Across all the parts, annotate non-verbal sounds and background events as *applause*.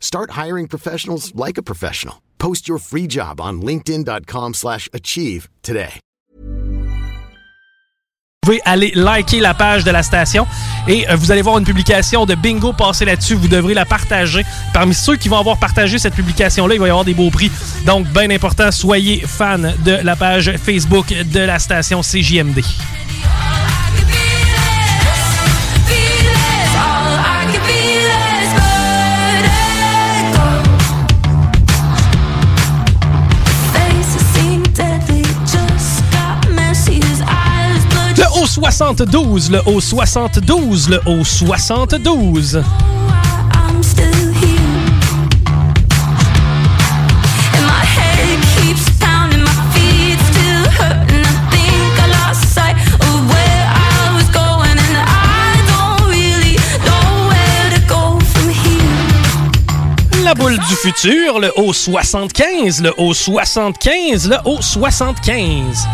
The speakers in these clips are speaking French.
Start hiring professionals like a professional. Post your free job on linkedin.com/achieve slash achieve today. Vous pouvez aller liker la page de la station et euh, vous allez voir une publication de bingo passer là-dessus. Vous devrez la partager. Parmi ceux qui vont avoir partagé cette publication-là, il va y avoir des beaux prix. Donc, bien important, soyez fan de la page Facebook de la station CJMD. Haut 72, le haut 72, le haut 72. La boule du futur, le haut 75, le haut 75, le haut 75.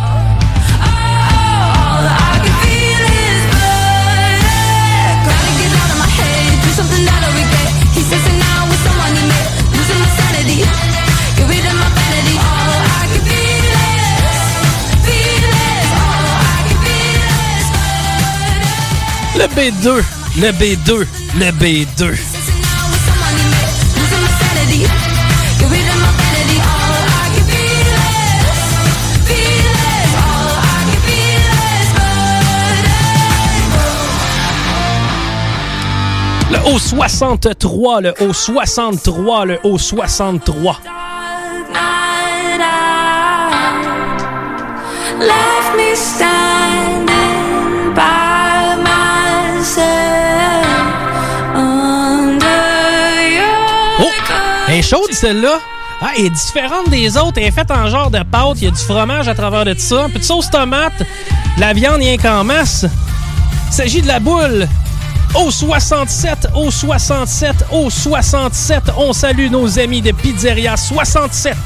Le B2, le B2, le B2. Le haut 63, le haut 63, le haut 63. Left me chaude, celle-là. Ah, elle est différente des autres. Elle est faite en genre de pâte. Il y a du fromage à travers de ça. Un peu de sauce tomate. La viande rien qu'en masse. Il s'agit de la boule. Au 67, au 67, au 67. On salue nos amis de Pizzeria 67.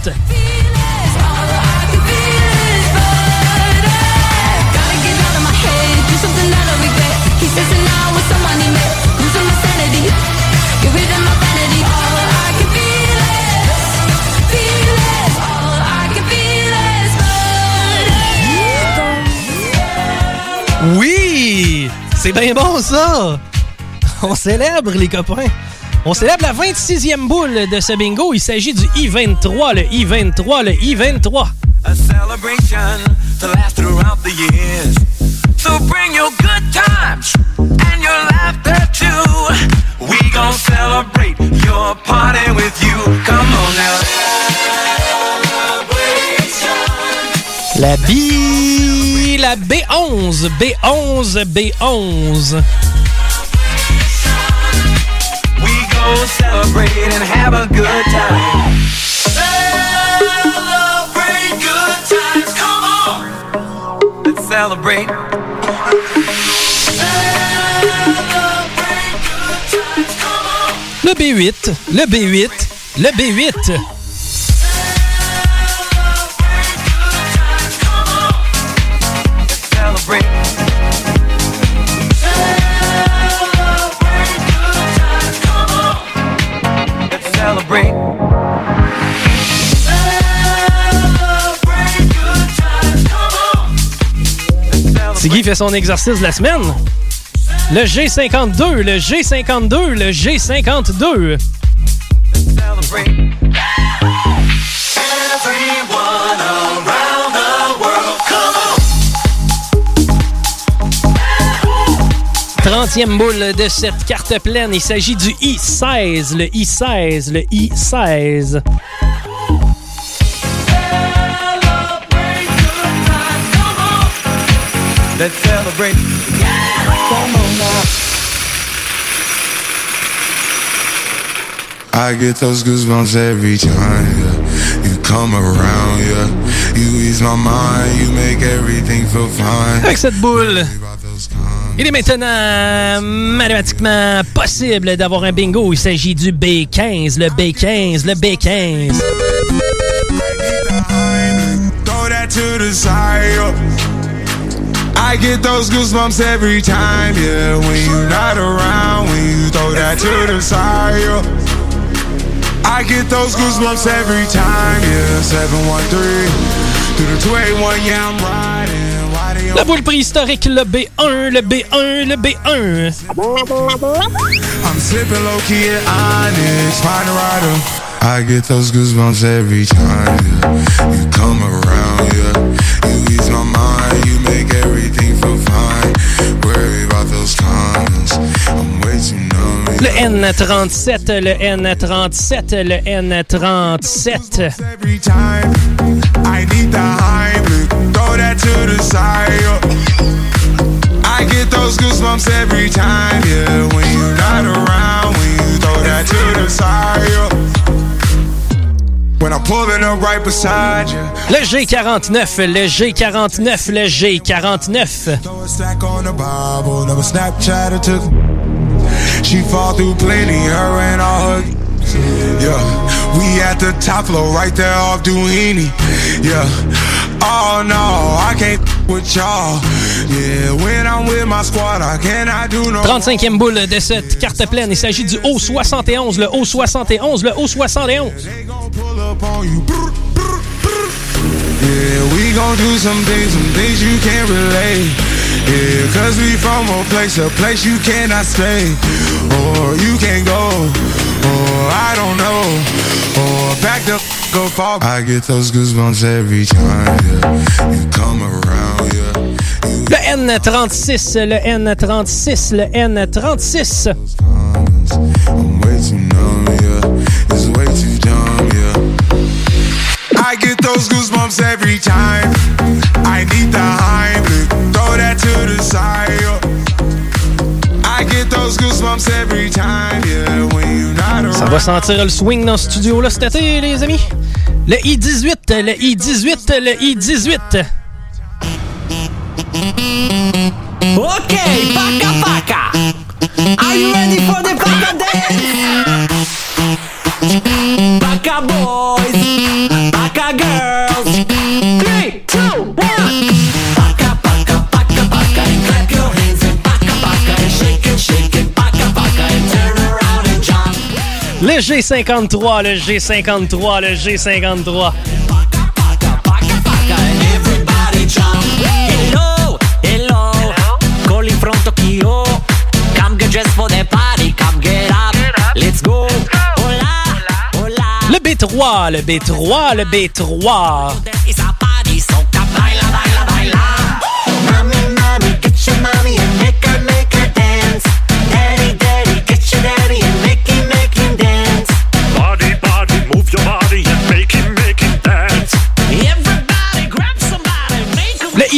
Oui! C'est bien bon, ça! On célèbre, les copains. On célèbre la 26e boule de ce bingo. Il s'agit du I-23, le I-23, le I-23. A celebration to last throughout the years. So bring your good times and your laughter too. We gon' celebrate your party with you. Come on now. La B... La B11, B11, B11. We gon' celebrate and have a good time. Celebrate good times. Come on. Let's celebrate. Le B8, le B8, le B8. Tiggy fait son exercice de la semaine. Le G52, le G52, le G52. Trentième boule de cette carte pleine, il s'agit du I16, le I16, le I16. Let's celebrate. Come on now. I get those goosebumps every time yeah. you come around. Yeah, you ease my mind, you make everything feel fine. Avec cette boule, il est maintenant mathématiquement possible d'avoir un bingo. Il s'agit du B15, le B15, le B15. I get those goosebumps every time, yeah. When you're not around, when you throw that to the side. yeah. I get those goosebumps every time, yeah. 713 through the 281, yeah, I'm riding. Why La boule préhistorique, le B1, le B1, le B1. I'm sipping low key at Onyx, find a rider. I get those goosebumps every time yeah. you come around. Yeah, Le N37, le N37, le N37. Every time I need the Heimlich, throw that to the side. yeah. I get those goosebumps every time, yeah. When you're not around, when you throw that to the side. Le G49, le G49, le G49. Throw a stack on the Bible, never Snapchat or took. She fall through plenty, her and all her. Yeah, we at the top floor, right there off. Yeah, oh no, I can't with y'all. Yeah, when I'm with my squad, I cannot do no. 35e boule de cette carte pleine. Il s'agit du O71, le O71, le O71. They gon' pull up on you. Brr, brr, brr. Yeah, we gon' do some things, some things you can't relate. Yeah, cause we from a place, a place you cannot stay. Or you can't go, I don't know. Or back the f- go far. I get those goosebumps every time, yeah. You come around, yeah. You Le N36, le N36, le N36. Ça va sentir le swing dans ce studio-là cet été, les amis. Le I-18, le I-18, le I-18. Okay, Paka Paka. Are you ready for the Paka dance? G53, le G53, le G53. Paka Paka Paka Paka and everybody jump. Hello, hello, calling from Tokyo. Come get dressed for the party, come get up, let's go. Hola, hola. Le B3, le B3, le B3.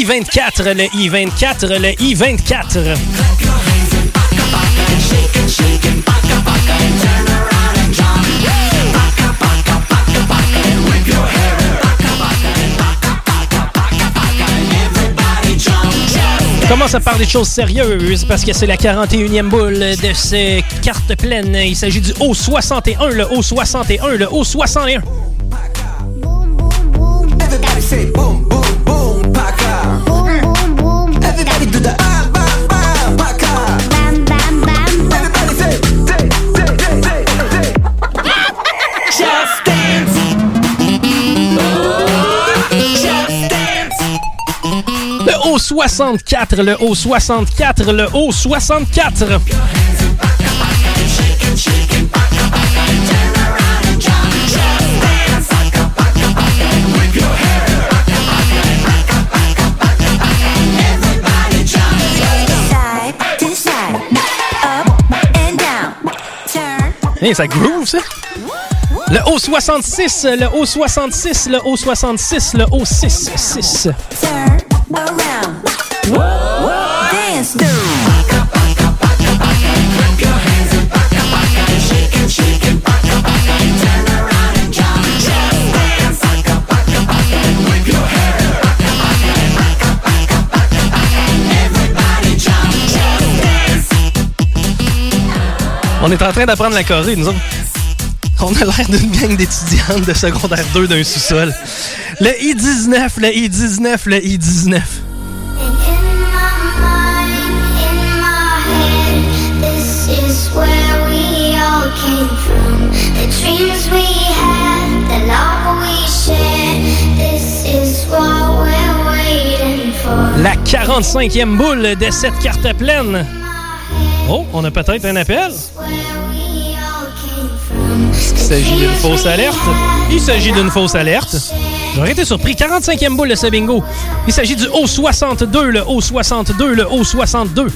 I-24, le I-24, le I-24. commence à parler de choses sérieuses parce que c'est la 41e boule de ces cartes pleines. Il s'agit du O61, le O61, le O61. 64, le haut 64, le haut 64. Hey, ça groove, ça! Le haut 66, le haut 66, le haut 66, le haut 6, 6. On est en train d'apprendre la Corée, nous autres. On a l'air d'une gang d'étudiantes de secondaire 2 d'un sous-sol. Le I-19, le I-19, le I-19. La 45e boule de cette carte pleine. Oh, on a peut-être un appel. Il s'agit d'une fausse alerte. Il s'agit d'une fausse alerte. J'aurais été surpris. 45e boule de ce bingo. Il s'agit du O62, le O62, le O62.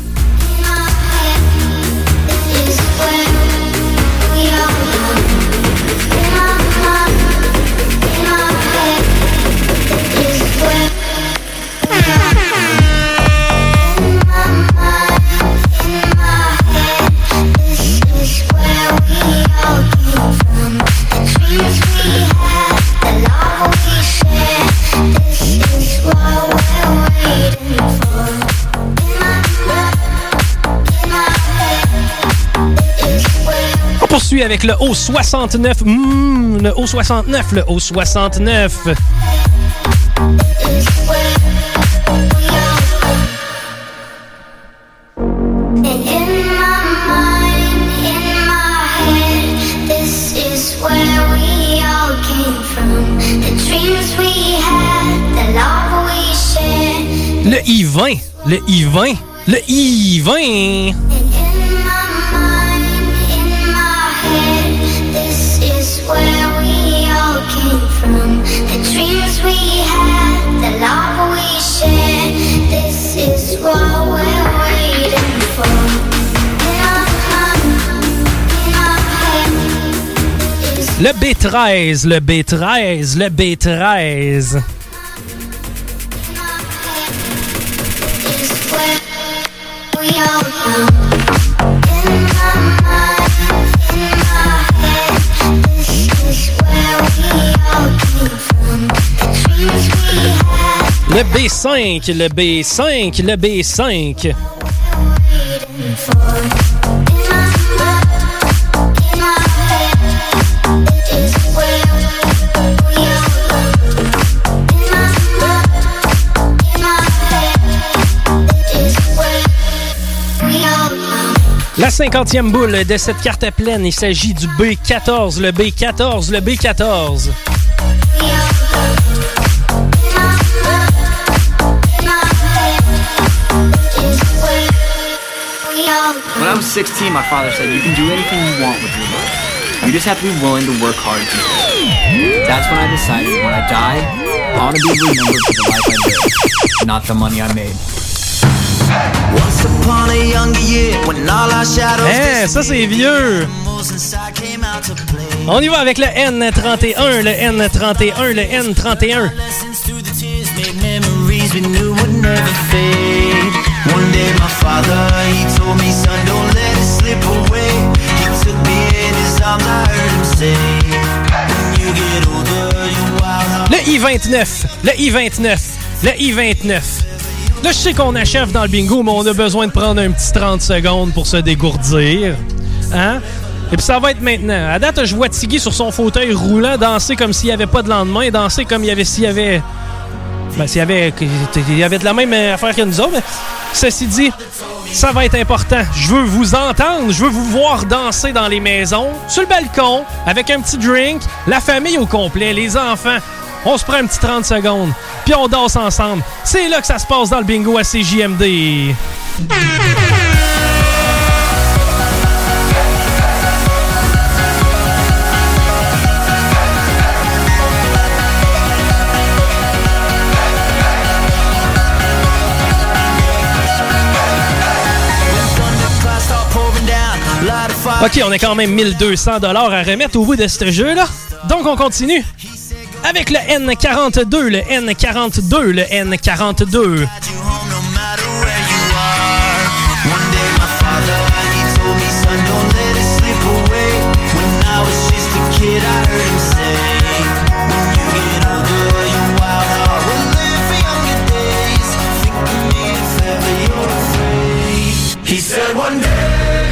Avec le O69. Mmh, le O69, le O69. And in my mind, in my head, this is where we all came from. The dreams we had, the love we shared. Le I-20. Le I-20. Le I-20. Le B13. Le B13. Le B13. where we all come. In my mind, in my head, this is where we all came from. The dreams we had. Le B5. Le B5. Le B5. La cinquantième boule de cette carte pleine, il s'agit du B14, le B14, le B14. When I was 16, my father said, You can do anything you want with your life. You just have to be willing to work hard to it. That's when I decided when I die, I want to be remembered for the life I lived, not the money I made. Shadows Eh, ça c'est vieux. On y va avec le N31, le N31, le N31. made memories we knew would never fade. One day my father, he told me, son, don't let it slip away. He took me in his arms, I heard him say, when you get older, you wild Le I-29, le I-29, le I-29. Là, je sais qu'on achève dans le bingo, mais on a besoin de prendre un petit 30 secondes pour se dégourdir. Hein? Et puis ça va être maintenant. À date, je vois Tiggy sur son fauteuil roulant danser comme s'il n'y avait pas de lendemain, danser comme y avait s'il y avait. Ben, s'il y avait. Il y avait de la même affaire que nous autres. mais Ceci dit, ça va être important. Je veux vous entendre, je veux vous voir danser dans les maisons, sur le balcon, avec un petit drink, la famille au complet, les enfants. On se prend un petit 30 secondes, puis on danse ensemble. C'est là que ça se passe dans le bingo à CJMD. OK, on a quand même 1200 dollars à remettre au bout de ce jeu-là. Donc, on continue avec le N42, le N42, le N42.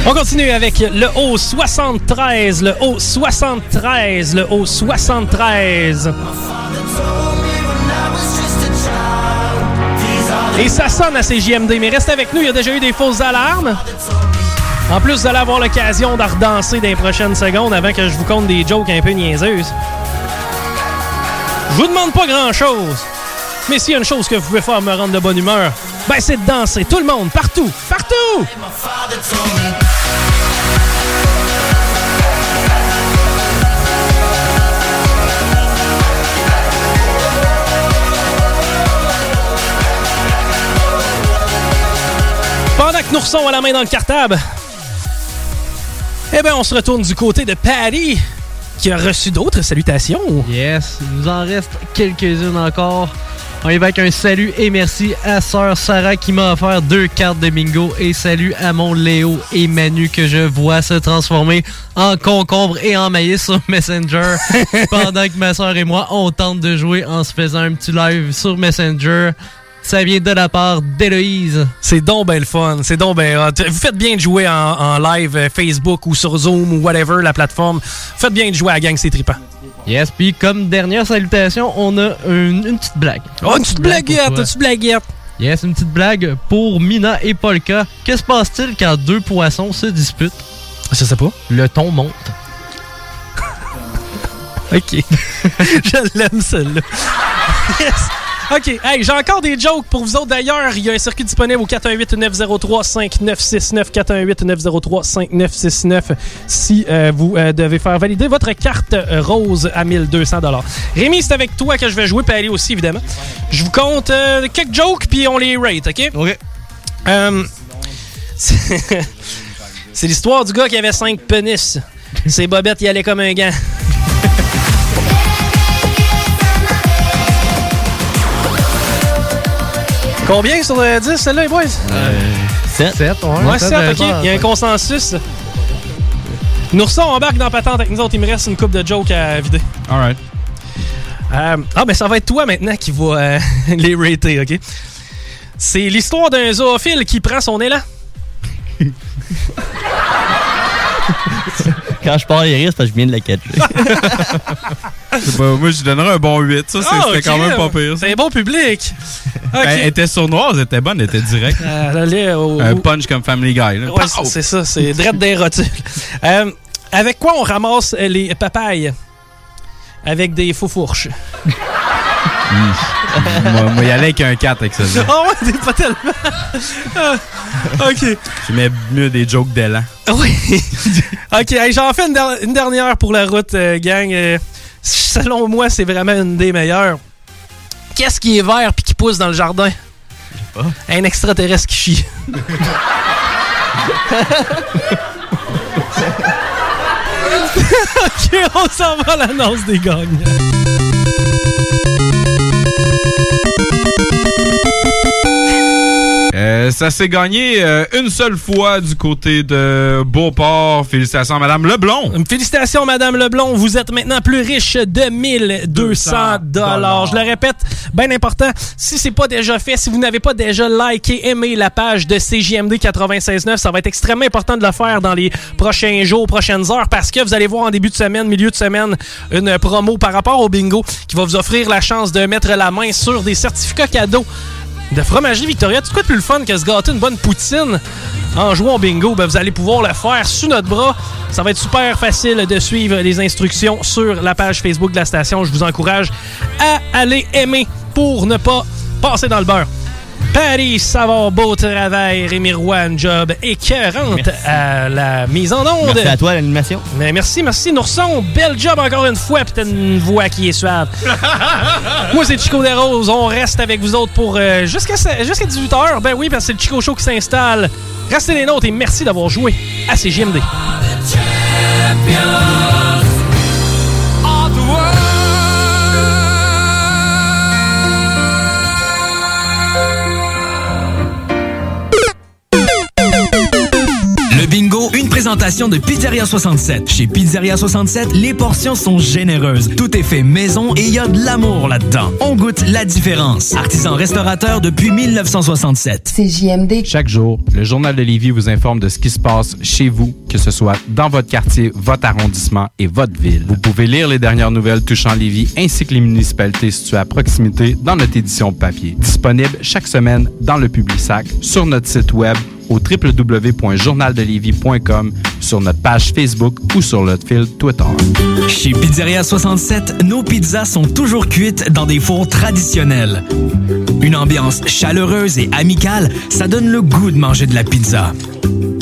On continue avec le haut 73, le haut 73, le haut 73. Et ça sonne à CJMD, mais reste avec nous, il y a déjà eu des fausses alarmes. En plus, vous allez avoir l'occasion de redanser dans les prochaines secondes avant que je vous conte des jokes un peu niaiseuses. Je vous demande pas grand-chose, mais s'il y a une chose que vous pouvez faire me rendre de bonne humeur, ben c'est de danser, tout le monde, partout, partout! Nourson a la main dans le cartable, eh bien, on se retourne du côté de Patty, qui a reçu d'autres salutations. Yes, il nous en reste quelques-unes encore. On y va avec un salut et merci à sœur Sarah qui m'a offert deux cartes de bingo et salut à mon Léo et Manu que je vois se transformer en concombre et en maïs sur Messenger *laughs* pendant que ma sœur et moi on tente de jouer en se faisant un petit live sur Messenger. Ça vient de la part d'Héloïse. C'est donc ben le fun, c'est donc ben hot. Vous faites bien de jouer en, en live euh, Facebook ou sur Zoom ou whatever, la plateforme. Faites bien de jouer à la gang, c'est trippant. Yes, puis comme dernière salutation, on a une, une petite blague. Oh, une petite blaguette, une petite blaguette. Yes, une petite blague pour Mina et Polka. Que se passe-t-il quand deux poissons se disputent? Je sais pas. Le ton monte. *laughs* OK. *laughs* Je l'aime, celle-là. Yes. OK. Hey, j'ai encore des jokes pour vous autres. D'ailleurs, il y a un circuit disponible au 418-903-5969. 418-903-5969 si euh, vous euh, devez faire valider votre carte euh, rose à 1200 Rémi, c'est avec toi que je vais jouer, puis Ali aussi, évidemment. Je vous compte euh, quelques jokes, puis on les rate, OK? OK. C'est *laughs* c'est l'histoire du gars qui avait cinq pénis. Ses bobettes, il allait comme un gant. *laughs* Combien sur le 10, celle-là, les boys? 7. 7, ouais. Ouais, sept, 7, j'avais ok. Il y a un consensus. Nourson embarque dans Patente avec nous autres. Il me reste une coupe de jokes à vider. Alright. Euh, ah, ben ça va être toi maintenant qui va euh, *laughs* les rater, ok? C'est l'histoire d'un zoophile qui prend son élan. *laughs* Quand je pars, il risque parce que je viens de la catcher. *laughs* Moi, je donnerais un bon 8. Ça, c'est- Ah, c'était quand ok. même pas pire. C'est un bon public. Ben, elle était sournoise, elle était bonne, elle était directe. Euh, elle allait au- Un punch comme Family Guy. là. Ouais, c'est- ça, c'est drette des rotules. Euh, avec quoi on ramasse les papayes? Avec des faux fourches. *laughs* moi, moi, y aller avec un 4 avec ça. Oh ouais, t'es pas tellement. Ah, ok. Je mets mieux des jokes d'élan. Oui. *laughs* ok, hey, j'en fais une, der- une dernière pour la route, euh, gang. Euh, selon moi, c'est vraiment une des meilleures. Qu'est-ce qui est vert puis qui pousse dans le jardin? Un extraterrestre qui chie. *laughs* ok, on s'en va à l'annonce des gagnants. Euh, ça s'est gagné euh, une seule fois du côté de Beauport. Félicitations Madame Leblond. Félicitations, Madame Leblond. Vous êtes maintenant plus riche de 1200 dollars. Je le répète, bien important. Si c'est pas déjà fait, si vous n'avez pas déjà liké, aimé la page de CJMD 96.9, ça va être extrêmement important de le faire dans les prochains jours, prochaines heures, parce que vous allez voir en début de semaine, milieu de semaine, une promo par rapport au bingo qui va vous offrir la chance de mettre la main sur des certificats cadeaux de fromagerie Victoria. Tu quoi plus le fun que se gâter une bonne poutine en jouant au bingo? Ben, vous allez pouvoir le faire sous notre bras. Ça va être super facile de suivre les instructions sur la page Facebook de la station. Je vous encourage à aller aimer pour ne pas passer dans le beurre. Paris Savard, beau travail. Rémi Roy, un job écœurante à la mise en onde. Merci à toi, l'animation. Mais merci, merci, Nourson. Bel job encore une fois. Puis t'as une voix qui est suave. *laughs* Moi, c'est Chico Desroses. On reste avec vous autres pour euh, jusqu'à jusqu'à 18h. Ben oui, parce que c'est le Chico Show qui s'installe. Restez les nôtres et merci d'avoir joué à CGMD. Une présentation de Pizzeria 67. Chez Pizzeria 67, les portions sont généreuses. Tout est fait maison et il y a de l'amour là-dedans. On goûte la différence. Artisan restaurateur depuis 1967. C'est JMD. Chaque jour, le Journal de Lévis vous informe de ce qui se passe chez vous, que ce soit dans votre quartier, votre arrondissement et votre ville. Vous pouvez lire les dernières nouvelles touchant Lévis ainsi que les municipalités situées à proximité dans notre édition papier. Disponible chaque semaine dans le Publisac, sur notre site web au www.journaldelévis.com, sur notre page Facebook ou sur notre fil Twitter. Chez Pizzeria 67, nos pizzas sont toujours cuites dans des fours traditionnels. Une ambiance chaleureuse et amicale, ça donne le goût de manger de la pizza.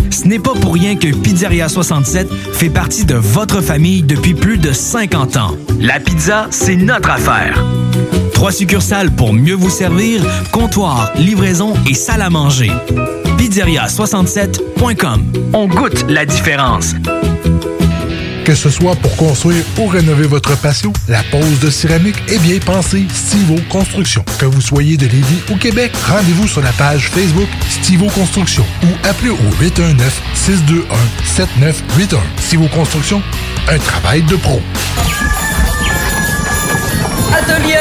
Ce n'est pas pour rien que Pizzeria 67 fait partie de votre famille depuis plus de 50 ans. La pizza, c'est notre affaire. Trois succursales pour mieux vous servir, comptoir, livraison et salle à manger. Pizzeria67.com. On goûte la différence. Que ce soit pour construire ou rénover votre patio, la pose de céramique est bien pensée Stivo Construction. Que vous soyez de Lévis ou Québec, rendez-vous sur la page Facebook Stivo Construction ou appelez au 819-621-7981. Stivo Construction, un travail de pro. Atelier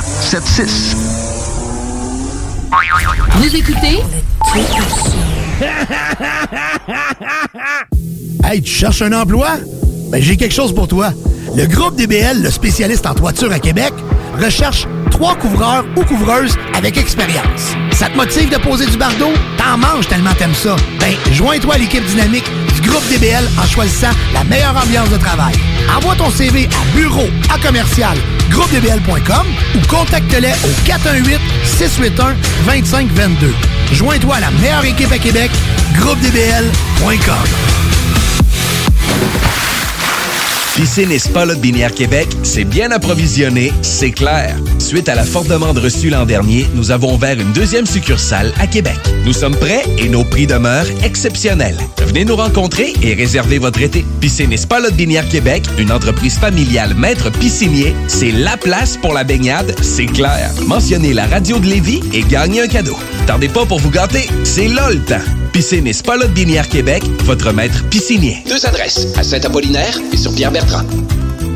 681 4476. Vous écoutez? *laughs* Hey, tu cherches un emploi? Ben, j'ai quelque chose pour toi. Le groupe DBL, le spécialiste en toiture à Québec, recherche trois couvreurs ou couvreuses avec expérience. Ça te motive de poser du bardeau? T'en manges tellement t'aimes ça. Ben, joins-toi à l'équipe dynamique du groupe DBL en choisissant la meilleure ambiance de travail. Envoie ton CV à bureau à commercial groupedbl.com ou contacte-les au 418 681 2522. Joins-toi à la meilleure équipe à Québec, groupedbl.com. Piscine et Spa Lot Binière Québec, c'est bien approvisionné, c'est clair. Suite à la forte demande reçue l'an dernier, nous avons ouvert une deuxième succursale à Québec. Nous sommes prêts et nos prix demeurent exceptionnels. Venez nous rencontrer et réserver votre été. Piscine et Spa Binière Québec, une entreprise familiale maître piscinier, c'est la place pour la baignade, c'est clair. Mentionnez la radio de Lévis et gagnez un cadeau. Tardez pas pour vous gâter, c'est là le temps. Piscine et Binière Québec, votre maître piscinier. Deux adresses, à Saint-Apollinaire et sur Pierre-Bertrand.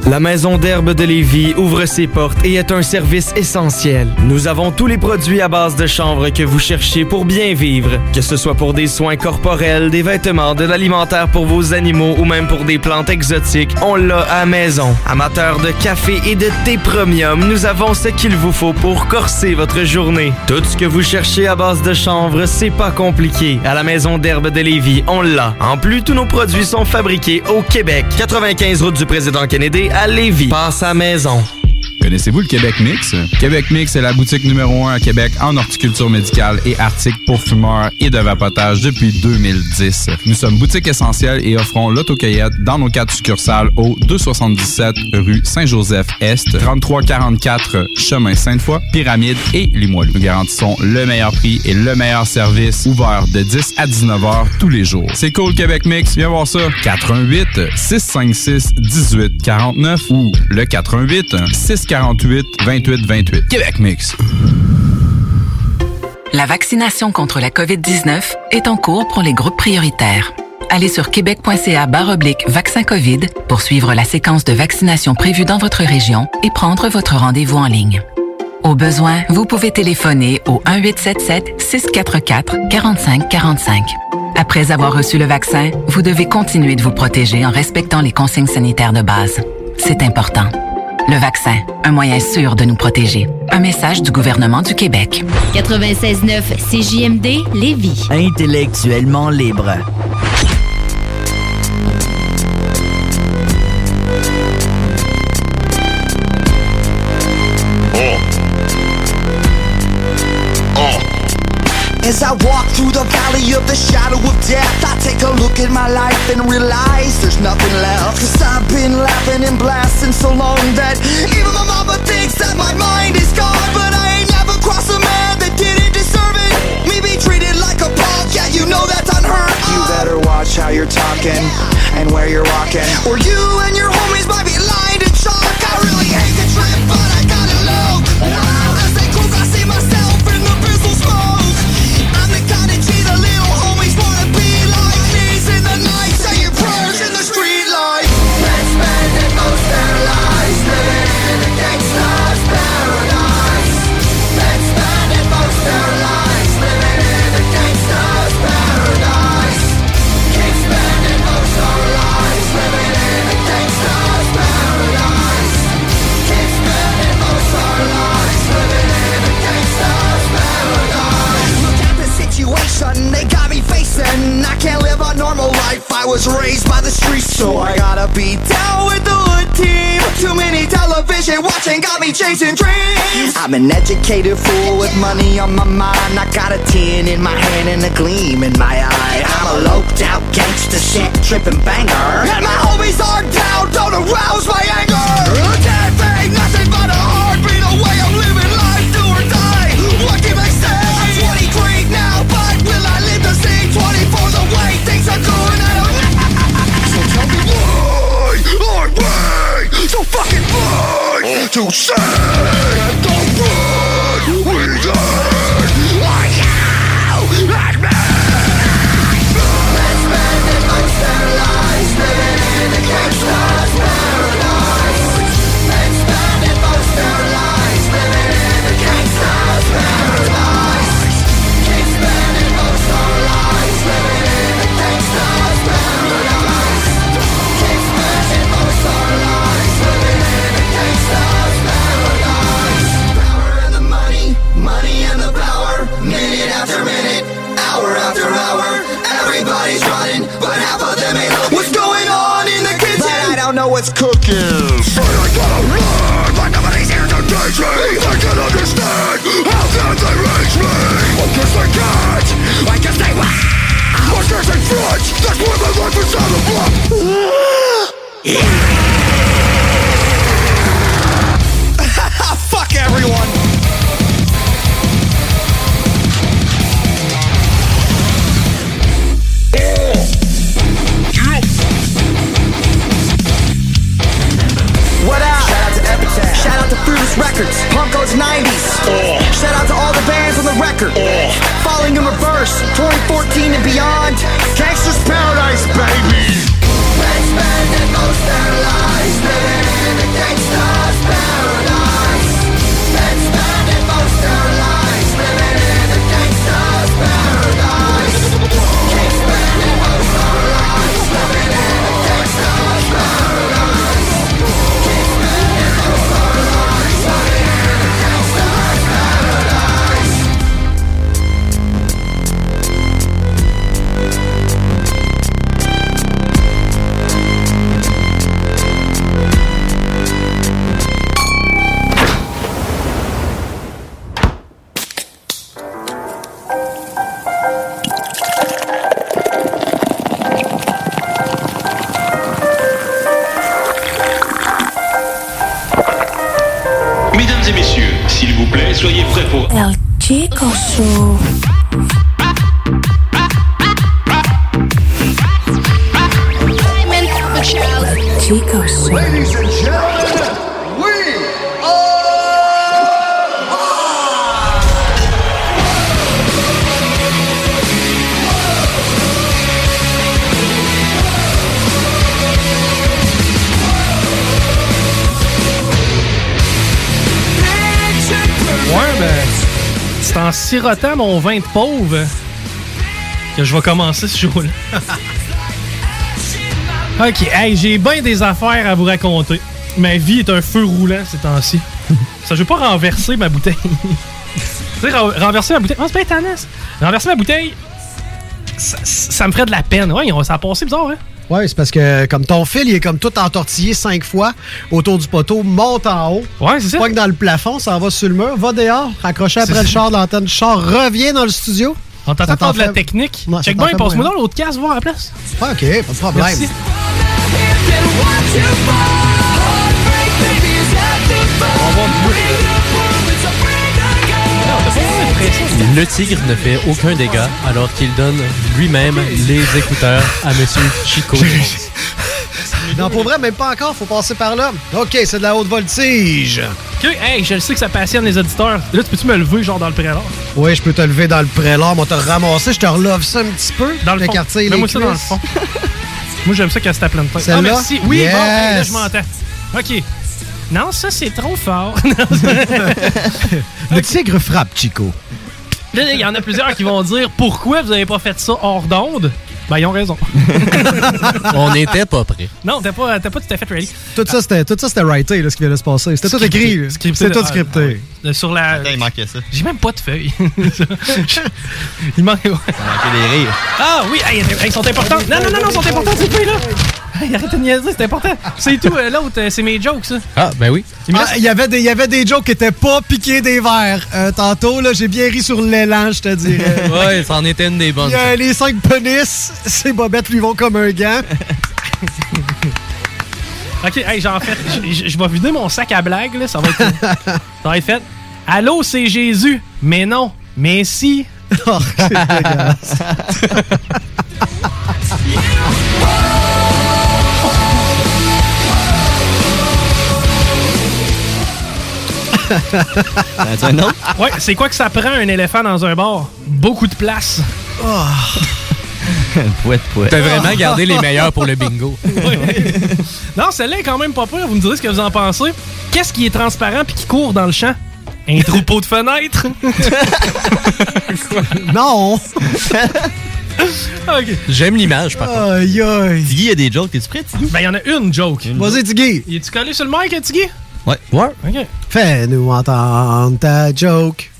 La Maison d'herbe de Lévis ouvre ses portes et est un service essentiel. Nous avons tous les produits à base de chanvre que vous cherchez pour bien vivre, que ce soit pour des soins corporels, des vêtements, de l'alimentaire pour vos animaux ou même pour des plantes exotiques, on l'a à maison. Amateurs de café et de thé premium, nous avons ce qu'il vous faut pour corser votre journée. Tout ce que vous cherchez à base de chanvre, c'est pas compliqué. À la Maison d'herbe de Lévis, on l'a. En plus, tous nos produits sont fabriqués au Québec. 95 route du président Kennedy à Lévis. Passe à maison. Connaissez-vous le Québec Mix? Québec Mix est la boutique numéro 1 à Québec en horticulture médicale et articles pour fumeurs et de vapotage depuis 2010. Nous sommes boutique essentielle et offrons l'autocueillette dans nos quatre succursales au 277 rue Saint-Joseph-Est, 3344 chemin Sainte-Foy, Pyramide et Limoilou. Nous garantissons le meilleur prix et le meilleur service ouvert de 10 à 19 heures tous les jours. C'est cool Québec Mix, viens voir ça. 88 656 18 49 ou le 88 648 28 28. Québec Mix. La vaccination contre la COVID-19 est en cours pour les groupes prioritaires. allez sur québec.ca oblique vaccin COVID pour suivre la séquence de vaccination prévue dans votre région et prendre votre rendez-vous en ligne. Au besoin, vous pouvez téléphoner au 1-877-644-4545. Après avoir reçu le vaccin, vous devez continuer de vous protéger en respectant les consignes sanitaires de base. C'est important. Le vaccin, un moyen sûr de nous protéger. Un message du gouvernement du Québec. 96.9 CJMD Lévis. Intellectuellement libre. Valley of the shadow of death, I take a look at my life and realize there's nothing left. Cause I've been laughing and blasting so long that even my mama thinks that my mind is gone. But I ain't never crossed a man that didn't deserve it. Me be treated like a punk, yeah, you know that's unheard of. You better watch how you're talking and where you're walking. Or you and your homies might be was raised by the streets, so I gotta be down with the hood team. Too many television watching got me chasing dreams. I'm an educated fool with money on my mind. I got a tin in my hand and a gleam in my eye. I'm a loped out gangster shit tripping banger. And my homies are down, don't arouse my anger. To say. The road But I don't know what's cooking. So I gotta run, but nobody's here to teach me. I can understand how can they reach me. I guess they can't. I guess they will. I guess they front. That's why my life is out of luck. Goes 90s. Shout out to all the bands on the record. Falling in reverse. 2014 and beyond. Gangsters Paradise, baby. Men spending most their lives living in a gangster's paradise. El Chico Show. Sirotant mon vin de pauvre que je vais commencer ce show-là. *laughs* OK, hey, j'ai bien des affaires à vous raconter. Ma vie est un feu roulant ces temps-ci. Ça, je veux pas renverser ma bouteille. *laughs* tu sais, ren- renverser ma bouteille. Oh, c'est pas étonnant. Renverser ma bouteille, ça, ça me ferait de la peine. Ouais, ça a passé bizarre, hein? Ouais, c'est parce que comme ton fil, il est comme tout entortillé cinq fois autour du poteau, monte en haut. Ouais, c'est ça. Pas que dans le plafond, ça en va sur le mur, va dehors, raccroché après le char de l'antenne du char, reviens dans le studio. On t'entend faire de la technique. Ça Check bien, passe-moi dans l'autre case, voir à la place. Ok, pas de problème. Merci. Le tigre ne fait aucun dégât alors qu'il donne lui-même les écouteurs à Monsieur Chico. *laughs* Non, pour vrai, même pas encore, faut passer par là. Ok, c'est de la haute voltige. Ok, hey, je le sais que ça passionne les auditeurs. Là, tu peux-tu me lever, genre, dans le prélat? Oui, je peux te lever dans le prélat, moi te ramasser, je te relove ça un petit peu. Dans le fond. quartier, les Mets-moi ça dans le fond. Moi, j'aime ça quand c'est à pleine tête. Ah, merci. Oui, Yes. bon, hey, là, je m'entends. OK. Non, ça, c'est trop fort. *laughs* Le *laughs* tigre frappe, Chico. Là, il y en a plusieurs qui vont dire pourquoi vous avez pas fait ça hors d'onde? Ben, ils ont raison. *laughs* On n'était pas prêts. Non, t'as pas, t'as pas tout à fait ready. Tout ça, c'était tout ça, c'était writé, là, ce qui vient de se passer. C'était tout écrit. C'était tout Ah, scripté. ah, Sur la. il manquait ça. J'ai même pas de feuilles. il manque. Il manquait des rires. Ah oui, hey, hey, ils sont importants. Non, non, non, non, ils sont importants, ces feuilles-là. *laughs* Arrête de niaiser, c'est important. C'est tout, euh, l'autre, euh, c'est mes jokes, ça. Ah, ben oui. Il Ah, Il y avait des- il y avait des jokes qui étaient pas piqués des verres. Euh, tantôt, là, j'ai bien ri sur l'élan, je te dirais. *laughs* Ouais, ça en était une des bonnes. Les cinq penis, ces bobettes lui vont comme un gant. *laughs* Ok, hey, j'en fais. Je vais vider mon sac à blagues, là. Ça va être, ça va être fait. Allô, c'est Jésus. Mais non. Mais si. Oh, c'est dégueulasse. *laughs* un autre? Ouais, c'est quoi que ça prend un éléphant dans un bar? Beaucoup de place. *laughs* Pouette, pouette. T'as vraiment gardé les meilleurs pour le bingo. *laughs* Non, celle-là est quand même pas pire. Vous me direz ce que vous en pensez. Qu'est-ce qui est transparent puis qui court dans le champ? Un troupeau de fenêtres? non! ok. J'aime l'image, par contre. Aïe, aïe. Tiggy, il y a des jokes. T'es-tu prêt, Tiggy? Ben, il y en a une joke. Vas-y, Tiggy. Y tu collé sur le mic, Tiggy? Ouais. Ouais. Ok. Fais-nous entendre ta joke.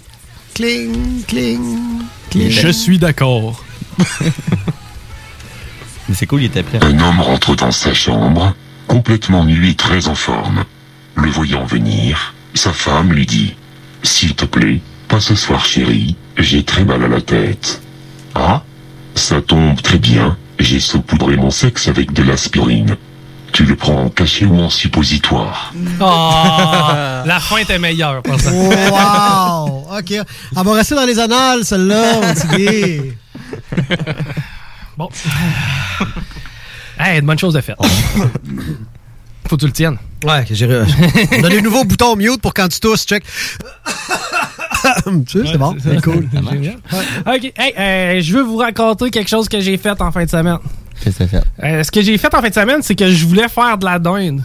Cling, cling, cling. Je suis d'accord. *laughs* Mais c'est cool, il était prêt. Un homme rentre dans sa chambre, complètement nu et très en forme. Le voyant venir, sa femme lui dit « S'il te plaît, pas ce soir chérie, j'ai très mal à la tête. »« Ah Ça tombe très bien, j'ai saupoudré mon sexe avec de l'aspirine. Tu le prends en cachet ou en suppositoire Oh, la fin était meilleure, pour ça. Wow! OK. Elle va rester dans les annales, celle-là. *laughs* Bon. hey, une bonne chose de faite. Faut que tu le tiennes. Ouais, que j'ai. *laughs* On a des nouveaux boutons mute pour quand tu tousses, check. *laughs* tu sais, c'est bon, c'est cool. Génial. Ok, hey, euh, je veux vous raconter quelque chose que j'ai fait en fin de semaine. Qu'est-ce que t'as fait? Euh, ce que j'ai fait en fin de semaine, c'est que je voulais faire de la dinde.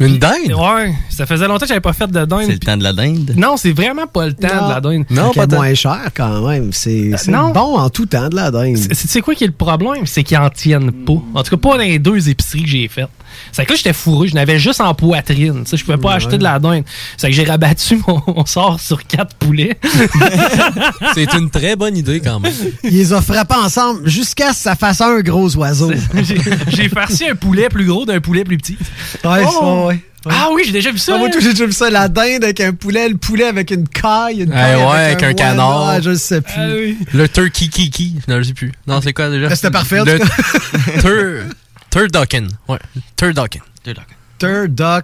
Une dinde? Ouais, ça faisait longtemps que j'avais pas fait de dinde. C'est le temps de la dinde? Non, c'est vraiment pas le temps Non. de la dinde. Non, pas moins cher quand même. C'est c'est non. bon en tout temps de la dinde. C'est c'est quoi qui est le problème? C'est qu'ils en tiennent pas. En tout cas, pas dans les deux épiceries que j'ai faites. C'est que là, j'étais fourré. Je n'avais juste en poitrine. Je pouvais pas Ouais. acheter de la dinde. C'est que j'ai rabattu mon, mon sort sur quatre poulets. *laughs* C'est une très bonne idée quand même. Ils les ont frappés ensemble jusqu'à ce que ça fasse un gros oiseau. *laughs* J'ai- farci un poulet plus gros d'un poulet plus petit. Ouais, Oh! ça, ouais. Ah oui, j'ai déjà vu ça. Ah, moi, tout, j'ai déjà vu ça, la dinde avec un poulet, le poulet avec une caille, une Eh caille ouais, avec un canard. Ah, je sais plus. Ah oui. Le turkey kiki. Non, je sais plus. Non, c'est quoi déjà? Ben, c'était parfait, Le tur... *laughs* Turducken. Ouais. Turducken. Turducken.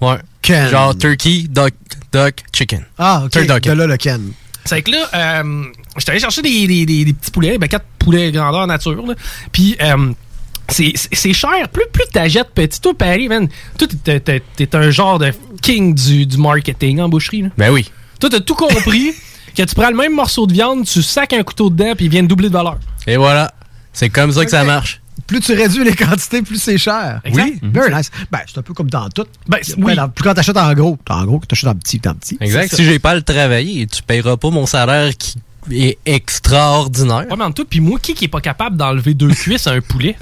Ouais. Ken. Genre turkey, duck, duck, chicken. Ah, ok. Turducken. De là, le Ken. C'est que là, euh, j'étais allé chercher des, des- des- des petits poulets, ben quatre poulets grandeur nature. là. Puis euh, c'est cher. Plus, plus t'achètes petit, toi, Paris, man, toi, t'es- t'es t'es un genre de king du, du marketing en boucherie. Là. Ben oui. Toi, t'as tout compris *laughs* que tu prends le même morceau de viande, tu sacs un couteau dedans, puis il vient de doubler de valeur. Et voilà. C'est comme ça que ça marche. Plus tu réduis les quantités, plus c'est cher. Exact. Oui. Very nice. Ben, c'est un peu comme dans tout. Ben, Ben, dans- plus quand t'achètes en gros, t'as en gros que t'achètes en petit, t'as en petit. Exact. Si j'ai pas le travailler, tu payeras pas mon salaire qui est extraordinaire. Ouais, mais en tout, puis moi, qui qui est pas capable d'enlever deux *laughs* cuisses à un poulet?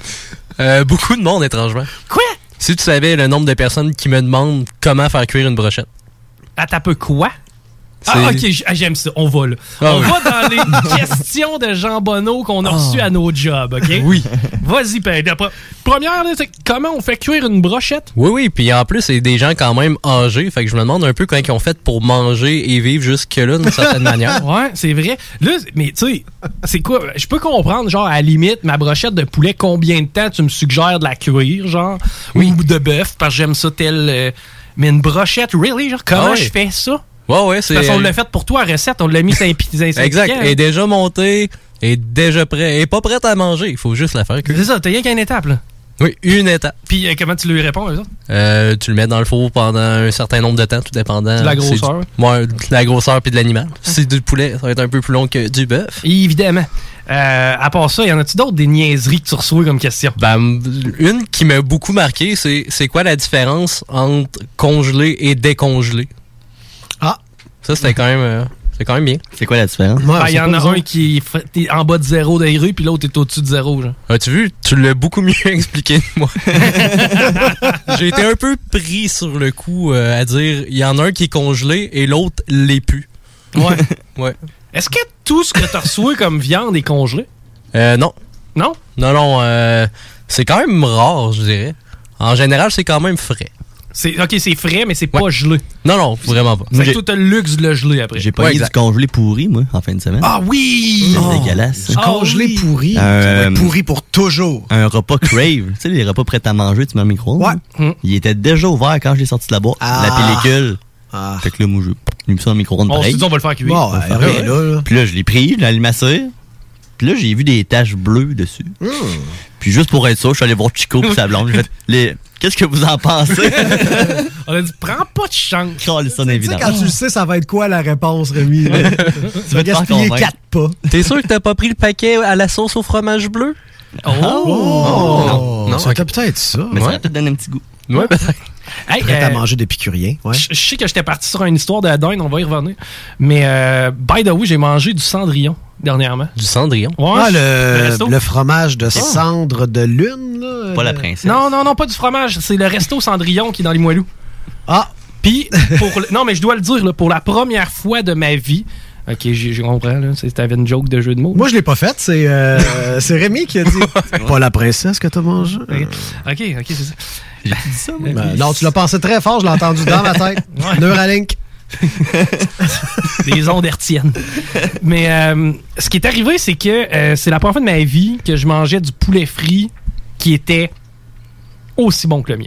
Euh, beaucoup de monde, étrangement. Quoi? Si tu savais le nombre de personnes qui me demandent comment faire cuire une brochette. Attends un peu quoi? Ah, ok, ah, j'aime ça. On va là. Ah on oui. va dans les *laughs* questions de Jean Bonneau qu'on a reçues à nos jobs, ok? Oui. Vas-y, Père. Première, là, c'est comment on fait cuire une brochette? Oui, oui, puis en plus, c'est des gens quand même âgés. Fait que je me demande un peu comment ils ont fait pour manger et vivre jusque-là d'une certaine *laughs* manière. Ouais, c'est vrai. Là, mais tu sais, c'est quoi? Je peux comprendre, genre, à la limite, ma brochette de poulet, combien de temps tu me suggères de la cuire, genre? Ou de bœuf, parce que j'aime ça tel. euh, mais une brochette, really? Genre, comment Ah ouais. je fais ça? Ouais, ouais, c'est. Parce qu'on l'a fait pour toi à recette, on l'a mis un *laughs* Exact. Elle est déjà montée, est déjà. Elle est pas prête à manger. Il faut juste la faire cuire. C'est ça, t'as rien qu'une étape, là. Oui, une étape. Puis euh, comment tu lui réponds, eux autres? Euh, tu le mets dans le four pendant un certain nombre de temps, tout dépendant. De la grosseur. du- Ouais, de la grosseur puis de l'animal. Si c'est du poulet, ça va être un peu plus long que du bœuf. Évidemment. Euh, à part ça, y en a-tu d'autres des niaiseries que tu reçois comme question? Ben, une qui m'a beaucoup marqué, c'est c'est quoi la différence entre congelé et décongelé? Ah! Ça, c'était quand même... euh, c'est quand même bien. C'est quoi la différence? Ah, Il y en a un qui est en bas de zéro des rues, puis l'autre est au-dessus de zéro. Genre. As-tu vu? Tu l'as beaucoup mieux *laughs* expliqué que moi. *laughs* J'ai été un peu pris sur le coup euh, à dire, il y en a un qui est congelé et l'autre l'est plus. Ouais. *laughs* Ouais. Est-ce que tout ce que tu reçois comme viande est congelé? Euh, non. Non? Non, non, euh, c'est quand même rare, je dirais. En général, c'est quand même frais. C'est, ok, c'est frais, mais c'est pas gelé. Non, non, vraiment pas. C'est que toi, t'as le luxe de le geler après. J'ai pas eu du congelé pourri, moi, en fin de semaine. Ah oui! C'est dégueulasse. Du congelé pourri. Euh, pourri pour toujours. Un repas crave. tu sais, les repas prêts à manger, tu mets au micro. Ouais. Il était déjà ouvert quand je l'ai sorti de la boîte. Ah. La pellicule. Ah. Fait que là, moi, je mis ça micro-ondes On pareil. s'est dit, on va le faire cuire. Bon, On va ouais, le faire rien cuire. là, là. Puis là, je l'ai pris, je l'ai à cire. Puis là, j'ai vu des taches bleues dessus. Hmm. Puis juste pour être sûr, je suis allé voir Chico et sa blonde. J'ai fait, les... Qu'est-ce que vous en pensez? *laughs* On a dit, prends pas de chance. Colle ça Tu sais, évidemment. quand tu le sais, ça va être quoi la réponse, Rémi? *laughs* tu vas te gaspiller quatre pas. T'es sûr que t'as pas pris le paquet à la sauce au fromage bleu? Oh! Oh! non, ça ok. peut peut-être ça. Mais ça Ouais. va peut-être donner un petit goût. Ouais, peut-être. Hey, Prêt à euh, manger d'épicurien. Ouais. Je sais que j'étais parti sur une histoire de dinde, on va y revenir. Mais, euh, by the way, j'ai mangé du cendrillon dernièrement. Du cendrillon? Ouais, Ah, le le, resto. le fromage de cendre de lune, là. Pas la princesse. Non, non, non, pas du fromage. C'est le resto Cendrillon qui est dans les Moilous. Ah! Puis, *laughs* pour le- non, mais je dois le dire, là, pour la première fois de ma vie, ok, j'ai- je comprends, t'avais une joke de jeu de mots. Moi, je l'ai pas faite. C'est euh, *laughs* c'est Rémi qui a dit. pas la princesse que t'as mangé. Ok, ok, c'est ça. J'ai dit ça, moi. Ben, non, tu l'as pensé très fort. Je l'ai entendu dans ma tête. Neuralink. *laughs* Des ondes hertziennes. Mais euh, ce qui est arrivé, c'est que euh, c'est la première fois de ma vie que je mangeais du poulet frit qui était aussi bon que le mien.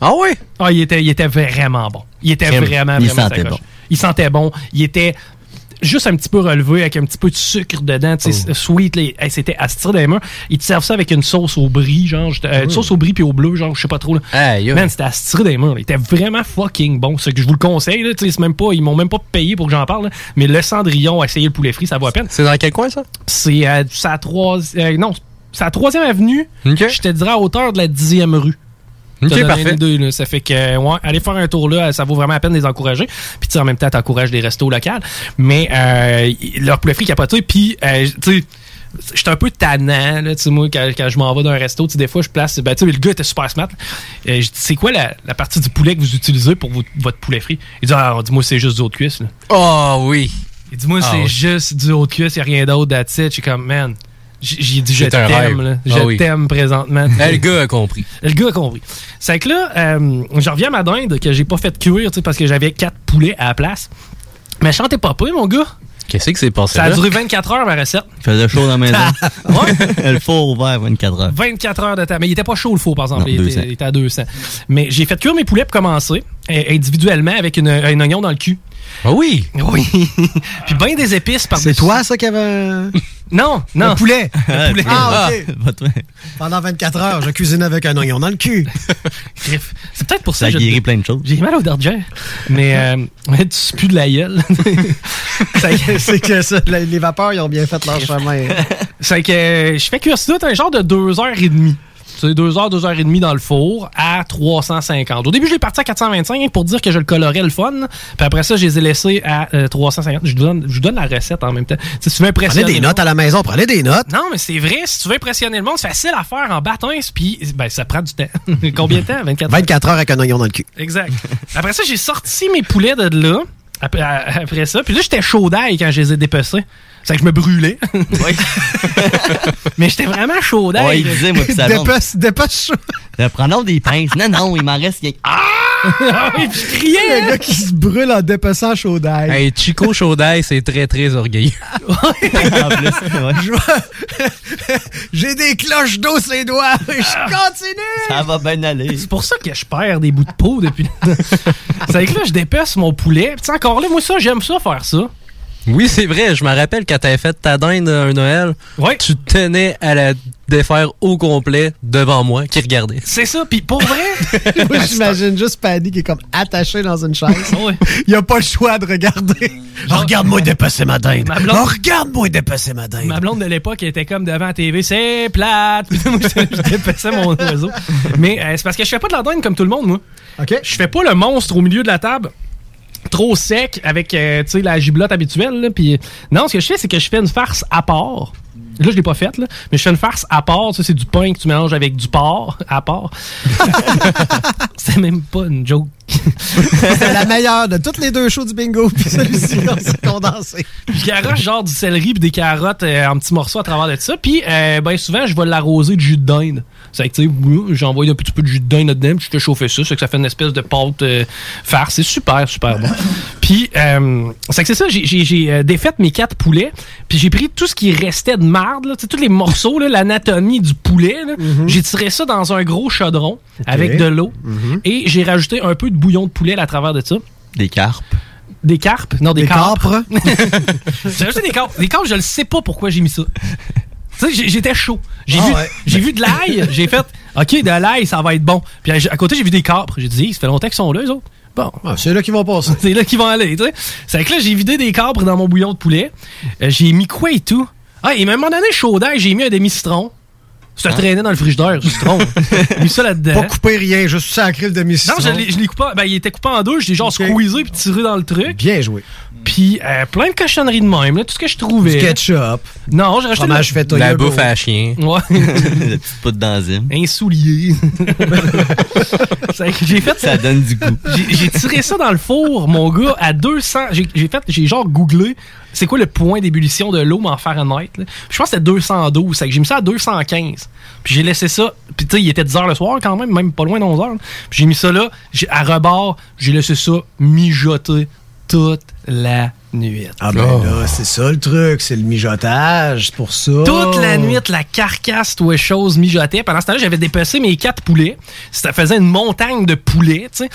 Ah ouais? Ah, il était, il était vraiment bon. Il était Crème. vraiment, Il vraiment sentait sacoche. bon. Il sentait bon. Il était juste un petit peu relevé avec un petit peu de sucre dedans, tu sais, sweet. là. Hey, C'était à se tirer des mains. Ils te servent ça avec une sauce au brie, genre, euh, une sauce au brie puis au bleu, genre, je sais pas trop. Là. Man, c'était à se tirer des mains. Il était vraiment fucking bon. Ce que je vous le conseille, là, tu sais, c'est même pas, ils m'ont même pas payé pour que j'en parle, là. mais le cendrillon, essayer le poulet frit, ça vaut à peine. C'est dans quel coin, ça? C'est à la troisième, non, c'est à avenue. Je te dirais à hauteur de la dixième rue. Ok, T'as donné parfait. là. Ça fait que, ouais, aller faire un tour là, ça vaut vraiment la peine de les encourager. Puis, tu sais, en même temps, t'encourages des restos locaux. Mais, euh, leur poulet frit capoté. Puis, euh, tu sais, j'étais un peu tannant, là, tu sais, moi, quand, quand je m'en vais d'un resto, tu sais, des fois, je place, ben, tu sais, le gars était super smart. là. Euh, je dis, c'est quoi la, la partie du poulet que vous utilisez pour votre, votre poulet frit? Il dit, ah, dis-moi, c'est juste du haut de cuisse, là. Oh oui. Il dit, moi, Ah c'est oui. juste du haut de cuisse, y a rien d'autre, that's it. Je suis comme, man. J'ai dit, je C'est t'aime. Ah Je oui. t'aime présentement. Eh, le gars a compris. Le gars a compris. C'est que là, euh, je reviens à ma dinde que j'ai pas fait cuire parce que j'avais quatre poulets à la place. Mais je chantais pas peu, mon gars. Qu'est-ce qui s'est passé Ça a là? duré 24 heures, ma recette. Il faisait chaud dans la maison. *laughs* Ouais. *laughs* le four ouvert 24 heures. 24 heures de temps. Mais il était pas chaud, le four, par exemple. Non, il, 200. était, il était à 200. Mais j'ai fait cuire mes poulets pour commencer, euh, individuellement, avec une, un oignon dans le cul. Ah oui? Oui. *laughs* Puis bien des épices par C'est toi, ça, qui avait. un- *laughs* Non, non. Le poulet. *laughs* Le poulet. Ah, OK. Votre- Pendant 24 heures, je cuisine avec un oignon dans le cul. C'est peut-être pour ça Ça que je- guéri plein de choses. J'ai mal au dardière. Mais euh, ouais, tu pues de la gueule. C'est que ça, les vapeurs, ils ont bien fait leur chemin. C'est que je fais cuire ça un genre de 2h30. C'est 2 heures, 2 heures et demie dans le four à 350. Au début, je l'ai parti à 425 pour dire que je le colorais le fun. Puis après ça, je les ai laissés à euh, 350. Je vous donne, je vous donne la recette en même temps. Si tu veux impressionner. Prenez des notes à la maison, prenez des notes. Non, mais c'est vrai. Si tu veux impressionner le monde, c'est facile à faire en bâton. Puis ben, ça prend du temps. *laughs* Combien de temps? 24 heures? 24 heures avec un oignon dans le cul. Exact. Après ça, j'ai sorti mes poulets de là. Après, après ça. Puis là, j'étais chaud d'ail quand je les ai dépecés. C'est que je me brûlais. *laughs* Mais j'étais vraiment chaud. Ouais, il disait, moi, pis ça. Dépêche, dépêche chaud. Prenons des pinces. Non, non, il m'en reste. Ah! Ah oui, puis je criais. Le gars qui se brûle en dépeçant chaud d'ail. Hey, Chico Chaudaille, c'est très, très orgueilleux. *laughs* en plus, ouais. Je- *laughs* J'ai des cloches d'eau sur les doigts. Je continue. Ça va bien aller. C'est pour ça que je perds des bouts de peau depuis. c'est que là, je dépaisse mon poulet. Puis tu sais, encore là, moi, ça, j'aime ça faire ça. Oui, c'est vrai. Je me rappelle quand t'avais fait ta dinde un Noël, tu tenais à la défaire au complet devant moi, qui regardait. C'est ça. Puis pour vrai, *laughs* Moi, j'imagine juste Paddy qui est comme attaché dans une chaise. *laughs* Il a pas le choix de regarder. Oh, Regarde-moi dépasser ma dinde. Ma blonde- Oh, regarde-moi dépasser ma dinde. ma blonde de l'époque elle était comme devant la TV, c'est plate. *laughs* Puis moi, je, je dépassais mon oiseau. Mais euh, c'est parce que je fais pas de la dinde comme tout le monde, moi. OK. Je fais pas le monstre au milieu de la table. Trop sec avec euh, tu sais, la giblotte habituelle. là, Puis non, ce que je fais, c'est que je fais une farce à part. Là, je l'ai pas faite, là, mais je fais une farce à part. Ça, c'est du pain que tu mélanges avec du porc à part. *laughs* c'est même pas une joke. C'est la meilleure de toutes les deux shows du bingo. Puis celui-ci, on s'est condensé. Je garoche genre du céleri puis des carottes euh, en petits morceaux à travers de ça. Puis euh, ben souvent, je vais l'arroser de jus de dinde. C'est que tu sais, j'envoie un petit peu de jus de dinde là-dedans, puis je te chauffe ça, c'est que ça fait une espèce de pâte euh, farce. C'est super, super bon. *laughs* Puis euh, c'est que c'est ça, j'ai- j'ai j'ai, euh, défait mes quatre poulets, puis j'ai pris tout ce qui restait de marde, là, tu sais, tous les morceaux, l'anatomie du poulet. là. J'ai tiré ça dans un gros chaudron avec de l'eau, et j'ai rajouté un peu de bouillon de poulet à travers de ça. Des carpes. Des carpes? Non, des, Des carpes. *laughs* j'ai ajouté des carpes. Des carpes, je ne sais pas pourquoi j'ai mis ça. *laughs* Tu sais, j'étais chaud. J'ai Ah vu, ouais. j'ai vu de l'ail. *laughs* J'ai fait, OK, de l'ail, ça va être bon. Puis à, côté, j'ai vu des capres. J'ai dit, ça fait longtemps qu'ils sont là, eux autres. Bon. Ah, c'est là qu'ils vont passer. *laughs* C'est là qu'ils vont aller, tu sais. C'est que là, j'ai vidé des capres dans mon bouillon de poulet. Euh, j'ai mis quoi et tout? Ah, et même à un moment donné, chaud d'ail, j'ai mis un demi-citron. Ça traînait dans le frigidaire, du *laughs* citron. mis ça là-dedans. Pas couper rien, juste sacré le demi-citron. Non, je l'ai je l'ai coupé. Ben, il était coupé en deux. Je l'ai genre squeezé puis tiré dans le truc. Bien joué. Puis euh, plein de cochonneries de même, là, tout ce que je trouvais. Du ketchup. Non, j'ai rajouté Fromage de- feta La bouffe à chien. Ouais. *laughs* *laughs* La petite poudre d'enzyme. Un soulier. J'ai fait Ça donne du goût. J'ai tiré ça dans le four, mon gars, à 200. J'ai j'ai fait, j'ai genre googlé c'est quoi le point d'ébullition de l'eau en Fahrenheit. là? Je pense que c'était 212. C'est que j'ai mis ça à 215. Puis j'ai laissé ça. Puis tu sais, il était 10 heures le soir quand même, même pas loin de 11 heures. Puis j'ai mis ça là, à rebord, j'ai laissé ça mijoter toute la nuit. Ah ben là, c'est ça le truc, c'est le mijotage, c'est pour ça. Toute la nuit, la carcasse, tout chose mijotait. Pendant ce temps-là, j'avais dépecé mes quatre poulets. Ça faisait une montagne de poulets, tu sais,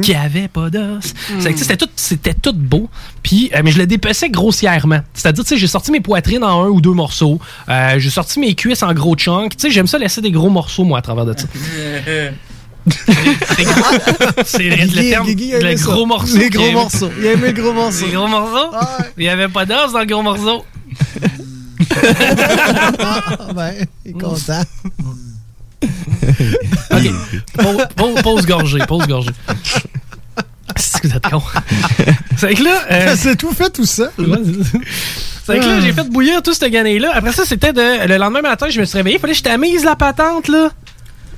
qui avait pas d'os. Sais, C'était tout, c'était tout beau. Puis, euh, mais je le dépeçais grossièrement. C'est-à-dire, tu sais, j'ai sorti mes poitrines en un ou deux morceaux. Euh, j'ai sorti mes cuisses en gros chunks. Tu sais, j'aime ça laisser des gros morceaux, moi, à travers de ça. *laughs* C'est le terme, Guigui a le aimé ça. gros morceau. Les gros morceaux. Il a aimé le gros morceau. Les gros morceaux? Il y avait pas d'os dans le gros morceau. *laughs* Ah, ben, il est content. *laughs* OK. Pause, pause, pause gorgée, pause gorgée. C'est que vous êtes con? C'est que là. euh, C'est tout fait tout seul. c'est que là, j'ai fait bouillir tout ce gané-là. Après ça, c'était de. Le lendemain matin, je me suis réveillé. Il fallait que je tamise la patente, là.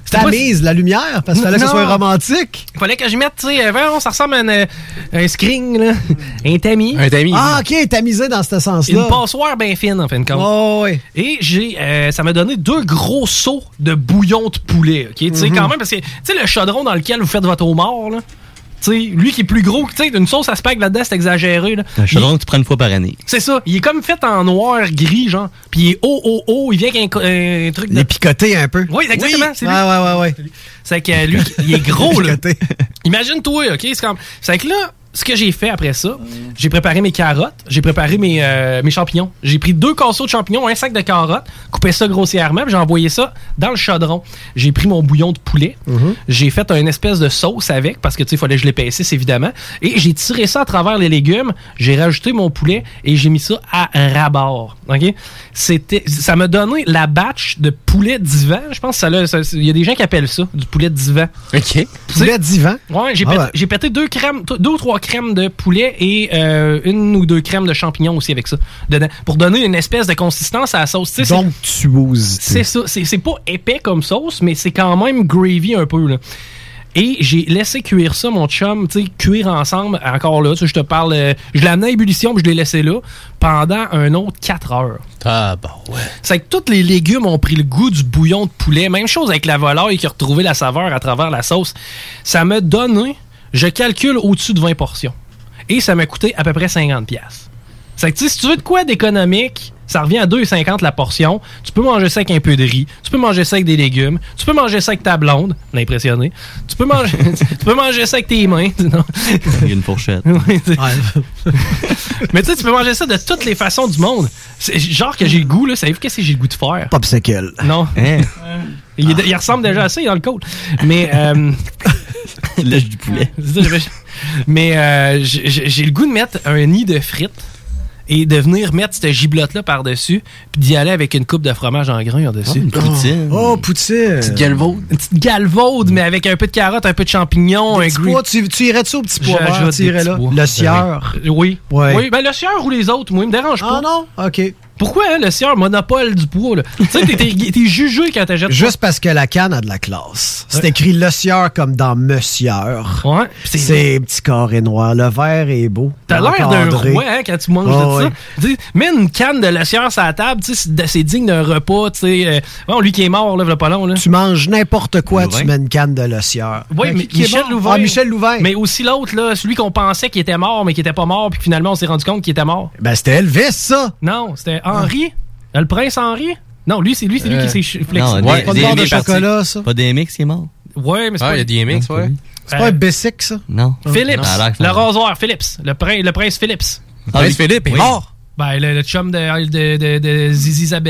C'était pas- Tamise la lumière, parce qu'il fallait que ce soit romantique. Il fallait que je mette, tu sais, euh, ça ressemble à un, euh, un screen, là. Un tamis. Un tamis. Ah, ok, tamisé dans ce sens-là. Une passoire bien fine, en fin de compte. Oh, oui. Et j'ai, euh, ça m'a donné deux gros seaux de bouillon de poulet. ok? Tu sais, Mhm. quand même, parce que, tu sais, le chaudron dans lequel vous faites votre homard, là. Tu sais, lui qui est plus gros, tu sais, une sauce à spag là-dedans, c'est exagéré, là. Un chaudron que tu prends une fois par année. C'est ça. Il est comme fait en noir, gris, genre. Puis il est haut, haut, haut. Il vient avec un, un truc de. Il est picoté un peu. Oui, exactement. C'est lui. Ouais, ouais, ouais, ouais. C'est que lui, il est gros, là. *laughs* Imagine-toi, OK? C'est comme. C'est que là, ce que j'ai fait après ça, j'ai préparé mes carottes, j'ai préparé mes, euh, mes champignons. J'ai pris deux casseaux de champignons, un sac de carottes, coupé ça grossièrement, puis j'ai envoyé ça dans le chaudron. J'ai pris mon bouillon de poulet, j'ai fait une espèce de sauce avec, parce que tu sais, il fallait que je l'épaississe évidemment, et j'ai tiré ça à travers les légumes, j'ai rajouté mon poulet et j'ai mis ça à rabord. OK? C'était, ça m'a donné la batch de poulet divan. Je pense que ça, l'a- ça- il y a des gens qui appellent ça du poulet divan. OK. Poulet divan? Ouais, j'ai Ah pété, ouais. pété deux crèmes, deux ou trois crèmes de poulet et euh, une ou deux crèmes de champignons aussi avec ça dedans pour donner une espèce de consistance à la sauce. Sais, c'est- ça. C'est pas épais comme sauce, mais c'est quand même gravy un peu. Là. Et j'ai laissé cuire ça, mon chum, tu sais, cuire ensemble, encore là, tu je te parle, euh, je l'ai amené à ébullition, puis je l'ai laissé là, pendant un autre 4 heures. Ah, bon, ouais. C'est que tous les légumes ont pris le goût du bouillon de poulet. Même chose avec la volaille qui a retrouvé la saveur à travers la sauce. Ça m'a donné, je calcule au-dessus de 20 portions. Et ça m'a coûté à peu près 50 pièces. C'est que tu sais, si tu veux de quoi d'économique, ça revient à 2,50 la portion. Tu peux manger ça avec un peu de riz. Tu peux manger ça avec des légumes. Tu peux manger ça avec ta blonde. On impressionné. Tu peux manger, *laughs* tu peux manger ça avec tes mains. Non. Il y a une fourchette. *laughs* Mais tu sais, tu peux manger ça de toutes les façons du monde. C'est genre que j'ai le goût, là. Savez-vous qu'est-ce que j'ai le goût de faire? Popsicle. Non. Hein? Il, est- il ressemble déjà à ça, il est dans le code. Mais. Euh, *laughs* Lèche du poulet. *laughs* Mais euh, j'ai le goût de mettre un nid de frites et de venir mettre cette giblotte-là par-dessus, puis d'y aller avec une coupe de fromage en grain en-dessus. une poutine. Oh, poutine. Petite galvaude. Une petite galvaude, mais avec un peu de carotte, un peu de champignons, un green. tu, tu irais-tu au petit pois Tu irais là? pois. Le sieur. Oui. Ouais. Oui, ben le sieur ou les autres, moi, il me dérange pas. Ah non? OK. Pourquoi, hein, le sieur, monopole du poids, là? tu sais, t'es- t'es t'es jugé quand t'achètes. Juste parce que la canne a de la classe. C'est Ouais. écrit le sieur comme dans Monsieur. Ouais. C'est petit carré noir. Le vert est beau. T'as l'air d'un roi hein, quand tu manges de ça. ouais. Mets une canne de lacière sur la table, tu sais, c'est- c'est digne d'un repas. Tu sais, euh, bon, lui qui est mort, là, il pas long. Là. Tu manges n'importe quoi, Louvain. tu mets une canne de le sieur. Oui, mais Michel? Louvain. Ah, Michel Louvain. Mais aussi l'autre, là, celui qu'on pensait qu'il était mort, mais qui était pas mort, puis finalement on s'est rendu compte qu'il était mort. Ben, c'était Elvis, ça. Non, c'était Henri? Le prince Henri? Non, lui, c'est lui, c'est lui Euh, qui s'est ch- flexé. Non, Ouais, des- des barre de chocolat, ça. Pas des MX qui est mort? Ouais, mais c'est Ah, pas il y a des MX, ouais. C'est pas un Bessic, ça? Non. Philips, là, le rasoir, Philips, le, prin- le prince Philips. Ah, Prince. Philippe est Oui. mort. Ben, le, le chum de, de, de, de Zizi là.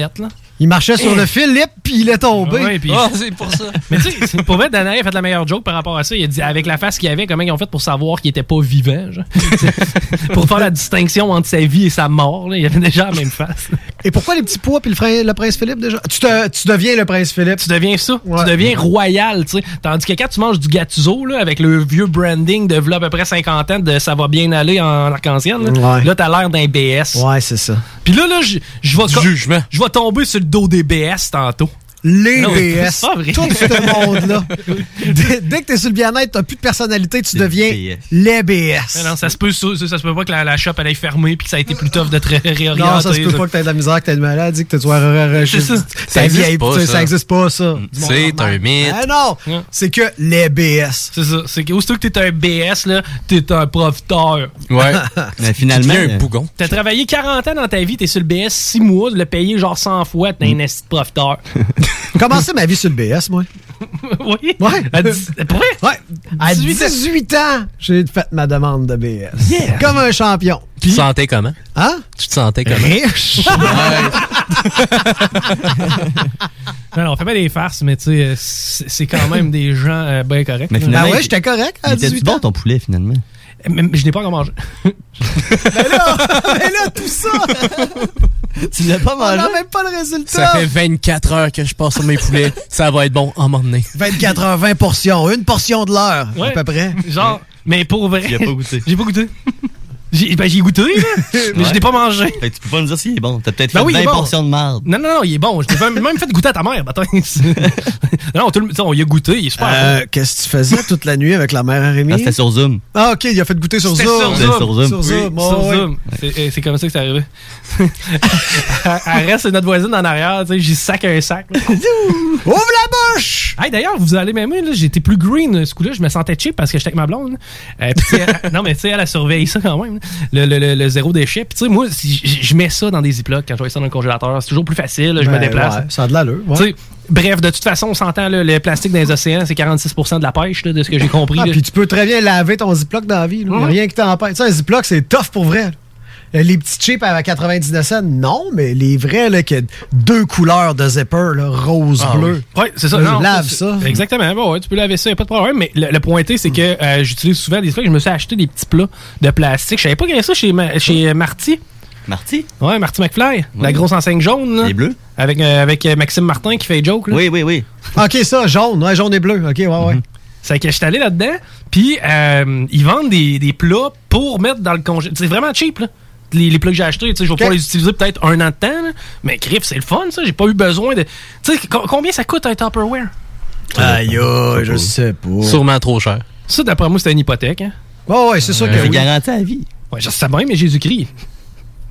Il marchait sur le Philippe, puis il est tombé. Ouais, puis- Ah, c'est pour ça. *laughs* Mais tu sais, pour vrai, Danae a fait la meilleure joke par rapport à ça. Il a dit, avec la face qu'il avait, comment ils ont fait pour savoir qu'il était pas vivant, genre? *laughs* pour faire la distinction entre sa vie et sa mort, là. Il avait déjà la même face. Et pourquoi les petits pois puis le, le prince Philippe déjà? Tu, te- tu deviens le prince Philippe. Tu deviens ça. Ouais. Tu deviens royal, tu sais. Tandis que quand tu manges du Gattuso, là, avec le vieux branding de à peu près 50 ans de ça va bien aller en arc-en-ciel, là, Ouais. là, t'as l'air d'un BS. Ouais, c'est ça. Puis là, là, vais. Je vais tomber sur le dos des BS tantôt. Les Non, BS. Tout ce monde-là. *laughs* dès, dès que t'es sur le bien-être, t'as plus de personnalité, tu deviens BS. les BS. Mais non, ça se peut, ça, ça se peut pas que la, la shop elle ait fermé puis que ça a été plus tough de te ré- réorienter. Non, ça se peut pas que t'aies de la misère, que t'aies de maladie, que tu sois C'est ça. Ça existe pas, ça. ça existe pas, ça. C'est un mythe. Ah non! C'est que les BS. C'est ça. C'est que aussitôt que t'es un BS, là, t'es un profiteur. Ouais. *laughs* Mais finalement. Tu deviens euh, un bougon. T'as travaillé 40 ans dans ta vie, t'es sur le BS 6 mois, tu l'as payé genre 100 fois, t'es un esti de profiteur. *laughs* Commencé ma vie sur le BS, moi. *laughs* oui? Ouais. À dix- Pour vrai? Ouais. À 18 ans? 18 ans, j'ai fait ma demande de BS. Comme un champion. Tu te sentais comment? Hein? Tu te sentais comment? Riche. *laughs* Non, non, on fait pas des farces, mais tu sais, c'est quand même des gens euh, bien corrects. Mais finalement, Ben ouais, j'étais correct à il était 18 bon ans. ton poulet finalement. Mais, mais je n'ai pas encore mangé. *laughs* Mais là, mais là, tout ça, *laughs* Tu l'as pas on mangé? n'a même pas le résultat. Ça fait 24 heures que je passe sur mes poulets. Ça va être bon en moment donné. 24 heures, 20 portions. Une portion de l'heure, Ouais. à peu près. Genre, mais pour vrai. A pas goûté. J'ai pas goûté. *laughs* J'ai ben, j'ai goûté, là, *laughs* mais je Ouais. n'ai pas mangé. Fait que tu peux pas nous dire s'il est bon. T'as peut-être Ben fait oui, il est 20 bon. portions de marde. Non, non, non, il est bon. Je t'ai même fait goûter à ta mère, bâtin. *laughs* non, tout le, on y a goûté, il est super Euh, bon. Qu'est-ce que tu faisais toute la nuit avec la mère à Rémi? Ah, c'était sur Zoom. Ah, ok, il a fait goûter sur Zoom. sur Zoom. Sur Zoom, Oui, oh, sur ouais. Zoom. C'est c'est comme ça que c'est arrivé. *laughs* elle reste notre voisine en arrière, tu sais, j'y sac un sac. là. Ouvre la bouche! Hey, d'ailleurs, vous allez m'aimer, là, j'étais plus green ce coup-là, je me sentais cheap parce que j'étais avec ma blonde. Euh, *laughs* non, mais tu sais, elle a surveillé ça quand même, le, le- le- le zéro déchet. Puis, tu sais, moi, si je mets ça dans des ziplocs quand je vais ça dans le congélateur, c'est toujours plus facile, je me Ben, déplace. ouais, ça a de l'allure. ouais. Bref, de toute façon, on s'entend, le plastique dans les océans, c'est 46% de la pêche, là, de ce que j'ai compris. Ah, puis tu peux très bien laver ton Ziploc dans la vie. là. Ouais. Rien qui t'empêche. Tu sais, un Ziploc, c'est tough pour vrai. là. Euh, Les petits chips à 99 cents, non, mais les vrais, là, qui ont deux couleurs de zipper, là, rose, Ah bleu. oui. Ouais, c'est ça. Non, je lave ça. Exactement. Bon, ouais, tu peux laver ça, y a pas de problème. Mais le, le pointé, c'est que euh, j'utilise souvent des trucs. Je me suis acheté des petits plats de plastique. Je savais pas qu'il y avait ça chez, Ma- chez euh, Marty. Marty? Ouais, Marty McFly. La grosse enseigne jaune. là. Les bleus? Avec, euh, avec Maxime Martin qui fait joke. Là. Oui, oui, oui. OK, ça, jaune. Ouais, jaune et bleu. OK, ouais, ouais. *laughs* C'est que je suis allé là-dedans, puis euh, ils vendent des, des plats pour mettre dans le congé. C'est vraiment cheap, là. Les, les plats que j'ai achetés, tu sais, je vais pouvoir les utiliser peut-être un an de temps, là. mais griff, c'est le fun, ça. J'ai pas eu besoin de. Tu sais, co- combien ça coûte un Tupperware? Aïe, aïe, je sais pas. Sûrement trop cher. Ça, d'après moi, c'était une hypothèque. Hein? Ouais, ouais, c'est sûr que oui. garanti à vie. Ouais, je sais bien, mais Jésus-Christ.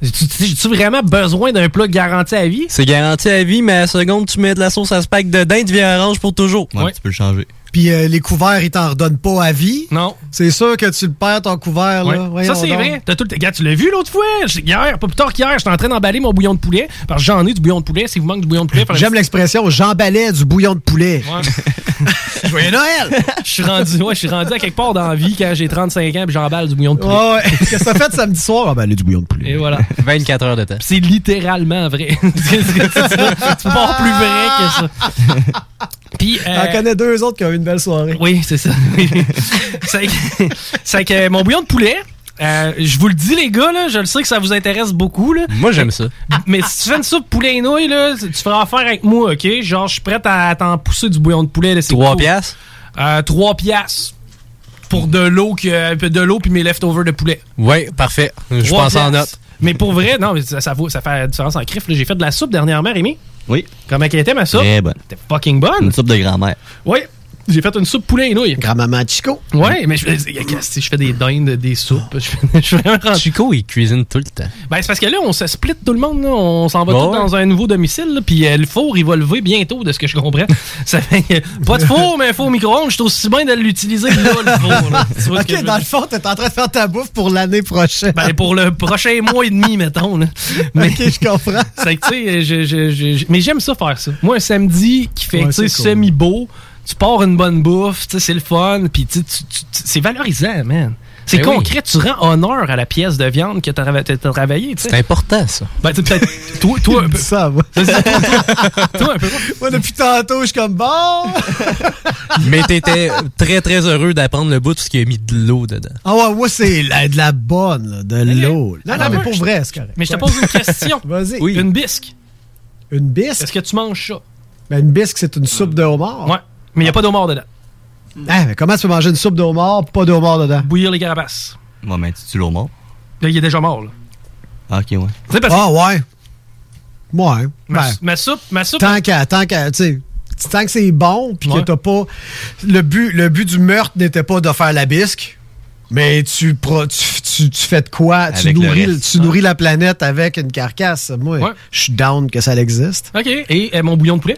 J'ai-tu j'ai-tu vraiment besoin d'un plat garanti à vie? C'est garanti à vie, mais à la seconde, tu mets de la sauce à spag dedans, il devient orange pour toujours. Ouais, tu peux le changer. Puis euh, les couverts, ils t'en redonnent pas à vie. Non. C'est sûr que tu le perds, ton couvert. Ouais. Là. Voyons Ça, c'est vrai. T'as tout le... Regarde, tu l'as vu l'autre fois? J'ai- Hier, pas plus tard qu'hier, j'étais en train d'emballer mon bouillon de poulet. Parce que j'en ai du bouillon de poulet. Si vous manque du bouillon de poulet, *laughs* J'aime l'expression j'emballais du bouillon de poulet. Ouais. *laughs* Joyeux Noël! Je suis rendu, ouais, je suis rendu à quelque part dans la vie quand j'ai 35 ans puis j'emballe du bouillon de poulet. Ouais, ouais. Qu'est-ce que ça fait samedi soir? Ah, ben, du bouillon de poulet. Et voilà. 24 heures de temps. C'est littéralement vrai. *laughs* tu peux pas plus vrai que ça. Puis, euh, J'en connais deux autres qui ont eu une belle soirée. Oui, c'est ça. *laughs* c'est que, c'est que mon bouillon de poulet, euh, je vous le dis, les gars, là, je le sais que ça vous intéresse beaucoup. Là. Moi, j'aime ça. Mais si tu fais une soupe poulet et nouilles, là, tu feras affaire avec moi, OK? Genre, je suis prêt à t'en pousser du bouillon de poulet. là, c'est Trois cool. piastres? Euh, trois piastres. Pour de l'eau, que- de l'eau puis mes leftovers de poulet. Oui, parfait. Je Trois pense en note. Mais pour vrai, non, mais ça, ça, vaut- ça fait la différence en crif. J'ai fait de la soupe dernièrement, Rémi. Oui. Comment elle était, ma soupe? Très bonne. C'était fucking bonne. Une soupe de grand-mère. Oui. J'ai fait une soupe poulet et nouilles. Grand-maman Chico. Ouais, mais je, je- je fais des dindes, des soupes. Je, vraiment *laughs* Chico, il cuisine tout le temps. Ben, c'est parce que là, on se split tout le monde. là. On s'en va tous ouais. dans un nouveau domicile. là. Puis euh, le four, il va lever bientôt, de ce que je comprends. *laughs* Ça fait que- pas de four, mais un four micro-ondes. Je suis aussi bien de l'utiliser là, le four. là. Tu vois ce que je OK, dans le fond, t'es en train de faire ta bouffe pour l'année prochaine. Ben, pour le prochain mois et demi, mettons. Là. *laughs* Mais, OK, je comprends. c'est que, tu sais, je, je- je- je- mais j'aime ça faire ça. Moi, un samedi qui fait, Ouais, tu sais, c'est cool. semi-beau, tu pars une bonne bouffe, tu sais, c'est le fun, puis tu sais, tu- tu- tu- c'est valorisant, man. C'est Ben oui. concret, tu rends honneur à la pièce de viande que tu as, travaillé, tu sais. C'est important, ça. Ben, peut-être, toi, *laughs* toi, un peu. Ça toi, toi, un peu. Moi, depuis tantôt, je suis comme bon. *laughs* Mais t'étais très, très heureux d'apprendre le bout de ce qu'il a mis de l'eau dedans. Ah ouais, moi, c'est de la bonne, là, de l'eau. Non, non, Attends, mais moi, pour je- vrai, c'est correct. Mais je te pose une question. *laughs* Vas-y. Oui. Une bisque. Une bisque? Est-ce que tu manges ça? Ben, une bisque, c'est une soupe de homard. Ouais. Mais il n'y a pas de homard dedans. Ah, mais comment tu peux manger une soupe de homard, pas de homard dedans? Bouillir les carapaces. Ouais, mais tu tues l'eau mort. Là, il est déjà mort, là. Ah, ok, ouais. Tu sais, parce que Ah ouais. Ouais. ma, Ben, ma soupe, ma soupe. tant qu'à, tant qu'à, tu sais, tant que c'est bon, puis Ouais. que t'as pas. Le but, le but du meurtre n'était pas de faire la bisque, mais tu, pro- tu, tu, tu fais de quoi? Tu Avec nourris, reste. tu nourris la planète avec une carcasse. Moi, Ouais. je suis down que ça existe. OK. Et euh, mon bouillon de poulet?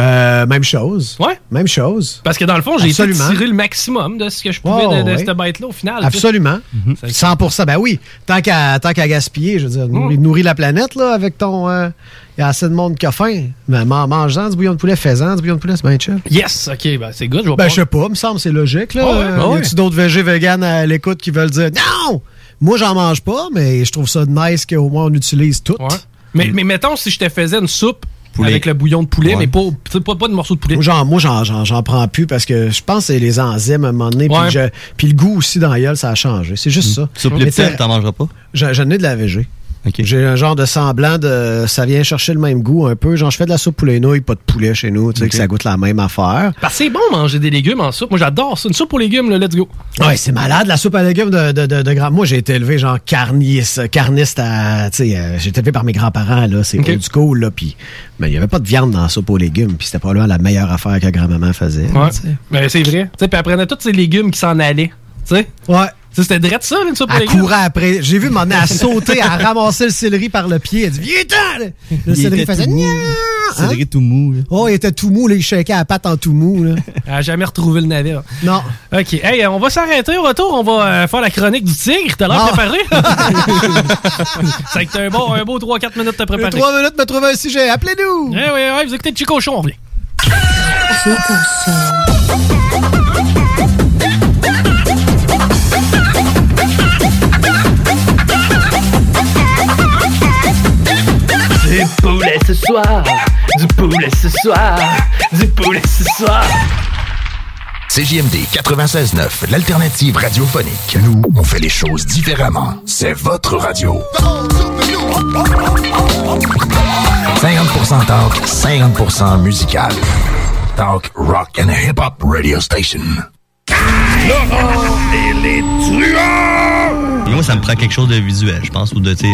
Euh, même chose. Ouais. Même chose. Parce que dans le fond, j'ai été Absolument. tiré le maximum de ce que je pouvais Ouais, de, de ouais. cette bête-là au final. Absolument. Mhm. 100 Ben oui. Tant qu'à gaspiller, je veux dire, Mm. nourris la planète là, avec ton. Il y a assez de monde qui a faim. Mais man- mangeant du bouillon de poulet, faisant du bouillon de poulet, c'est bien chill. Yes, ok, ben c'est good. Je Ben, je sais pas, me semble c'est logique. Là. Ah ouais, Euh, ah y ouais? d'autres végés vegan à l'écoute qui veulent dire non? Moi, j'en mange pas, mais je trouve ça nice qu'au moins on utilise tout. Ouais. Mais, mais mettons, si je te faisais une soupe Poulet. avec le bouillon de poulet, Ouais. mais pas, pas, pas de morceaux de poulet. Moi, j'en, moi, j'en, j'en- j'en prends plus parce que je pense que c'est les enzymes à un moment donné. Puis, Ouais. je- puis le goût aussi dans la gueule, ça a changé. C'est juste ça. Soupe t'sais, t'en mangeras pas? J'en j'en ai de la végé. J'ai un genre de semblant de. Ça vient chercher le même goût un peu. Genre, je fais de la soupe poulet nouilles, pas de poulet chez nous, tu sais, que ça goûte la même affaire. Parce que c'est bon manger des légumes en soupe. Moi, j'adore ça. Une soupe aux légumes, là, let's go. Ouais, c'est malade, la soupe à légumes de, de, de, de grand. Moi, j'ai été élevé genre carniste, carniste à. Tu sais, euh, j'ai été élevé par mes grands-parents, là. C'est Ok. old school, là. Puis, mais il n'y avait pas de viande dans la soupe aux légumes. Puis, c'était probablement la meilleure affaire que grand-maman faisait. Ouais. tu sais. Ben, c'est vrai. Tu sais, puis elle prenait tous ces légumes qui s'en allaient. Tu sais? Ouais. Tu sais, C'était direct ça, là, une soupe aux Elle courait après. J'ai vu m'en à sauter, à ramasser le céleri par le pied. Elle dit Viens-t'en! là. Le Il céleri faisait. Nya! hein? Cédric tout mou. là. Oh, il était tout mou, là, il shakeait la patte en tout mou. Là. Elle a jamais retrouvé le navire. Non. OK. Hey, on va s'arrêter au retour. On va euh, faire la chronique du tigre. T'as l'air Ah. préparé? C'est que t'as un beau, un beau 3-4 minutes de préparer. trois minutes me trouver un sujet. Appelez-nous! Eh oui, oui, vous écoutez Chico Show, on revient. Du poulet ce soir, du poulet ce soir, du poulet ce soir. CJMD 96.9, l'alternative radiophonique. Nous, on fait les choses différemment. C'est votre radio. 50% talk, 50% musical. Talk, rock and hip-hop radio station. Laurent et les truands! Moi, ça me prend quelque chose de visuel, je pense, ou de physique.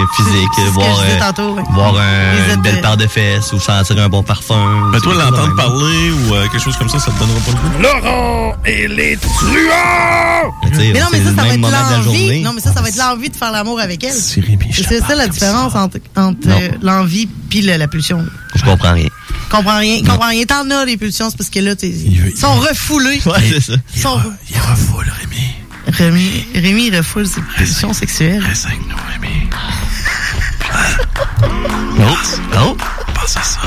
*laughs* voir euh, tantôt, ouais. voir un- une belle paire de fesses ou sentir un bon parfum. Mais toi, l'entendre parler ou euh, quelque chose comme ça, ça te donnera pas le goût? Laurent et les truands! Mais non, mais ça, ça va être l'envie. Non, mais ça, ça va être l'envie de faire l'amour avec elle. C'est Rémi C'est ça la différence entre, euh, l'envie puis la pulsion. Je comprends rien. Comprends rien. Comprends rien. T'en as les pulsions, c'est parce que là, t'es- ils sont refoulés. Ouais, c'est ça. Ils sont Il refoule, Rémi. Rémi, Rémi il refoule ses pulsions sexuelles. Reste avec nous, Rémi. Oh, oh. Pense à ça.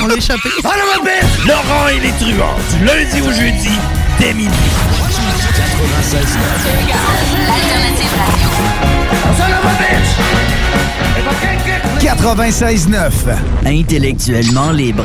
On l'a échappé. Alors, ma belle, Laurent et les truands, du lundi au jeudi, dès minuit. 96.9. Intellectuellement libre.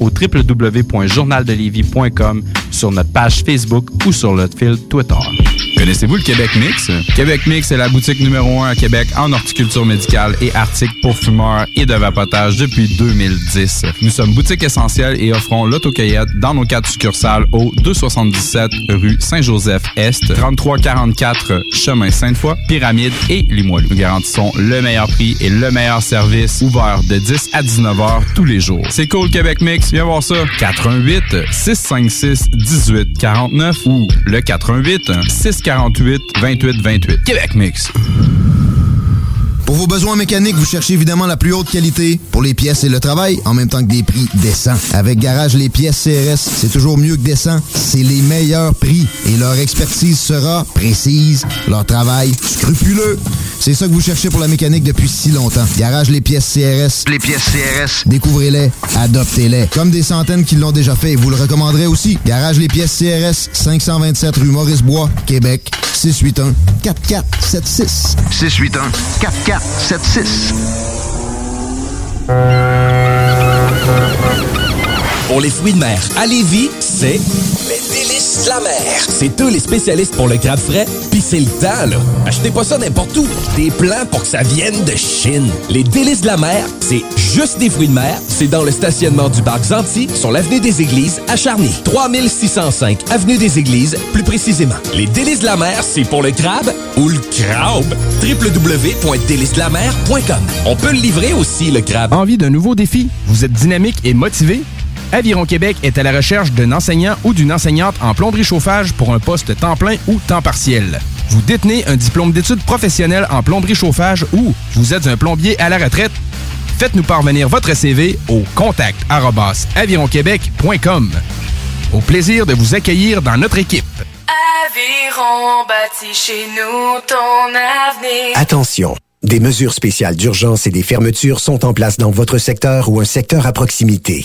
au www.journaldelévis.com, sur notre page Facebook ou sur notre fil Twitter. Connaissez-vous le Québec Mix? Québec Mix est la boutique numéro 1 à Québec en horticulture médicale et articles pour fumeurs et de vapotage depuis 2010. Nous sommes boutique essentielle et offrons l'autocueillette dans nos quatre succursales au 277 rue Saint-Joseph-Est, 3344 chemin Sainte-Foy, Pyramide et Limoilou. Nous garantissons le meilleur prix et le meilleur service ouvert de 10 à 19 heures tous les jours. C'est cool Québec Mix, viens voir ça. 88 656 18 49 ou le 88 648 28 28. Québec Mix. Pour vos besoins mécaniques, vous cherchez évidemment la plus haute qualité pour les pièces et le travail, en même temps que des prix décents. Avec Garage Les Pièces CRS, c'est toujours mieux que décent. C'est les meilleurs prix et leur expertise sera précise, leur travail scrupuleux. C'est ça que vous cherchez pour la mécanique depuis si longtemps. Garage Les Pièces CRS. Les pièces CRS. Découvrez-les, adoptez-les. Comme des centaines qui l'ont déjà fait et vous le recommanderez aussi. Garage Les Pièces CRS, 527 rue Maurice-Bois, Québec, 681 4476. 681 4476. Pour les fruits de mer à Lévis, c'est délices de la mer. C'est eux les spécialistes pour le crabe frais, puis c'est le temps, là. Achetez pas ça n'importe où. Des plans pour que ça vienne de Chine. Les délices de la mer, c'est juste des fruits de mer. C'est dans le stationnement du parc Zanti, sur l'avenue des Églises, à Charny. 3605 avenue des Églises, plus précisément. Les délices de la mer, c'est pour le crabe ou le crabe. www.délicesdelamer.com On peut le livrer aussi, le crabe. Envie d'un nouveau défi? Vous êtes dynamique et motivé? Aviron Québec est à la recherche d'un enseignant ou d'une enseignante en plomberie chauffage pour un poste temps plein ou temps partiel. Vous détenez un diplôme d'études professionnelles en plomberie chauffage ou vous êtes un plombier à la retraite? Faites-nous parvenir votre CV au contact avironquebec.com. Au plaisir de vous accueillir dans notre équipe. Aviron bâti chez nous ton avenir. Attention, des mesures spéciales d'urgence et des fermetures sont en place dans votre secteur ou un secteur à proximité.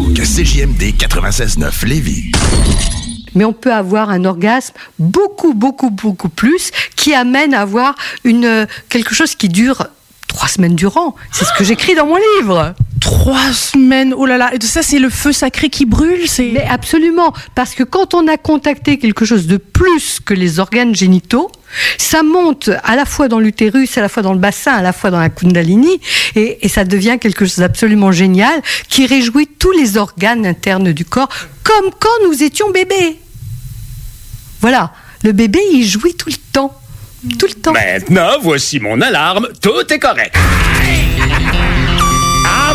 CJMD 96.9 Lévis. mais on peut avoir un orgasme beaucoup, beaucoup, beaucoup plus qui amène à avoir une, euh, quelque chose qui dure trois semaines durant. C'est ce que j'écris dans mon livre. Trois semaines, oh là là, et ça c'est le feu sacré qui brûle, c'est... Mais absolument, parce que quand on a contacté quelque chose de plus que les organes génitaux, ça monte à la fois dans l'utérus, à la fois dans le bassin, à la fois dans la kundalini, et, et ça devient quelque chose d'absolument génial qui réjouit tous les organes internes du corps, comme quand nous étions bébés. Voilà, le bébé, il jouit tout le temps. Tout le temps. Maintenant, voici mon alarme. Tout est correct.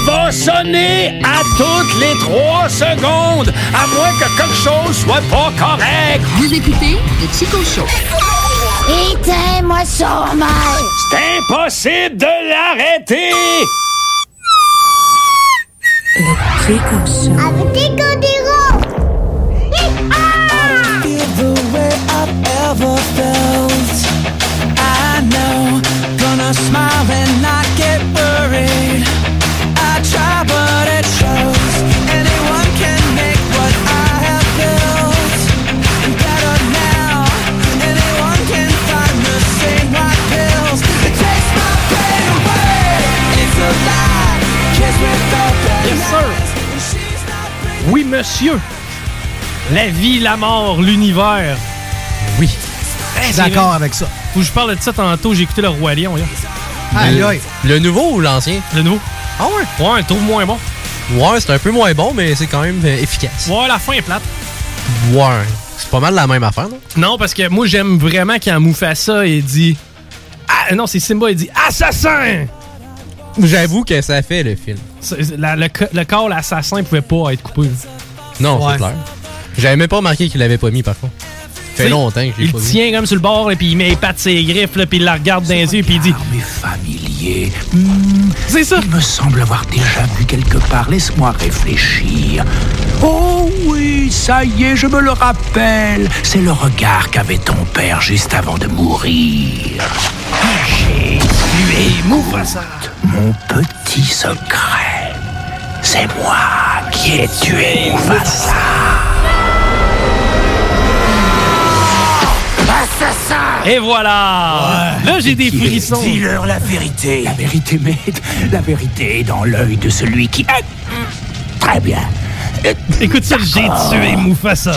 Va sonner à toutes les trois secondes, à moins que quelque chose soit pas correct. Vous écoutez le Chico Show. Éteins-moi ça, C'est impossible de l'arrêter. Le Chico Show. Avec des ever felt. I know, gonna smile and not get worried. Oui, monsieur. La vie, la mort, l'univers. Oui. D'accord avec ça. Faut que je parle de ça tantôt. J'ai écouté le Roi Lion. Là. Aïe, aïe. Le nouveau ou l'ancien? Le nouveau. Ah ouais? Ouais, je trouve moins bon. Ouais, c'est un peu moins bon, mais c'est quand même euh, efficace. Ouais, la fin est plate. Ouais. C'est pas mal la même affaire, non? Non, parce que moi, j'aime vraiment quand Mufasa, il dit... Ah, non, c'est Simba, il dit « Assassin! » J'avoue que ça fait le film. La- le, le corps l'assassin pouvait pas être coupé. Non, Ouais. c'est clair. J'avais même pas remarqué qu'il l'avait pas mis, par contre. Ça fait T'sais, longtemps que je l'ai Il pas vu. tient comme sur le bord, et puis il met les pattes ses griffes, là, puis il la regarde dans les yeux, puis il dit familier. Hmm, C'est ça. Il me semble avoir déjà vu quelque part. Laisse-moi réfléchir. Oh oui, ça y est, je me le rappelle. C'est le regard qu'avait ton père juste avant de mourir. J'ai tué Mufasa. Mon petit secret. C'est moi qui ai tué Mufasa. Assassin Et voilà! Là, j'ai des frissons. Dis-leur la vérité? La vérité, mais la vérité est dans l'œil de celui qui. Ah, Très bien. Euh, Écoute ça, j'ai d'accord. tué Mufasa.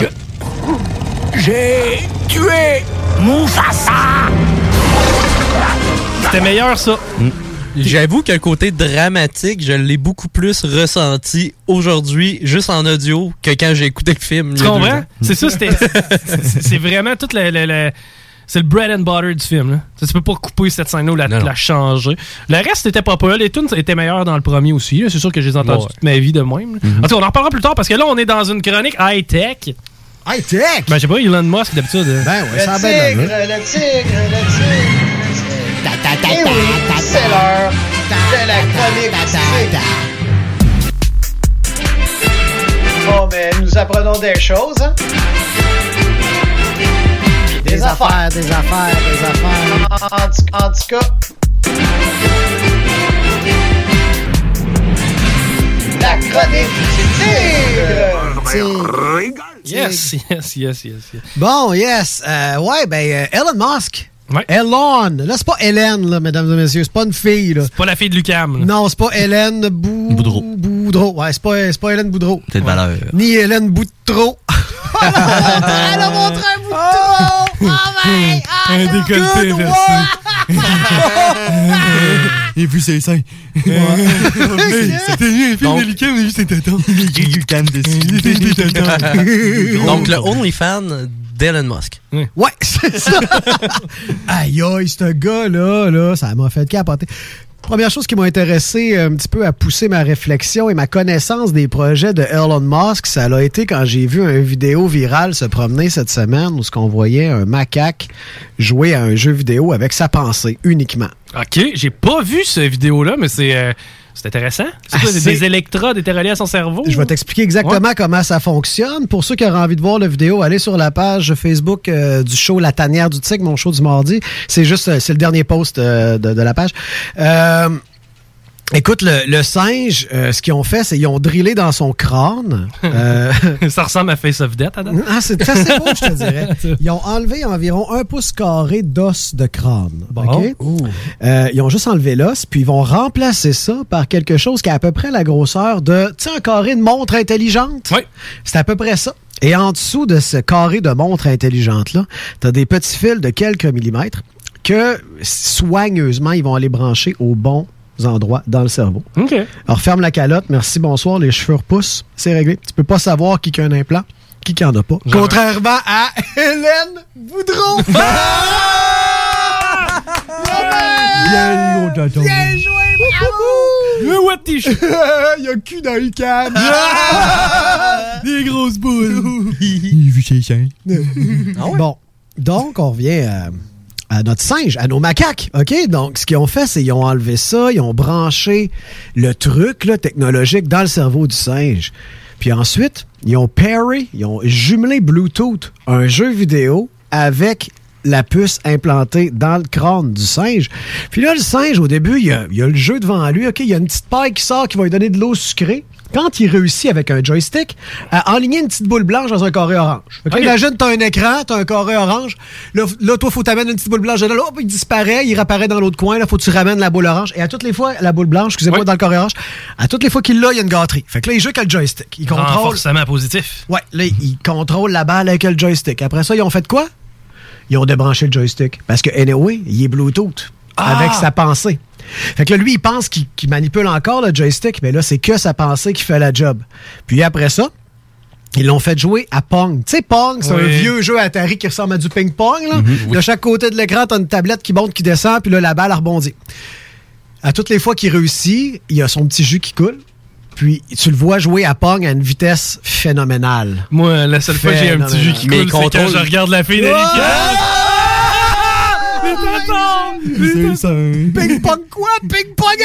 J'ai tué Mufasa. C'était meilleur, ça. J'avoue que le côté dramatique, je l'ai beaucoup plus ressenti aujourd'hui, juste en audio, que quand j'ai écouté le film. Tu comprends? C'est ça, c'était. *laughs* c'est- vraiment tout le. le- le- c'est le bread and butter du film. Là. Tu peux pas couper cette scène-là ou la, la changer. Le reste était pas pire. Les tunes étaient meilleurs dans le premier aussi. là. C'est sûr que je les ai entendus Ouais. toute ma vie de même. là. En tout cas, on en reparlera plus tard parce que là, on est dans une chronique high-tech. High-tech? Ben, je sais pas, Elon Musk d'habitude. Ben ouais, ça bien tigre, le tigre, le tigre. Eh oui, c'est l'heure de la chronique tigre. Bon, mais nous apprenons des choses, hein? Des, Des affaires, des affaires, des affaires. En, tout- en tout cas. La chronique du tigre! Yes, yes, yes, yes. yes. Bon, yes. Euh, ouais, ben, euh, Elon Musk. Elon. Là, c'est pas Hélène, là, mesdames et messieurs. C'est pas une fille, là. C'est pas la fille de Lucam. Non, c'est pas Hélène Bou... Boudreau. Boudreau. Ouais, c'est pas, c'est pas Hélène Boudreau. Peut-être valeur. Ni Hélène Boudreau. Elle a montré un bout de trop. Oh my *laughs* Un décolleté. Et puis c'est seins. C'était un film délicat, mais juste un *laughs* tonton. *laughs* Donc, le OnlyFan d'Elon Musk. Ouais, c'est ça. aïe, aïe, ce gars-là, là, ça m'a fait capoter. Première chose qui m'a intéressé un petit peu à pousser ma réflexion et ma connaissance des projets de Elon Musk, ça l'a été quand j'ai vu une vidéo virale se promener cette semaine où ce qu'on voyait un macaque jouer à un jeu vidéo avec sa pensée uniquement. Ok, j'ai pas vu cette vidéo-là, mais c'est euh, c'est intéressant. C'est Ah, des- électrodes étaient reliés à son cerveau? Je vais t'expliquer exactement comment ça fonctionne. Pour ceux qui auraient envie de voir la vidéo, allez sur la page Facebook euh, du show La Tanière du Tigre, mon show du mardi. C'est juste, euh, c'est le dernier post euh, de, de la page. Euh, Écoute, le, le singe, euh, ce qu'ils ont fait, c'est qu'ils ont drillé dans son crâne. euh, *laughs* ça ressemble à Face of Death, Adam? Ah, c'est assez beau, je te dirais. *laughs* Ils ont enlevé environ un pouce carré d'os de crâne. OK? Euh, ils ont juste enlevé l'os, puis ils vont remplacer ça par quelque chose qui a à peu près la grosseur de, tu sais, un carré de montre intelligente? Oui. C'est à peu près ça. Et en dessous de ce carré de montre intelligente-là, tu as des petits fils de quelques millimètres que soigneusement, ils vont aller brancher au bon endroits dans le cerveau. OK. Alors, ferme la calotte. Merci, bonsoir. Les cheveux repoussent. C'est réglé. Tu peux pas savoir qui qui a un implant, qui qui en a pas. Contrairement à *laughs* Hélène Boudreau. *laughs* Bien joué, bravo! Le what t-shirt. *laughs* Il y a cul dans le can. Des grosses boules. Bon, donc on revient à, à notre singe, à nos macaques. OK? Donc, ce qu'ils ont fait, c'est qu'ils ont enlevé ça, ils ont branché le truc technologique dans le cerveau du singe. Puis ensuite, ils ont pairé, ils ont jumelé Bluetooth, un jeu vidéo avec la puce implantée dans le crâne du singe. Puis là, le singe, au début, il y a, a le jeu devant lui. OK, il y a une petite paille qui sort qui va lui donner de l'eau sucrée. Quand il réussit avec un joystick à enligner une petite boule blanche dans un carré orange. OK, OK. Imagine, tu as un écran, tu as un carré orange. Là, là toi, faut t'amener une petite boule blanche. Là, hop, il disparaît, il réapparaît dans l'autre coin. Là, faut que tu ramènes la boule orange. Et à toutes les fois, la boule blanche, excusez-moi, dans le carré orange, à toutes les fois qu'il l'a, il y a une gâterie. Fait que là, il joue avec le joystick. Il contrôle. Renforcement positif. Ouais, là, ils contrôlent la balle avec le joystick. Après ça, ils ont fait quoi? Ils ont débranché le joystick. Parce que, anyway, il est Bluetooth. Ah! Avec sa pensée. Fait que là, lui, il pense qu'il manipule encore le joystick, mais là, c'est que sa pensée qui fait la job. Puis après ça, ils l'ont fait jouer à Pong. Tu sais, Pong, c'est Oui. un vieux jeu Atari qui ressemble à du ping-pong. là. De chaque côté de l'écran, t'as une tablette qui monte, qui descend, puis là, la balle rebondit. À toutes les fois qu'il réussit, il y a son petit jus qui coule. Puis tu le vois jouer à Pong à une vitesse phénoménale. Moi, la seule fois que j'ai un petit jus qui coule, c'est quand je regarde la fille d'Eric. Ping-pong quoi? Ping-pong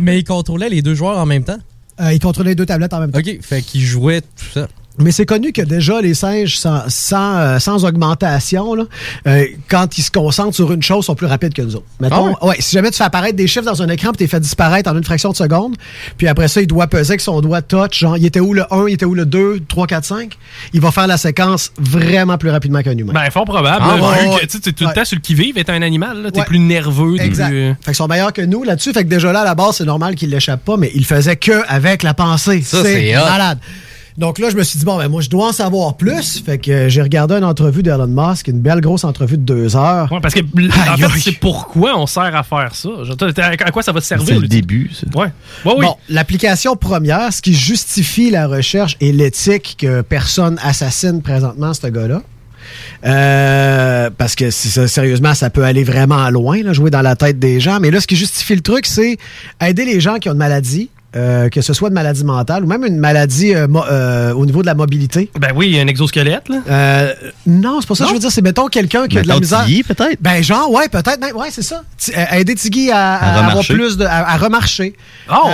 Mais il contrôlait les deux joueurs en même temps? Euh, il contrôlait les deux tablettes en même temps. OK, fait qu'il jouait tout ça. Mais c'est connu que déjà les singes sans, sans, euh, sans augmentation, là, euh, quand ils se concentrent sur une chose, sont plus rapides que nous autres. Mettons, Ah ouais, si jamais tu fais apparaître des chiffres dans un écran puis t'es fait disparaître en une fraction de seconde, puis après ça, il doit peser avec son doigt touch, genre, il était où le 1, il était où le 2, 3, 4, 5, il va faire la séquence vraiment plus rapidement qu'un humain. Ben, fort probable. Ah, là, ouais, vu ouais. que tu t'es tout le temps sur le qui-vive, être un animal, là, t'es Ouais. plus nerveux. Exact. plus- Fait qu'ils sont meilleurs que nous là-dessus. Fait que déjà là, à la base, c'est normal qu'il l'échappe pas, mais il faisait que avec la pensée. Ça, c'est hot. Donc là, je me suis dit, bon, ben moi, je dois en savoir plus. Fait que euh, j'ai regardé une entrevue d'Elon Musk, une belle grosse entrevue de deux heures. Ouais, parce que, en fait, c'est pourquoi on sert à faire ça? À quoi ça va te servir? C'est le début, ça. Ouais. Ouais, oui. Bon, l'application première, ce qui justifie la recherche et l'éthique que personne assassine présentement ce gars-là. Euh, parce que ça, sérieusement, ça peut aller vraiment loin, là, jouer dans la tête des gens. Mais là, ce qui justifie le truc, c'est aider les gens qui ont une maladie, euh, que ce soit une maladie mentale ou même une maladie euh, mo- euh, au niveau de la mobilité. Ben oui, un exosquelette, là. Non, c'est pas ça que je veux dire. C'est mettons quelqu'un qui a de la Mettons misère. Tiggy, peut-être? Ben genre, ouais, peut-être. même, Ouais, c'est ça. Aider Tiggy à, à À avoir remarcher. plus de. à, à remarcher. Ah, ouais.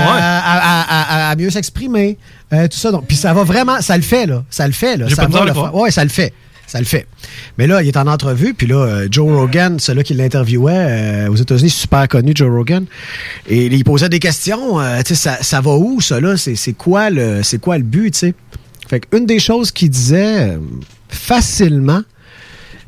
À, mieux s'exprimer. euh, tout ça. Donc, puis ça va vraiment. Ça le fait, là. Ça le fait, là. J'ai Ça pas de va le à le faire. Ouais, ça le fait. Ça le fait. Mais là, il est en entrevue, puis là, euh, Joe Rogan, celui qui l'interviewait euh, aux États-Unis, super connu, Joe Rogan, et il posait des questions. euh, tu sais, ça, va où, ça, là? C'est quoi, le- quoi le but, tu sais? Fait qu'une des choses qu'il disait facilement,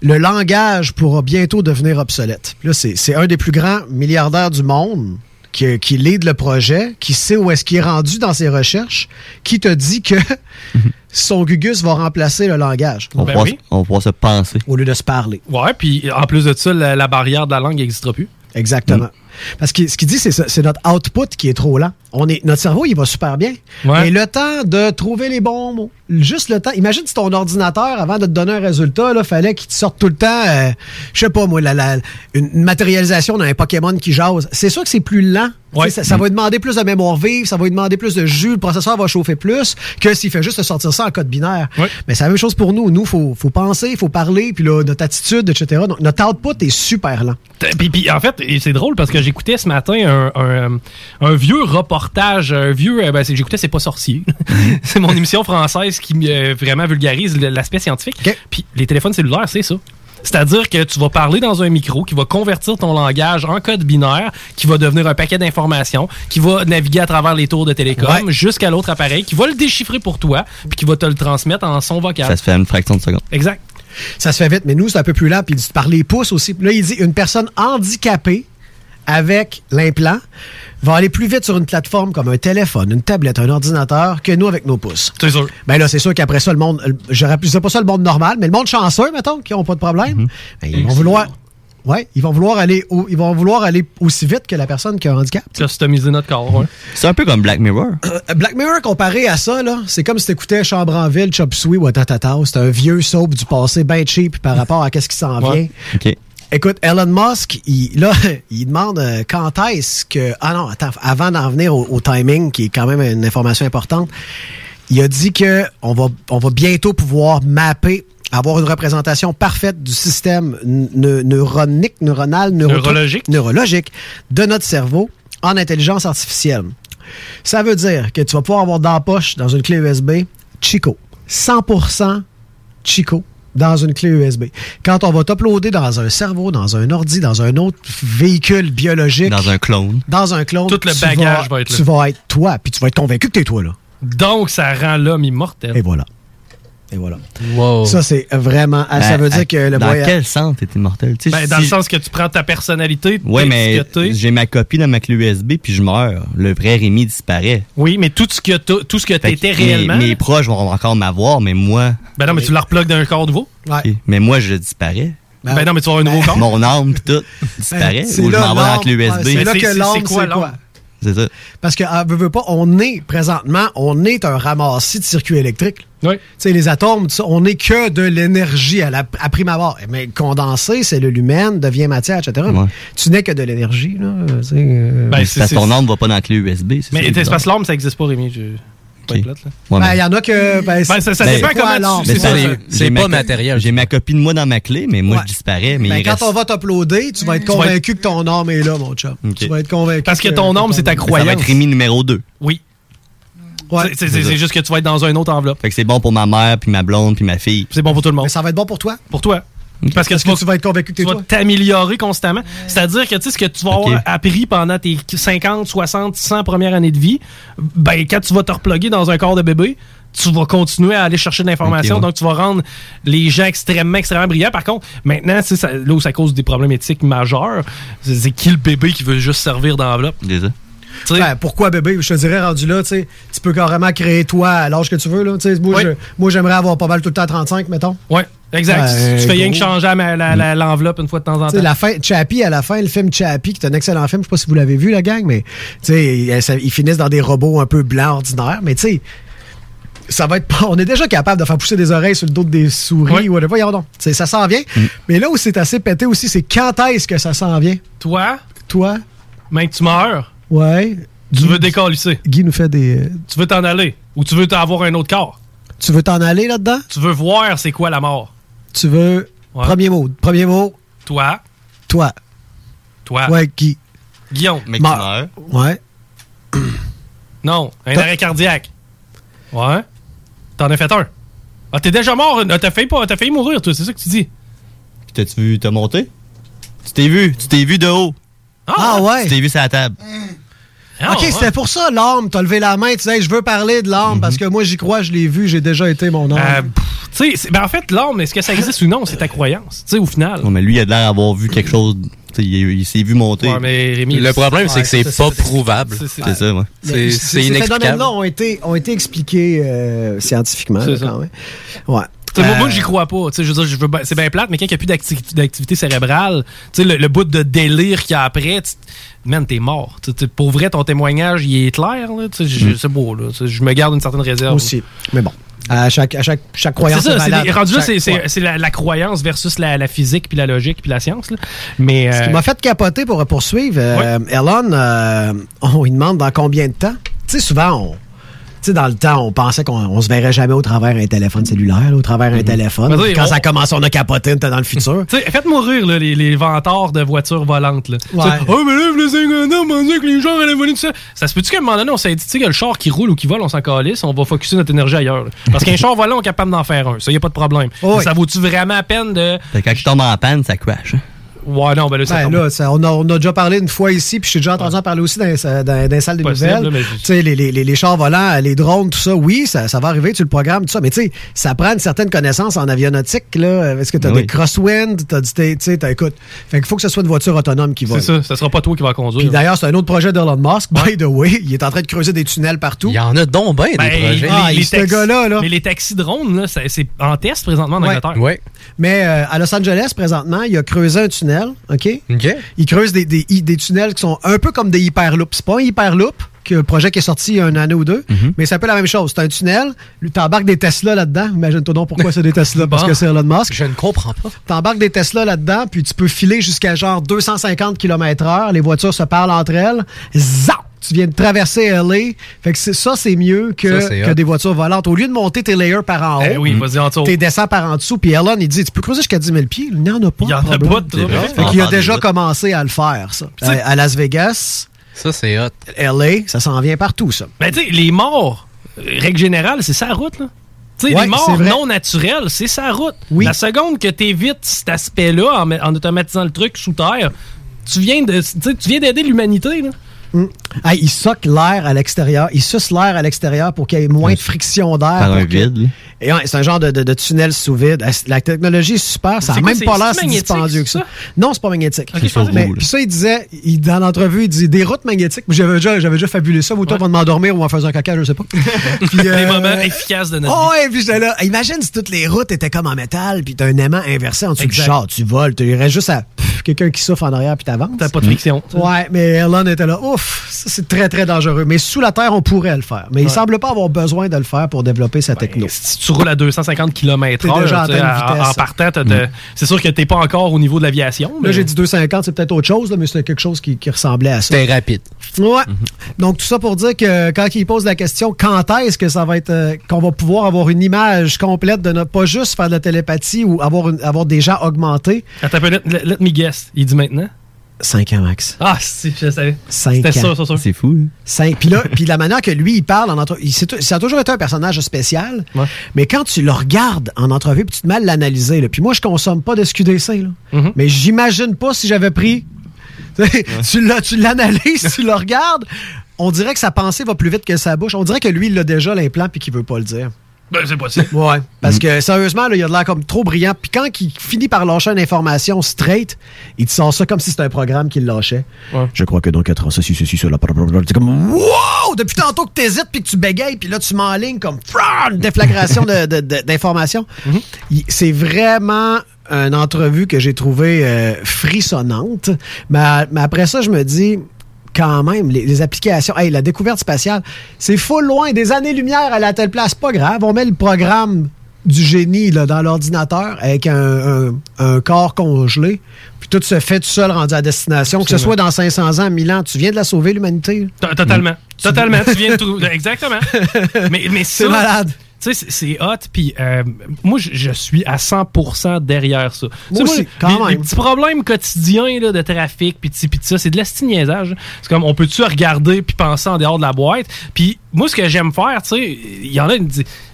le langage pourra bientôt devenir obsolète. Là, c'est un des plus grands milliardaires du monde qui, qui lead le projet, qui sait où est-ce qu'il est rendu dans ses recherches, qui te dit que *laughs* son gugus va remplacer le langage On, va Ben pouvoir, oui. on se penser. au lieu de se parler. Ouais, puis en plus de ça, la, la barrière de la langue n'existera plus. Exactement. Parce que ce qu'il dit, c'est c'est notre output qui est trop lent. On est, notre cerveau, il va super bien. Ouais. Mais le temps de trouver les bons mots, juste le temps. Imagine si ton ordinateur, avant de te donner un résultat, il fallait qu'il te sorte tout le temps, euh, je sais pas moi, la, la- une matérialisation d'un Pokémon qui jase. C'est sûr que c'est plus lent. Ouais. Ça, ça va lui demander plus de mémoire vive, ça va lui demander plus de jus, le processeur va chauffer plus que s'il fait juste te sortir ça en code binaire. Ouais. Mais c'est la même chose pour nous. Nous, il faut, faut penser, il faut parler, puis là, notre attitude, etc. Donc, notre output est super lent. Puis, puis, en fait, c'est drôle parce que j'écoutais ce matin un, un, un vieux reportage, un vieux. euh, Ben, j'écoutais C'est pas sorcier. *laughs* c'est mon émission française qui euh, vraiment vulgarise l'aspect scientifique. Puis les téléphones cellulaires, c'est ça. C'est-à-dire que tu vas parler dans un micro qui va convertir ton langage en code binaire, qui va devenir un paquet d'informations, qui va naviguer à travers les tours de télécom jusqu'à l'autre appareil, qui va le déchiffrer pour toi, puis qui va te le transmettre en son vocal. Ça se fait à une fraction de seconde. Exact. Ça se fait vite, mais nous, c'est un peu plus lent. Puis par les pouces aussi. Là, il dit une personne handicapée avec l'implant va aller plus vite sur une plateforme comme un téléphone, une tablette, un ordinateur que nous avec nos pouces. C'est sûr. Ben là, c'est sûr qu'après ça, le monde, je rappelle pas ça le monde normal, mais le monde chanceux, mettons, qui n'ont pas de problème, ben, ils vont vouloir. Ouais, ils vont vouloir aller au- ils vont vouloir aller aussi vite que la personne qui a un handicap. Customiser notre corps, ouais. C'est un peu comme Black Mirror. Euh, Black Mirror comparé à ça, là, c'est comme si t'écoutais Chambre en ville, Chop Suey ou Tatata. C'est un vieux soap du passé bien cheap par rapport à qu'est-ce qui s'en vient. Écoute, Elon Musk, il, là, *laughs* il demande euh, quand est-ce que. Ah non, attends, avant d'en venir au, au timing, qui est quand même une information importante, il a dit que on va, on va bientôt pouvoir mapper, avoir une représentation parfaite du système ne- neuronique, neuronal, Neurologique. neurologique de notre cerveau en intelligence artificielle. Ça veut dire que tu vas pouvoir avoir dans la poche, dans une clé USB, Chico. 100% Chico dans une clé USB. Quand on va t'uploader dans un cerveau, dans un ordi, dans un autre véhicule biologique, Dans un clone. dans un clone, Tout le tu bagage vas, va être là. Tu vas être toi, puis tu vas être convaincu que t'es toi, là. Donc, ça rend l'homme immortel. Et voilà. Et voilà. Wow. Ça, c'est vraiment... ah, ça Ben, veut dire que le Dans voyage... quel sens t'es immortel? Tu sais, Ben, dans si- le sens que tu prends ta personnalité, Ouais, t'es mais j'ai ma copie dans ma clé USB puis je meurs. Le vrai Rémi disparaît. Oui, mais tout ce que tout ce que t'étais mes- réellement. Mes, proches vont encore m'avoir, mais moi. Ben non, mais tu la replugues d'un corps nouveau. Ok. Mais moi, je disparais. Ben, non, mais tu vas avoir un nouveau corps. Mon âme pis tout disparaît. Ben, c'est ou je m'en vais dans la l'âme. clé USB. Ouais, c'est là que c'est- l'âme, c'est quoi? l'âme? C'est ça. Parce que, ah, veux, veux pas, on est, présentement, on est un ramassis de circuits électriques. Oui. Tu sais, les atomes, on n'est que de l'énergie à, la, à prime abord. Mais condensé, cellule humaine, devient matière, etc. Ouais. tu n'es que de l'énergie, là. euh, Ben, parce c'est- ton âme va pas dans la clé USB. c'est Mais que l'âme, ça existe pas, Rémi. Je... Pas être plate, là. Ouais, ben, il y en a que. Ben, Ben, ça- ça c'est dépend comment tu- c'est pas matériel. J'ai ma copie de moi dans ma clé, mais moi, Ouais. je disparais. Mais Ben, quand reste- on va t'uploader, tu vas être convaincu que ton âme est là, mon chum. Tu vas être convaincu. Parce que ton âme, c'est ta Ça va croyance. être Rémi numéro 2. Oui. Ouais. C'est juste que tu vas être dans une autre enveloppe. Fait que c'est bon pour ma mère, puis ma blonde, puis ma fille. C'est bon pour tout le monde. Mais ça va être bon pour toi. Pour toi. Parce que, Parce tu que vas, tu vas être convaincu que tu vas t'améliorer constamment. C'est-à-dire que tu sais ce que tu vas avoir Ok. appris pendant tes 50, 60, 100 premières années de vie, ben quand tu vas te reploguer dans un corps de bébé, tu vas continuer à aller chercher de l'information. Ouais. Donc, tu vas rendre les gens extrêmement, extrêmement brillants. Par contre, maintenant, ça, là où ça cause des problèmes éthiques majeurs, c'est qui le bébé qui veut juste servir d'enveloppe? Déjà. Ben, pourquoi bébé? Je te dirais, rendu là, tu peux carrément créer toi à l'âge que tu veux. Là, moi, Oui. j'aimerais avoir pas mal tout le temps à 35, mettons. Ouais, exact. Ben, tu fais rien que changer l'enveloppe une fois de temps en temps. la fin, Chappie, à la fin, le film Chappie, qui est un excellent film, je sais pas si vous l'avez vu, la gang, mais ils, finissent dans des robots un peu blancs ordinaires, mais tu sais, ça va être pas. On est déjà capable de faire pousser des oreilles sur le dos des souris ou whatever. Voyons donc. Ça s'en vient. Mais là où c'est assez pété aussi, c'est quand est-ce que ça s'en vient? Toi, Toi? même que tu meurs, Ouais. tu veux décalisser. Guy nous fait des. euh, Tu veux t'en aller. Ou tu veux avoir un autre corps? Tu veux t'en aller là-dedans? Tu veux voir c'est quoi la mort? Tu veux. Ouais. Premier mot. Premier mot, Toi, toi. toi, Ouais, Guy. Guillaume. Mais qui meurt? Ouais. *clears throat* Non, un arrêt cardiaque. Ouais. T'en as fait un. Ah, t'es déjà mort. Ah, T'as failli, failli mourir, toi, c'est ça que tu dis. Puis t'as-tu vu, t'as monté? Tu t'es vu, tu t'es vu de haut. Ah, ouais. Tu t'es vu sur la table. Ok, ouais. c'était pour ça l'âme. T'as levé la main, tu disais, je veux parler de l'âme parce que moi, j'y crois, je l'ai vu, j'ai déjà été mon âme. Euh, pff, tu sais, c'est- ben en fait, l'âme, est-ce que ça existe ou non, c'est ta croyance. Tu sais, au final. Non, mais lui, il a l'air d'avoir vu quelque chose. Tu sais, il, il s'est vu monter. Ouais, mais Rémi, Le problème, c'est que c'est pas prouvable. c'est- ça, ouais. C'est c'est Ces inexplicable. phénomènes-là ont été, ont été expliqués euh, scientifiquement. C'est là, ça. quand même. Ouais. Sais, moi, moi, Euh, j'y crois pas. Tu sais, je veux dire, c'est bien plate, mais quand il n'y a plus d'acti- d'activité cérébrale, tu sais, le, le bout de délire qu'il y a après, man, t'es mort. Pour vrai, ton témoignage, il est clair. Mm. C'est beau. Je me garde une certaine réserve. Aussi. Mais bon, à chaque, à chaque, chaque C'est croyance ça, c'est rendu Chaque- c'est c'est- ouais. c'est la, la croyance versus la, la physique, puis la logique, puis la science. là. Mais Ce qui euh, m'a fait capoter pour poursuivre, euh, Elon, euh, on lui demande dans combien de temps? Tu sais, souvent, on, sais, dans le temps, on pensait qu'on on se verrait jamais au travers un téléphone cellulaire, là, au travers un téléphone. Mais oui, Quand on- ça a commencé, on a capoté, on était dans le futur. *laughs* Tu sais, faites mourir là, les, les vantards de voitures volantes. Là. Ouais. Oh, mais là, le 50 ans, on disait que les gens allaient voler tout ça. Ça se peut-tu qu'à un moment donné, on s'est dit, tu sais, que le char qui roule ou qui vole, on s'en calisse, on va focuser notre énergie ailleurs. là. Parce qu'un *laughs* char volant, on est capable d'en faire un. Ça, y a pas de problème. Oh, Ça vaut-tu vraiment la peine de. Fait que Quand tu tombes en panne, ça crash. hein. Ouais, non, ben là, ça Ben là, ça- on, a, on a déjà parlé une fois ici, puis j'ai déjà entendu en parler aussi dans, dans, dans les salles Possible, nouvelles. les, les, les, les chars volants, les drones, tout ça, oui, ça, ça va arriver, tu le programmes, tout ça, mais tu sais, ça prend une certaine connaissance en avionnautique, là. Est-ce que tu as Oui. des crosswind, tu as tu sais, t'as- écoute, fait qu'il faut que ce soit une voiture autonome qui vole. C'est ça, ça sera pas toi qui va conduire. Puis d'ailleurs, c'est un autre projet d'Elon Musk, by the way. Il est en train de creuser des tunnels partout. Il y en a donc bien Ben, des projets. Ah, il- ce gars-là, là. Mais les taxis drones, là, c'est en test présentement en Ouais. Angleterre. Ouais. Mais euh, à Los Angeles, présentement, il a creusé un tunnel, OK? OK. Il creuse des, des, des tunnels qui sont un peu comme des hyperloops. C'est pas un hyperloop, que le projet qui est sorti il y a une année ou deux, mais c'est un peu la même chose. C'est un tunnel, t'embarques des Tesla là-dedans. Imagine-toi donc pourquoi c'est des Tesla, parce que c'est Elon Musk. Je ne comprends pas. T'embarques des Tesla là-dedans, puis tu peux filer jusqu'à genre 250 km heure. Les voitures se parlent entre elles. Zap! Tu viens de traverser LA. Fait que ça, c'est mieux que, Ça, des voitures volantes. Au lieu de monter tes layers par en haut, Eh oui, en dessous. t'es descends par en dessous. Puis Elon, il dit, tu peux creuser jusqu'à 10 000 pieds. Il n'y en a pas. Il y en a pas de trouble. Fait qu'il a déjà commencé à le faire, ça. Tu sais- À, à Las Vegas, Ça, c'est hot. LA, ça s'en vient partout, ça. Ben, tu sais, les morts, euh, règle générale, c'est sa route, là. Tu sais, Ouais, les morts non naturelles, c'est sa route. Oui. La seconde que tu évites cet aspect-là en, en automatisant le truc sous terre, tu viens de, tu tu viens d'aider l'humanité, là. Mm. Hey, il soque l'air à l'extérieur. Il suce l'air à l'extérieur pour qu'il y ait moins de friction d'air. Par pour un que- vide. là. Et ouais, c'est un genre de, de- de tunnel sous vide. La technologie est super. Ça C'est n'a même pas l'air c'est si dispendieux que ça? ça? Non, c'est pas magnétique. Mais puis ça, il disait, il- dans l'entrevue, il dit des routes magnétiques. J'avais déjà, j'avais déjà fabulé ça. Ou toi, va m'endormir ou en faisant caca, je sais pas. *laughs* Puis, Les euh, moments efficaces de notre Oh vie. ouais, puis j'étais là. Imagine si toutes les routes étaient comme en métal, puis t'as un aimant inversé en dessous Exact. du char. Tu voles, tu irais juste à quelqu'un qui souffle en arrière puis t'avances. T'as pas de friction. Ouais, mais Elon était là. Ouf, ça c'est très très dangereux. Mais sous la terre, on pourrait le faire. Mais il Ouais. semble pas avoir besoin de le faire pour développer sa techno. Si tu roules à 250 km T'es déjà à h en, vitesse. en partant, de- c'est sûr que t'es pas encore au niveau de l'aviation. Là, mais- j'ai dit 250, c'est peut-être autre chose, là, mais c'était quelque chose qui, qui ressemblait à ça. C'était rapide. Ouais. Donc, tout ça pour dire que quand il pose la question quand est-ce que ça va être euh, qu'on va pouvoir avoir une image complète de ne pas juste faire de la télépathie ou avoir, une- avoir des gens augmentés? Attends let- let me guess. Il dit maintenant? 5 ans max. Ah, si, je savais. 5 C'était ans. sûr, sûr, sûr. C'est fou. là. Cinq. Puis là, *laughs* puis la manière que lui, il parle en entrevue, ça a toujours été un personnage spécial, Ouais. mais quand tu le regardes en entrevue, puis tu te mets à l'analyser, là, puis moi, je consomme pas de SQDC, là, Mhm. mais j'imagine pas si j'avais pris... *laughs* L'as- tu l'analyses, tu le regardes, on dirait que sa pensée va plus vite que sa bouche. On dirait que lui, il a déjà l'implant puis qu'il veut pas le dire. Ben, c'est possible. Ouais. Parce que sérieusement, là, il a de l'air comme trop brillant. Puis quand il finit par lâcher une information straight, il te sort ça comme si c'était un programme qu'il lâchait. Ouais. Je crois que dans 4 ans, ceci, ceci, cela, blablabla. C'est comme Wow! Depuis tantôt que t'hésites puis que tu bégayes, puis là, tu m'enlignes comme une déflagration de- de- de- d'informations. Il- C'est vraiment une entrevue que j'ai trouvée euh, frissonnante. Mais, mais après ça, je me dis quand même, les, les applications, hey, la découverte spatiale, c'est full loin, des années-lumière à la telle place, pas grave. On met le programme du génie là, dans l'ordinateur avec un, un- un corps congelé, puis tout se fait tout seul rendu à destination. Que ce soit dans 500 ans, 1000 ans, tu viens de la sauver, l'humanité. To- Totalement. Totalement. *laughs* Tu viens de tout. Exactement. *laughs* Mais, mais C'est malade. Tu sais, c'est- hot. Puis euh, moi, je, je suis à 100% derrière ça. Aussi, quand les, même. les petits problèmes quotidiens là, de trafic, puis de ça, c'est de la niaisage. C'est comme, on peut-tu regarder puis penser en dehors de la boîte? Puis moi, ce que j'aime faire, tu sais, il y en a,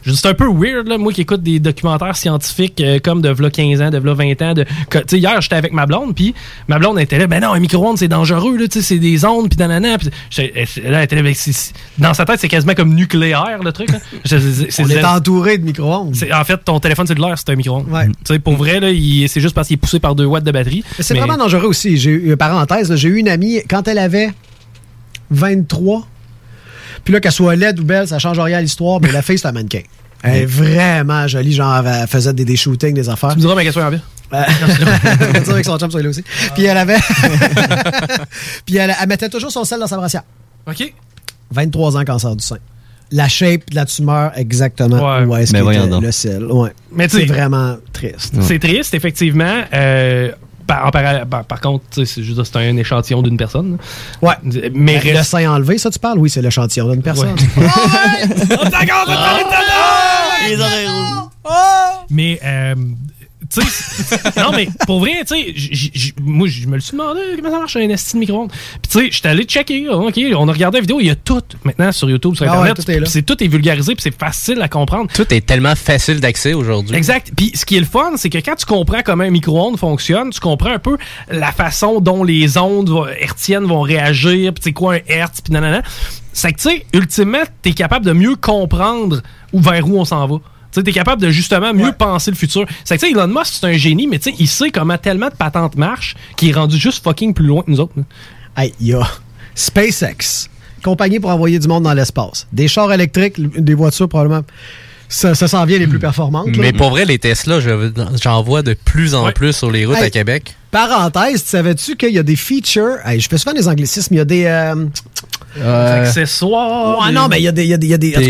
c'est un peu weird, là, moi qui écoute des documentaires scientifiques euh, comme de v'là 15 ans, de v'là 20 ans. De, que- tu sais, hier, j'étais avec ma blonde, puis ma blonde était là, ben non, un micro-ondes, c'est dangereux, là, tu sais, c'est des ondes, puis nanana. J'étais- elle- là, elle était là, ben, dans sa tête, c'est quasiment comme nucléaire, le truc. là. Je- c'est- On est entouré de micro-ondes. En fait, ton téléphone cellulaire, c'est un micro-ondes. Ouais. Tu sais, pour vrai, c'est juste parce qu'il est poussé par deux watts de batterie. C'est Mais- vraiment dangereux aussi. J'ai eu, parenthèse, j'ai eu une amie, quand elle avait 23, puis là, qu'elle soit laide ou belle, ça change rien à l'histoire, mais la fille, c'est un mannequin. Elle est vraiment jolie, genre, elle faisait des, des shootings, des affaires. Tu me diras ma question en bien. Euh, avec *laughs* son chum, soit là aussi. Puis elle avait. *laughs* Puis elle, elle mettait toujours son sel dans sa brassière. OK. 23 ans, cancer du sein. La shape de la tumeur, exactement. Ouais. Où est-ce donc. le sel. Ouais. Mais tu c'est vraiment triste. C'est triste, effectivement. Euh, par, contre, tu sais, c'est juste c'est un échantillon d'une personne. Ouais. Mais Le reste- sein enlevé, ça, tu parles? Oui, c'est l'échantillon d'une personne. *laughs* Mais, euh, non, mais pour vrai, tu sais, moi, je me le suis demandé comment ça marche un esti de micro-ondes. Puis, tu sais, j'étais allé checker, là, OK, on a regardé la vidéo, il y a tout maintenant sur YouTube, sur Ah ouais, Internet. tout est là. Puis c'est tout est vulgarisé, puis c'est facile à comprendre. Tout est tellement facile d'accès aujourd'hui. Exact. Puis ce qui est le fun, c'est que quand tu comprends comment un micro-ondes fonctionne, tu comprends un peu la façon dont les ondes hertziennes vont réagir, puis c'est quoi un hertz, puis nanana. C'est que, tu sais, ultimement, t'es capable de mieux comprendre où, vers où on s'en va. Tu sais, t'es capable de justement mieux penser le futur. C'est que, tu sais, Elon Musk, c'est un génie, mais tu sais, il sait comment tellement de patentes marchent qu'il est rendu juste fucking plus loin que nous autres. Hey, il y a SpaceX, compagnie pour envoyer du monde dans l'espace. Des chars électriques, des voitures probablement. Ça, ça s'en vient les plus performantes. là. Mais pour vrai, les Tesla, je- j'en vois de plus en plus sur les routes Hey. à Québec. Parenthèse, tu savais-tu qu'il y a des features? Hey, je fais souvent des anglicismes. Il y a des. euh, accessoires. Ouais, non, mais il y a des. il y a des- il y a des- en tout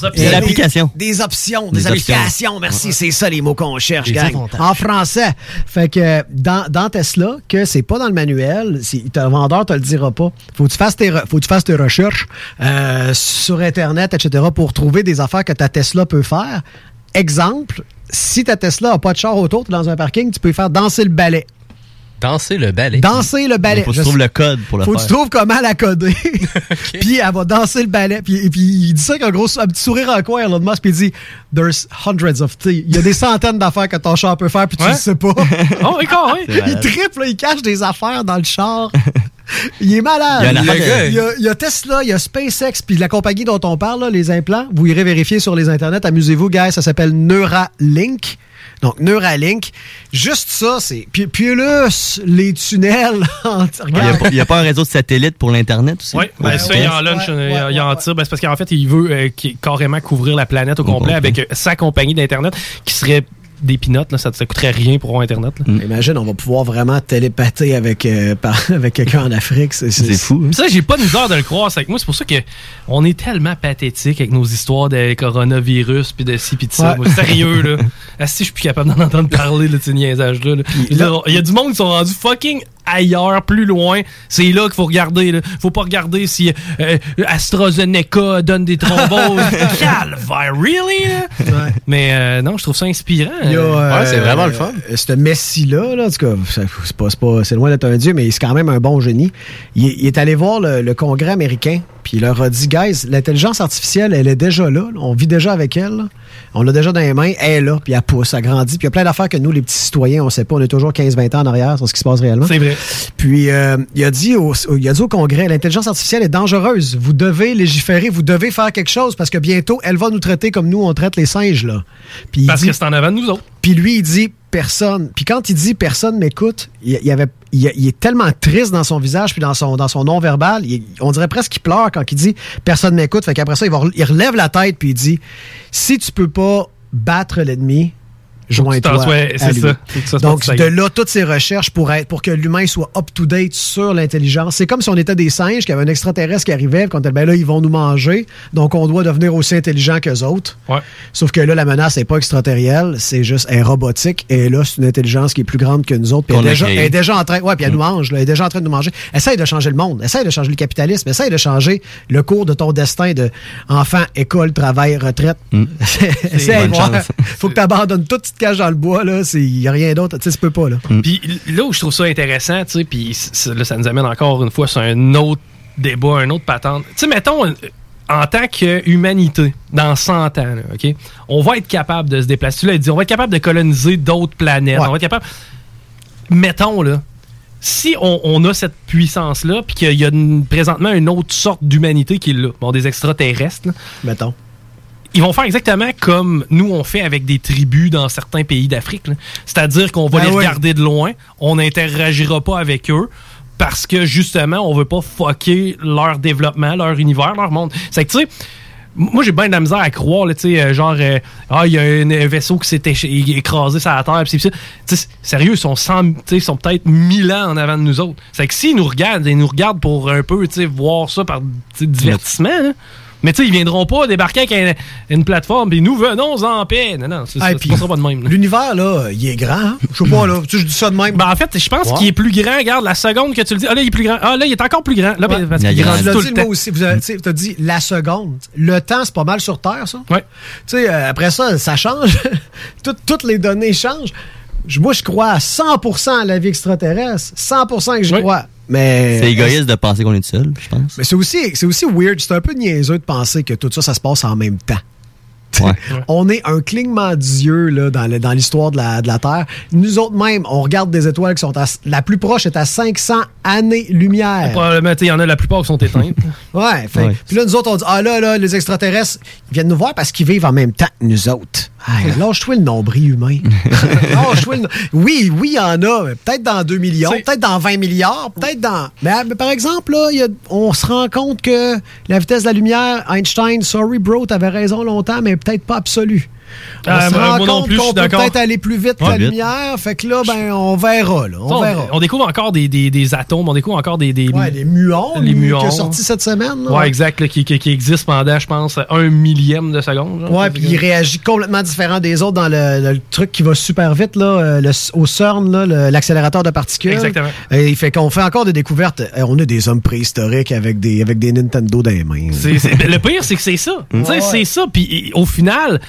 cas, Des- applications. Des options. Des, applications. Merci, c'est ça les mots qu'on cherche, gang. En français. Fait que dans, dans Tesla, que c'est pas dans le manuel, c'est- le vendeur te le dira pas. Faut que tu fasses tes, re- faut que tu fasses tes recherches euh, sur Internet, etc., pour trouver des affaires que ta Tesla peut faire. Exemple, si ta Tesla a pas de char autour, tu es dans un parking, tu peux faire danser le balai. Danser le balai. Danser le balai. Faut que tu trouves le code pour le Faut que faire. tu trouves comment la coder. *laughs* *laughs* puis elle va danser le ballet. Puis, puis il dit ça avec un gros un petit sourire en coin, Elon Musk. Puis il dit There's hundreds of. Il y a des centaines d'affaires que ton char peut faire, puis tu Ouais. le sais pas. *laughs* Oh, d'accord, oui. C'est il triple, il cache des affaires dans le char. Il est malade. Il y a une affaire il, de- y a, il y a Tesla, il y a SpaceX, puis la compagnie dont on parle, là, les implants, vous irez vérifier sur les internets. Amusez-vous, guys, ça s'appelle Neuralink. Donc, Neuralink. Juste ça, c'est. Puis, puis là, les tunnels. *laughs* Il n'y a, pas- il y a pas un réseau de satellite pour l'Internet aussi? Oui, ben, ça, il en lunch, euh, il en tire. Ben, c'est parce qu'en fait, il veut euh, carrément couvrir la planète au complet avec euh, sa compagnie d'Internet qui serait des pinottes. Là, ça ne coûterait rien pour avoir Internet. là. Imagine, on va pouvoir vraiment télépather avec, euh, *laughs* par- avec quelqu'un en Afrique. C'est fou. Ça, j'ai pas de misère de le croire. C'est avec moi, c'est pour ça que on est tellement pathétique avec nos histoires de coronavirus puis de ci puis de ça. Ouais. Moi, Sérieux, là. *laughs* Ah, si je suis plus capable d'en entendre parler de ces niaisages-là. Il y a du monde qui sont rendus fucking ailleurs, plus loin. C'est là qu'il faut regarder. Là. Faut pas regarder si euh, AstraZeneca donne des thromboses. *laughs* Calvaire, really? Mais euh, non, je trouve ça inspirant. Euh, Ouais, c'est vraiment le fun. euh, Ce Messi-là, là, en tout cas, ça- c'est pas, c'est pas- c'est loin d'être un dieu, mais c'est quand même un bon génie. Il, est- il est allé voir le, le Congrès américain, puis il leur a dit, guys, l'intelligence artificielle, elle est déjà là, là. on vit déjà avec elle, là. On l'a déjà dans les mains, elle est là, puis elle pousse, elle grandit, puis il y a plein d'affaires que nous, les petits citoyens, on sait pas, on est toujours 15-20 ans en arrière sur ce qui se passe réellement. C'est vrai. Puis euh, il, a dit au, il a dit au Congrès, l'intelligence artificielle est dangereuse. Vous devez légiférer, vous devez faire quelque chose parce que bientôt, elle va nous traiter comme nous, on traite les singes. Là. Puis Parce dit- que c'est en avant de nous autres. Puis lui, il dit personne. Puis quand il dit personne m'écoute, il, il avait, il, il est tellement triste dans son visage puis dans son, dans non-verbal. On dirait presque qu'il pleure quand il dit personne m'écoute. Fait qu'après ça, il, va, il relève la tête puis il dit si tu peux pas battre l'ennemi, joins-toi. t'en- ouais, à c'est lui. ça. Donc, de là, toutes ces recherches pour, être, pour que l'humain soit up-to-date sur l'intelligence. C'est comme si on était des singes, qu'il y avait un extraterrestre qui arrivait, qu'on était, ben là, ils vont nous manger, donc on doit devenir aussi intelligent qu'eux autres. Ouais. Sauf que là, la menace n'est pas extraterrielle, c'est juste elle est robotique. Et là, c'est une intelligence qui est plus grande que nous autres. Puis elle, est déjà, créée. elle est déjà en train. Ouais, puis elle nous mange. là, elle est déjà en train de nous manger. Essaye de changer le monde. Essaye de changer le capitalisme. Essaye de changer le cours de ton destin de enfant, école, travail, retraite. *laughs* Essaye. Bonne voir. chance. Faut que tu abandonnes tout, tu te caches dans le bois. là. Il n'y a rien d'autre. Tu sais, peux pas. Là. Puis là où je trouve ça intéressant, tu sais, puis là, ça nous amène encore une fois sur un autre débat, un autre patente. Tu sais, mettons, euh, en tant qu'humanité, dans 100 ans, là, OK, on va être capable de se déplacer. Tu l'as dit, on va être capable de coloniser d'autres planètes. Ouais. On va être capable... Mettons, là, si on, on a cette puissance-là, puis qu'il y a une- présentement une autre sorte d'humanité qui est là, bon, des extraterrestres, là, Mettons. Ils vont faire exactement comme nous on fait avec des tribus dans certains pays d'Afrique. C'est-à-dire qu'on va Ben les oui. regarder de loin, on n'interagira pas avec eux parce que justement on veut pas fucker leur développement, leur univers, leur monde. C'est que tu sais. Moi, j'ai bien de la misère à croire, là, tu sais, euh, genre, euh, ah, il y a un, un vaisseau qui s'est écrasé sur la Terre, pis c'est sérieux, ils sont, 100 tu sais, ils sont peut-être 1000 ans en avant de nous autres. C'est que s'ils nous regardent, ils nous regardent pour un peu, tu sais, voir ça par divertissement, là. Mais tu sais, ils viendront pas débarquer avec un- une plateforme et nous venons en paix. Non, non, c'est Ah, puis, pas ça pas de même. L'univers, là, il est grand. hein? Je sais pas, là. Tu sais, je dis ça de même. Ben, en fait, je pense qu'il est plus grand. Regarde, la seconde que tu le dis, ah là, il est plus grand. Ah là, il est encore plus grand. Là, Ouais. parce Tu qu'il grandit tout dit, le temps. aussi. Vous as dit la seconde. Le temps, c'est pas mal sur Terre, ça. Ouais. Tu sais, euh, après ça, ça change. *laughs* Tout- toutes les données changent. Je- Moi, je crois à 100% à la vie extraterrestre. 100% que je crois. Mais. C'est égoïste de penser qu'on est seul, je pense. Mais c'est aussi, c'est aussi weird. C'est un peu niaiseux de penser que tout ça, ça se passe en même temps. *laughs* On est un clignement d'yeux là, dans, le- dans l'histoire de la, de la Terre. Nous autres même, on regarde des étoiles qui sont à, la plus proche est à 500 années-lumière. Probablement, tu sais, il y en a la plupart qui sont éteintes. *laughs* Ouais. Puis là, nous autres, on dit, ah là, là, les extraterrestres, ils viennent nous voir parce qu'ils vivent en même temps que nous autres. Lâche-toi le nombril humain. *laughs* lâche-toi le Oui, oui, il y en a. mais Peut-être dans 2 millions, peut-être dans 20 milliards, peut-être dans. Mais, mais par exemple, là, il y a- on se rend compte que la vitesse de la lumière, Einstein, sorry bro, t'avais raison longtemps, mais peut-être pas absolue. On Ah, se rend moi non compte plus, je qu'on peut peut-être aller plus vite que Ouais. la Vite. lumière. Fait que là, ben, on verra. Là, on on, verra. on découvre encore des, des, des atomes, on découvre encore des. des Ouais, les muons, Les muons. qui est sorti cette semaine. là. Ouais, exact, là, qui, qui, qui existe pendant, je pense, un millième de seconde. genre. Ouais, puis il réagit complètement différent des autres dans le, le truc qui va super vite, là, euh, le- au CERN, l'accélérateur de particules. Exactement. Et il fait qu'on fait encore des découvertes. Euh, on a des hommes préhistoriques avec des, avec des Nintendo dans les mains. Le pire, c'est que c'est ça. Ouais, ouais. C'est ça. Puis au final,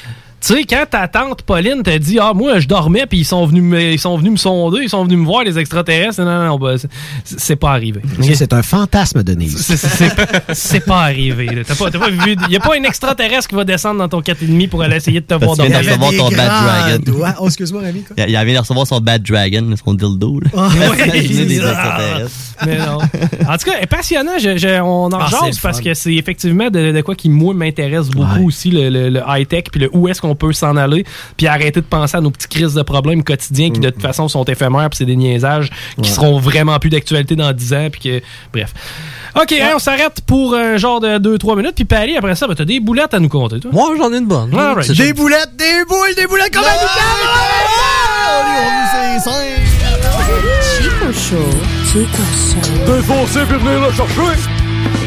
tu sais, quand ta tante Pauline t'a dit Ah, moi, je dormais, puis ils sont venus me, ils sont venus me sonder, ils sont venus me voir, les extraterrestres. Non, non, non, ben, c'est- pas arrivé. C'est un fantasme de Denise. C'est- pas arrivé. T'as pas, t'as pas vu. Il y a pas un extraterrestre qui va descendre dans ton 4,5 pour aller essayer de te voir dormir. vient de recevoir ton Bad Dragon. Oh, excuse-moi, Rémi. quoi. Il, il vient de recevoir son Bad Dragon, son dildo. Là. Ah, Imaginez des extraterrestres. Mais non. En tout cas, passionnant. Je- je- on en Ah, jase parce fun. que c'est effectivement de, de quoi qui, moi, m'intéresse beaucoup aussi, le, le- le high-tech, puis le où est-ce qu'on peut s'en aller, puis arrêter de penser à nos petites crises de problèmes quotidiens qui, de toute façon, sont éphémères, puis c'est des niaisages qui Ouais. seront vraiment plus d'actualité dans 10 ans, puis que... Bref. OK, hein, on s'arrête pour un genre de 2-3 minutes, puis Paris, après ça, ben, t'as des boulettes à nous compter, toi. Moi, j'en ai une bonne. All right. Des boulettes, des boules, des boulettes comme Chico Show. Chico Show. Défoncé puis venir le chercher.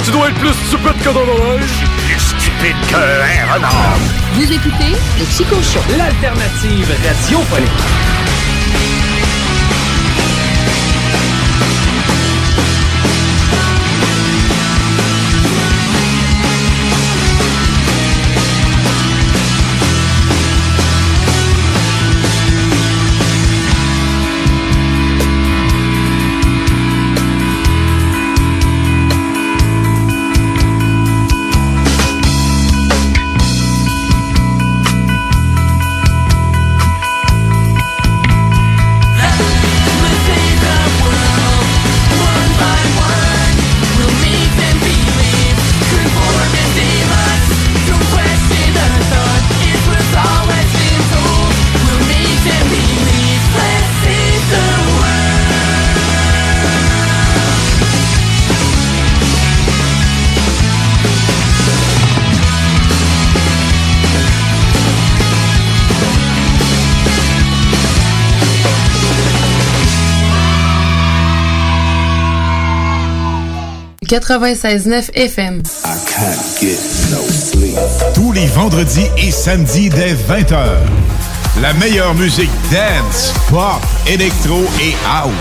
Tu dois être plus stupide que dans la qu'un renard? Vous écoutez le Chico Show. L'alternative radiophonique. « 96.9 FM. Tous les vendredis et samedis dès 20h. La meilleure musique dance, pop, électro et house.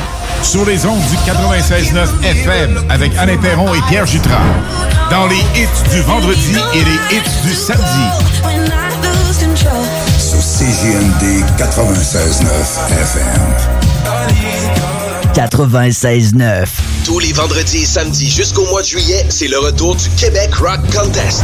Sur les ondes du 96.9 FM avec Alain Perron et Pierre Jutras. Dans les hits du vendredi et les hits du samedi. Sur CGMD 96.9 FM. 96.9. Tous les vendredis et samedis jusqu'au mois de juillet, c'est le retour du Québec Rock Contest.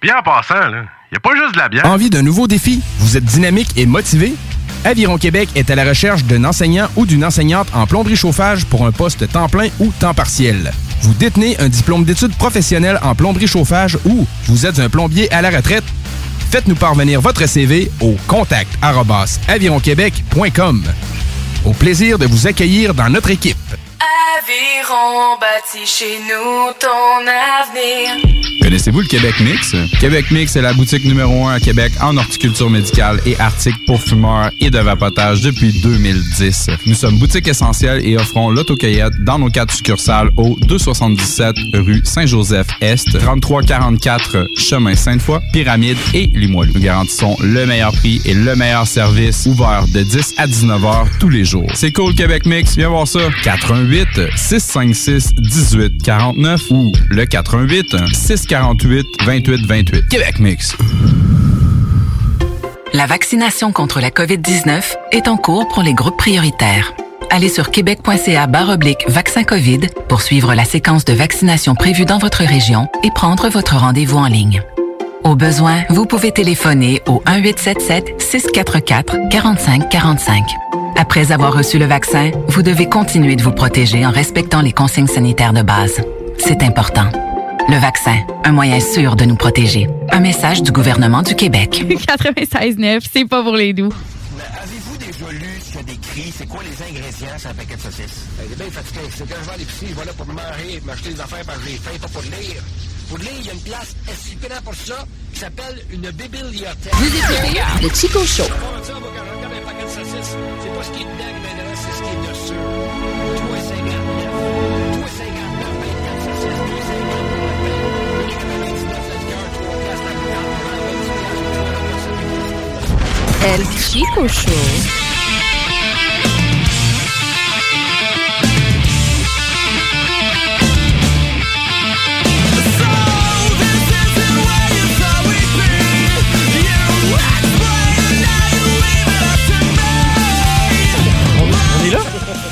Bien en passant, là, y a pas juste de la bière. Envie d'un nouveau défi? Vous êtes dynamique et motivé? Aviron Québec est à la recherche d'un enseignant ou d'une enseignante en plomberie chauffage pour un poste temps plein ou temps partiel. Vous détenez un diplôme d'études professionnelles en plomberie chauffage ou vous êtes un plombier à la retraite? Faites-nous parvenir votre CV au contact avironquebec.com. Au plaisir de vous accueillir dans notre équipe. Aviron bâti chez nous ton avenir. Connaissez-vous le Québec Mix? Québec Mix est la boutique numéro 1 à Québec en horticulture médicale et articles pour fumeurs et de vapotage depuis 2010. Nous sommes boutique essentielle et offrons l'autocueillette dans nos quatre succursales au 277 rue Saint-Joseph-Est, 3344 chemin Sainte-Foy, Pyramide et Limoilou. Nous garantissons le meilleur prix et le meilleur service ouvert de 10 à 19 heures tous les jours. C'est cool Québec Mix, viens voir ça. 88 656 18 49 ou le 88 648 28 28. Québec Mix. La vaccination contre la COVID-19 est en cours pour les groupes prioritaires. Allez sur québec.ca oblique vaccin COVID pour suivre la séquence de vaccination prévue dans votre région et prendre votre rendez-vous en ligne. Au besoin, vous pouvez téléphoner au 1-877-644-4545. Après avoir reçu le vaccin, vous devez continuer de vous protéger en respectant les consignes sanitaires de base. C'est important. Le vaccin, un moyen sûr de nous protéger. Un message du gouvernement du Québec. *laughs* 96.9, c'est pas pour les doux. Avez-vous déjà lu ce que décrit, c'est quoi les ingrédients sur un paquet de saucisses? Il est bien fatigué. C'est quand je vais à l'épicerie, je vais là pour me marrer, m'acheter des affaires parce que j'ai faim, pas pour lire. Pour il y a une place pour ça qui s'appelle une bibliothèque. Vous écoutez le Chico Show. C'est pas ça, moi, quand je regarde un paquet de saucisses, c'est pas ce qui est dedans qui m'intéresse, c'est ce qui est dessus. 3,59. 3,59, 24 saucisses, 2,50 pour le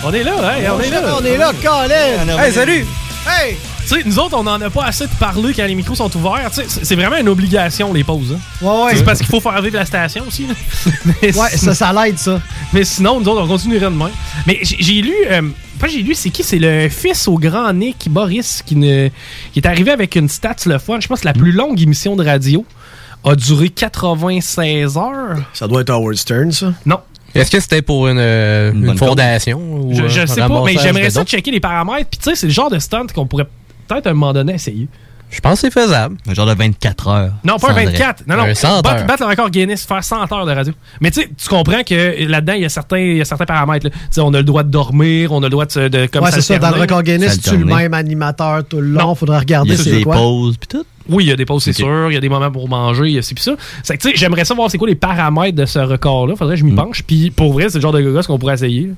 On est là, hein? On est là. On est là, Colin. Hey, salut! Hey! Tu sais, nous autres, on n'en a pas assez de parler quand les micros sont ouverts. Tu sais, c'est- vraiment une obligation, les pauses. hein. Ouais, ouais. C'est parce qu'il faut faire vivre la station aussi. là. *laughs* Mais Ouais, ça, ça l'aide, ça. Mais sinon, nous autres, on continuerait de même. Mais j'ai lu. Euh, pas j'ai lu, c'est qui? C'est le fils au grand Nick, Boris, qui, ne, qui est arrivé avec une stats le fun. Je pense que la plus longue émission de radio a duré 96 heures. Ça doit être Howard Stern, ça. Non. Est-ce que c'était pour une, euh, une fondation? ou, Je, je euh, sais un pas, mais j'aimerais ça checker les paramètres. Puis tu sais, c'est le genre de stunt qu'on pourrait peut-être à un moment donné essayer. Je pense que c'est faisable. Un genre de 24 heures. Non, pas un Sans 24. Non, non. Un 100 battre, battre le record Guinness, faire 100 heures de radio. Mais tu sais, tu comprends que là-dedans, il y a certains, il y a certains paramètres. Tu sais, on a le droit de dormir, on a le droit de, se- de comme ouais, c'est ça. Dans le record Guinness, tu es le même animateur tout le long. Faudra regarder c'est quoi. puis tout. Oui, il y a des pauses, c'est sûr. Il y a des moments pour manger, il y a ci pis ça. C'est que, tu sais, j'aimerais savoir c'est quoi les paramètres de ce record-là. Faudrait que je m'y Mm. penche. Puis pour vrai, c'est le genre de gars qu'on pourrait essayer. Tu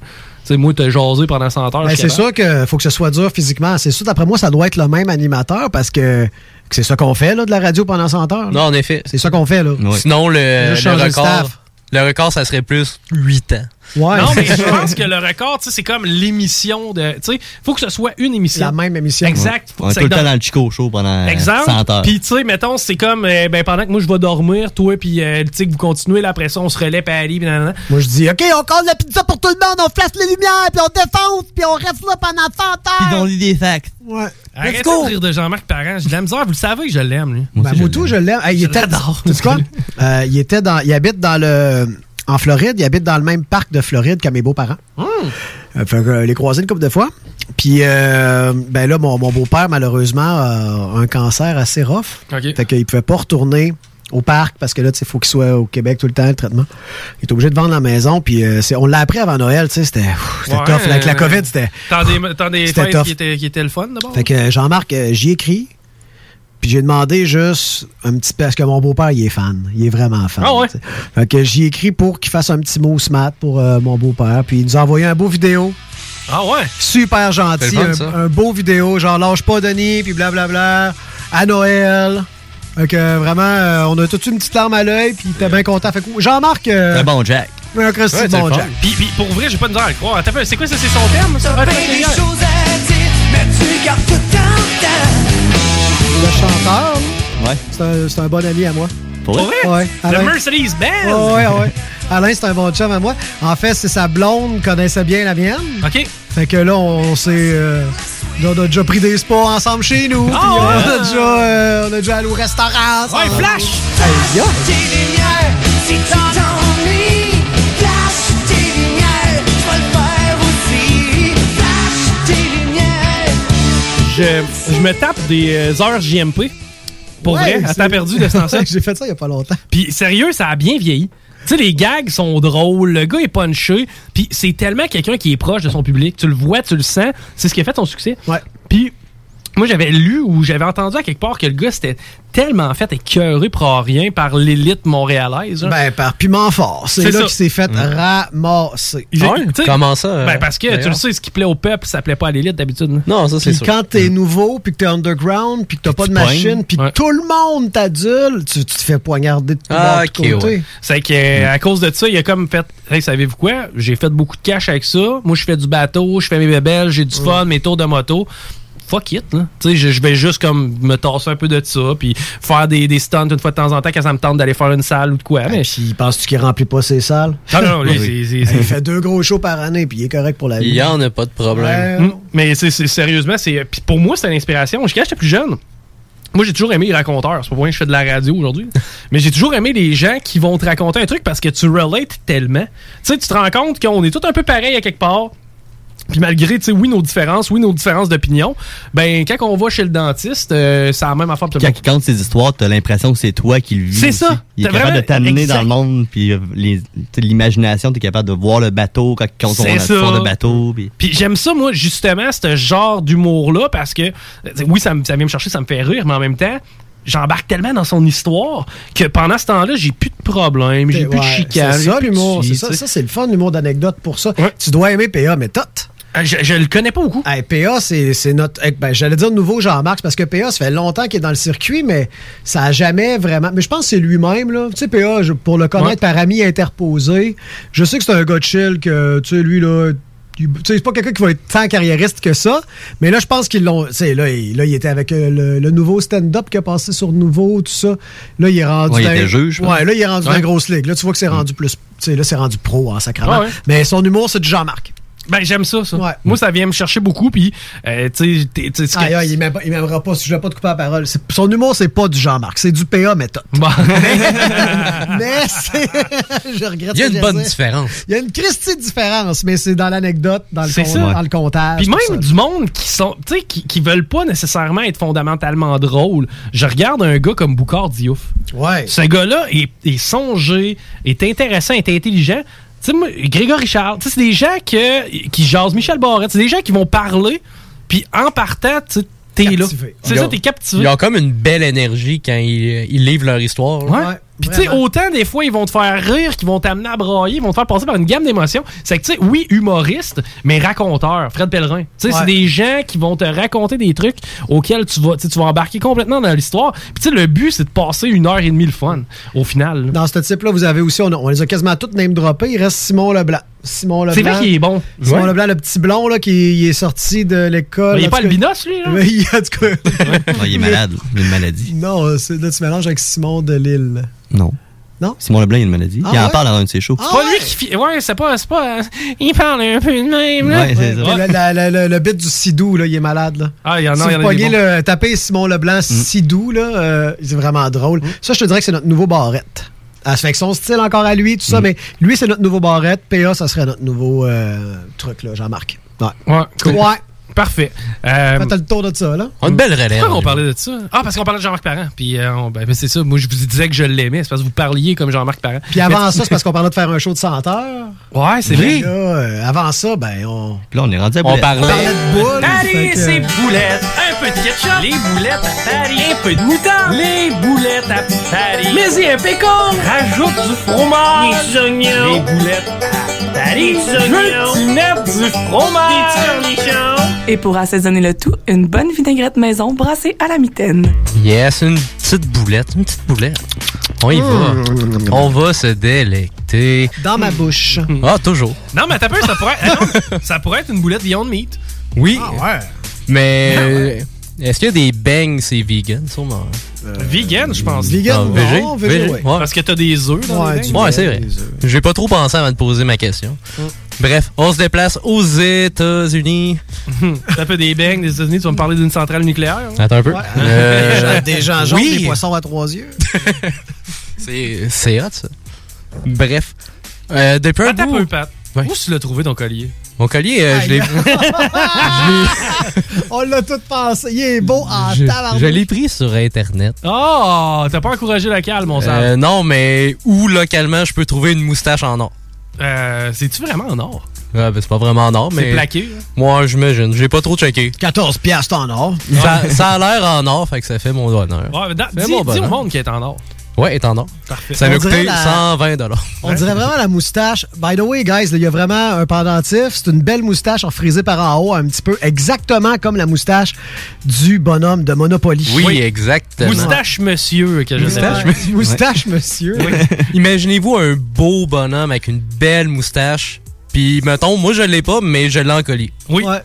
sais, moi, te jaser pendant 100 heures. Ben, c'est sûr qu'il faut que ce soit dur physiquement. C'est sûr, d'après moi, ça doit être le même animateur parce que, que c'est ça qu'on fait, là, de la radio pendant 100 heures. là. Non, en effet. C'est ça qu'on fait, là. Sinon, le, le le record, staff. le record, ça serait plus 8 ans. Ouais. Non, mais *laughs* je pense que le record, tu sais, c'est comme l'émission de. Tu sais, faut que ce soit une émission. La même émission. Exact. On est tout le temps dans le Chico Show pendant Exemple. 100 heures. Puis, tu sais, mettons, c'est comme, euh, ben, pendant que moi je vais dormir, toi, puis, euh, tu sais, que vous continuez, là, après ça, on se relève, puis Ali, puis nanana. Moi, je dis, OK, on colle la pizza pour tout le monde, on flash les lumières, puis on défonce, puis on reste là pendant 100 heures. Puis on lit des facts. Ouais. Arrêtez go. de rire de Jean-Marc Parent. J'ai de la misère, vous le savez que je l'aime, lui. Ben, Moutou, je l'aime. Hey, il était, tu sais quoi? Euh, il était dans, il habite dans le, en Floride, il habite dans le même parc de Floride que mes beaux-parents. Euh, fait que, euh, les croiser une couple de fois. Puis, euh, ben là, mon, mon beau-père, malheureusement, a un cancer assez rough. OK. Fait qu'il pouvait pas retourner au parc parce que là, tu sais, faut qu'il soit au Québec tout le temps, le traitement. Il est obligé de vendre la maison. Puis, euh, on l'a appris avant Noël, tu sais, c'était Ouais, tough. Avec la COVID, c'était. T'as des, des tough. qui étaient, qui étaient le fun d'abord? Fait que Jean-Marc, j'y écris. Puis j'ai demandé juste un petit peu, parce que mon beau-père, il est fan. Il est vraiment fan. Ah ouais? tu. Fait que j'y écris pour qu'il fasse un petit mot smart pour euh, mon beau-père. Puis il nous a envoyé un beau vidéo. Ah ouais? Super gentil. Fun, un, ça. un beau vidéo, genre lâche pas Denis, puis blablabla. À Noël. Fait que vraiment, euh, on a tout une petite larme à l'œil, puis t'es bien content. Fait que Jean-Marc. euh, C'est bon, Jack. Un Christy Ouais, de c'est bon. Jack. Puis, puis pour vrai, j'ai pas de misère à le croire. C'est quoi ça? C'est son terme? Ça? Ouais, faites les gars. Le chanteur, Ouais. c'est un, bon ami à moi. Pour vrai? Ouais, Le Alain. Mercedes Benz! Ouais, ouais, ouais. Alain, c'est un bon chum à moi. En fait, c'est sa blonde connaissait bien la mienne. OK. Fait que là, on s'est. euh, on a déjà pris des spas ensemble chez nous. Ah ouais? on, a déjà, euh, on a déjà allé au restaurant. Ouais, Flash! Hey, yeah. Je, je me tape des euh, heures JMP. Pour Ouais, vrai, à temps perdu de ce temps-là. *laughs* J'ai fait ça il y a pas longtemps. Puis sérieux, ça a bien vieilli. Tu sais, les gags sont drôles, le gars est punché, puis c'est tellement quelqu'un qui est proche de son public. Tu le vois, tu le sens. C'est ce qui a fait son succès. Ouais. Puis moi, j'avais lu ou j'avais entendu à quelque part que le gars s'était tellement fait écœuré pour rien par l'élite montréalaise. Ben, par Piment Fort. C'est C'est là ça. qu'il s'est fait ramasser. Ah ouais? Comment ça? euh, Ben parce que tu le sais, ce qui plaît au peuple, ça plaît pas à l'élite d'habitude. Non, ça, c'est sûr. quand t'es nouveau, puis que t'es underground, puis que t'as pas de machine, puis que Ouais. tout le monde t'adule, tu, tu te fais poignarder de tout Ah, bord, de ok, côté. ouais. C'est que euh, à cause de ça, il a comme fait Hey, savez-vous quoi? J'ai fait beaucoup de cash avec ça. Moi, je fais du bateau, je fais mes bébelles, j'ai du fun, mes tours de moto. Fuck it, là. Tu sais, je, je vais juste comme me tasser un peu de ça, puis faire des, des stunts une fois de temps en temps quand ça me tente d'aller faire une salle ou de quoi. Mais Puis penses-tu qu'il remplit pas ses salles? non, non, non, lui, c'est- c'est- c'est- Il fait deux gros shows par année, puis il est correct pour la vie. Il y en a pas de problème. Ouais. Mm. Mais c'est c'est- sérieusement, c'est. Puis pour moi, c'est l'inspiration. Quand j'étais plus jeune, moi j'ai toujours aimé les raconteurs. C'est pas pour rien que je fais de la radio aujourd'hui. *laughs* Mais j'ai toujours aimé les gens qui vont te raconter un truc parce que tu relates tellement. Tu sais, tu te rends compte qu'on est tous un peu pareil à quelque part. Puis malgré, tu sais, oui, nos différences, oui, nos différences d'opinion, ben, quand on va chez le dentiste, euh, c'est la même affaire Quand il compte ses histoires, t'as l'impression que c'est toi qui le vis. C'est ça. Il est capable de t'amener dans le monde, puis euh, l'imagination, t'es capable de voir le bateau quand il compte son histoire de bateau. puis- Puis j'aime ça, moi, justement, ce genre d'humour-là, parce que, euh, oui, ça, vient me chercher, ça me fait rire, mais en même temps, j'embarque tellement dans son histoire que pendant ce temps-là, j'ai plus de problèmes, j'ai plus de Ouais, chicanes. C'est ça l'humour. C'est ça, c'est le fun, l'humour d'anecdote pour ça. Ouais. Tu dois aimer PA méthode. Euh, Je, je le connais pas beaucoup. Hey, PA, c'est c'est notre. eh, Ben, J'allais dire nouveau Jean-Marc, parce que PA, ça fait longtemps qu'il est dans le circuit, mais ça a jamais vraiment. Mais je pense que c'est lui-même, là. Tu sais, PA, je- pour le connaître Ouais. par ami interposé, je sais que c'est un gars de chill, que, tu sais, lui, là. il- tu sais, C'est pas quelqu'un qui va être tant carriériste que ça, mais là, je pense qu'ils l'ont. tu sais, Là, il, là, il était avec euh, le, le nouveau stand-up qui a passé sur Nouveau, tout ça. Là, il est rendu. Ouais, il dans- était juge, je pense. Ouais, là, il est rendu dans Ouais. la grosse ligue. Là, tu vois que c'est rendu plus. Tu sais, là, c'est rendu pro en sacrament. Ouais. Mais son humour, c'est du Jean-Marc. Ben, j'aime ça, ça. Ouais. Moi, ça vient me chercher beaucoup, puis, euh, tu sais, il m'aime- il m'aimera pas si je vais pas te couper la parole. Son humour, c'est pas du Jean-Marc, c'est du PA méthode. Bon. *laughs* mais c'est. je regrette Il y a une bonne différence. Il y a une Christie de différence, mais c'est dans l'anecdote, dans le, C'est con- ça. dans le comptage. Puis même ça. du monde qui sont, tu sais, qui, qui veulent pas nécessairement être fondamentalement drôles. Je regarde un gars comme Boucard Diouf. Ouais. Ce gars-là est, est songé, est intéressant, est intelligent. Tu sais, moi, Grégory Charles, tu sais, c'est des gens que, qui jasent Michel Barrette, c'est des gens qui vont parler, puis en partant, tu sais, t'es là. C'est ça, t'es captivé. Ils ont comme une belle énergie quand ils, ils livrent leur histoire. là. Ouais. Puis tu sais, autant des fois, ils vont te faire rire, qu'ils vont t'amener à brailler, ils vont te faire passer par une gamme d'émotions. C'est que tu sais, oui, humoriste, mais raconteur, Fred Pellerin. Tu sais, c'est des gens qui vont te raconter des trucs auxquels tu vas, tu vas embarquer complètement dans l'histoire. Puis tu sais, le but, c'est de passer une heure et demie le fun, au final. là. Dans ce type-là, vous avez aussi, on, on les a quasiment toutes name droppés. Il reste Simon Leblanc. Simon Leblanc. C'est vrai qu'il est bon. Simon Ouais. Leblanc, le petit blond là, qui il est sorti de l'école. Il est pas albinos, lui, là? Mais il en tout cas. Ouais, il est malade, il a une maladie. Non, c'est- là, tu mélanges avec Simon de Lille. Non. Non? Simon Leblanc, il a une maladie. Ah il en ouais? parle dans un de ses shows. C'est pas lui qui. fi- Ouais, c'est pas. C'est pas euh, il parle un peu de même, là. Ouais, c'est ça. Le, bit du Sidou, là, il est malade. Là. Ah, il y en a, si il y en a des le, tapez Simon Leblanc Sidou, là, euh, c'est vraiment drôle. Ça, je te dirais que c'est notre nouveau barrette. Ah, ça fait que son style encore à lui, tout ça, mais lui, c'est notre nouveau barrette. PA, ça serait notre nouveau euh, truc, là, Jean-Marc. Ouais. Ouais, cool. Ouais. Parfait. Euh, T'as le tour de ça, là? Une belle relève. Pourquoi on parlait de ça? Ah, parce qu'on parlait de Jean-Marc Parent. Puis, euh, on- ben, ben, c'est ça. Moi, je vous disais que je l'aimais. C'est parce que vous parliez comme Jean-Marc Parent. Puis avant Mais- ça, c'est parce qu'on parlait de faire un show de 100 heures. Ouais, c'est Puis vrai. là, euh, avant ça, ben, on. Puis là, on est rendu à On Boulette. parlait. parlait de boules. Que- c'est boulettes. Un peu de ketchup. Les boulettes à Paris. Un peu de moutarde. Les boulettes à Paris. Mais y un pécan. Rajoute du fromage. Des oignons. Les boulettes à Paris. Des oignons. Tu mets du fromage. Des. Et pour assaisonner le tout, une bonne vinaigrette maison brassée à la mitaine. Yes, une petite boulette, une petite boulette. On y va. On va se délecter. Dans ma bouche. Ah, toujours. Non, mais t'as peur, ça pourrait, ah non, *laughs* ça pourrait être une boulette Beyond Meat. Oui, Ah ouais. mais euh, est-ce qu'il y a des bangs, c'est vegan, sûrement? Vegan, je pense. Vegan, Ah, végé? non, végé, Végé? ouais. Ouais. Parce que t'as des œufs dans Ouais, les. Ouais, c'est vrai. J'ai pas trop pensé avant de poser ma question. Bref, on se déplace aux États-Unis. *laughs* T'as fait des beignes des États-Unis, tu vas me parler d'une centrale nucléaire. hein? Attends un peu. Ouais. Euh, *laughs* Des gens- jaunes, oui. des poissons à trois yeux. *laughs* C'est c'est hot, ça. Bref. Euh, depuis un bout... peu, Pat. Ouais. Où tu l'as trouvé ton collier? Mon collier, euh, je l'ai... On l'a tout pensé. Il est beau en je, je l'ai pris sur Internet. Oh, t'as pas encouragé la cale, mon sang. Euh, non, mais où localement je peux trouver une moustache en or? Euh, C'est-tu vraiment en or? Ah, ben, c'est pas vraiment en or, mais. C'est plaqué. hein? Moi, j'imagine. J'ai pas trop checké. 14 piastres en or. Ça, ça a l'air en or, fait que ça fait mon honneur. Ouais, mais dans- dis, mon dis au monde qu'il est en or. Ouais, est en or. Parfait. Ça m'a coûté la- 120 dollars. On dirait vraiment la moustache. By the way, guys, là, il y a vraiment un pendentif. C'est une belle moustache en frisée par en haut, un petit peu exactement comme la moustache du bonhomme de Monopoly. Oui, exactement. Moustache monsieur, que je Moustache, sais. moustache monsieur. *laughs* Imaginez-vous un beau bonhomme avec une belle moustache. Puis, mettons, moi, je l'ai pas, mais je l'ai en colis. Oui. Ouais.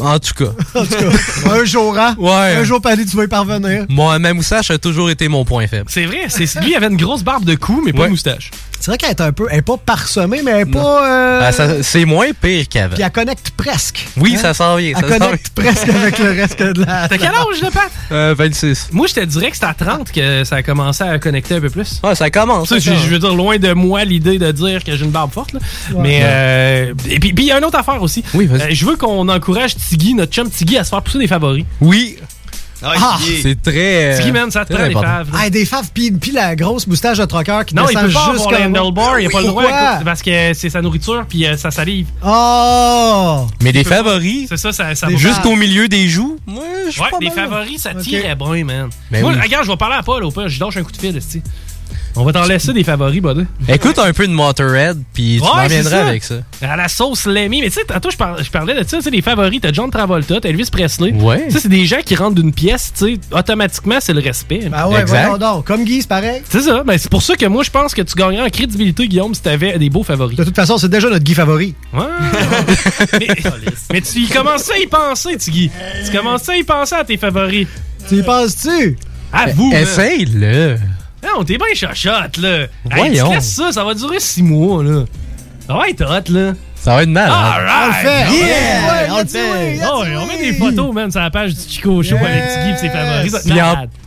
En tout cas. En tout cas, un jour, hein? Ouais. Un jour, Paddy, tu vas y parvenir. Moi, ma moustache a toujours été mon point faible. C'est vrai, c'est lui il avait une grosse barbe de cou, mais pas Ouais. de moustache. C'est vrai qu'elle est un peu. Elle est pas parsemée, mais elle est pas. euh, Ah, c'est moins pire qu'avant. Puis elle connecte presque. Oui, Hein? ça s'en vient. Elle ça connecte presque avec le reste de la. T'as quel âge, le Pat? Euh, 26. Moi, je te dirais que c'est à 30 que ça a commencé à connecter un peu plus. Ouais, ça commence. Ça, je, commence. je veux dire, loin de moi l'idée de dire que j'ai une barbe forte. là. Mais, euh, et puis, puis il y a une autre affaire aussi. Oui, vas-y. Euh, je veux qu'on encourage Tiggy, notre chum Tiggy, à se faire pousser des favoris. Oui. Ah! C'est très. euh, Tiggy, man, ça te très prend des faves. Ah, des faves, puis, puis la grosse moustache de troqueur qui Non, il descend peut pas avoir jusqu'en le bas. handlebar, il a pas le droit écoute, parce que c'est sa nourriture puis euh, sa salive. Oh! Mais des favoris, C'est ça, ça, ça jusqu'au milieu des joues, moi, je suis Ouais, pas des mal. favoris, ça Ok. tirait bien, man. Ben Moi, oui. regarde, je vais parler à Paul au pire, je lâche un coup de fil. On va t'en laisser des favoris, buddy. Écoute un peu de Motorhead, puis tu Ouais, m'en c'est viendras ça. avec ça. À la sauce Lemmy. Mais tu sais, tantôt, je, par- je parlais de ça, tu sais, les favoris. T'as John Travolta, t'as Elvis Presley. Ouais. Tu sais, c'est des gens qui rentrent d'une pièce, tu sais, automatiquement, c'est le respect. Ben ouais, Exact. Comme Guy, c'est pareil. C'est ça. Ben, c'est pour ça que moi, je pense que tu gagnerais en crédibilité, Guillaume, si t'avais des beaux favoris. De toute façon, c'est déjà notre Guy favori. Ouais. *laughs* mais, mais tu y commences à y penser, Tiggy. Tu commences à y penser à tes favoris. Tu y penses-tu? Avoue. man. Essaye-le. Non, t'es bien chachotte, là. Hey, tu laisses ça, ça va durer six mois, là. Ça va être hot, là. Ça va être mal. On Alright! le fait! Yeah! Ouais, On le fait! Oh, on met des photos, même, sur la page du Chico Show avec Tiggy et ses favoris. Puis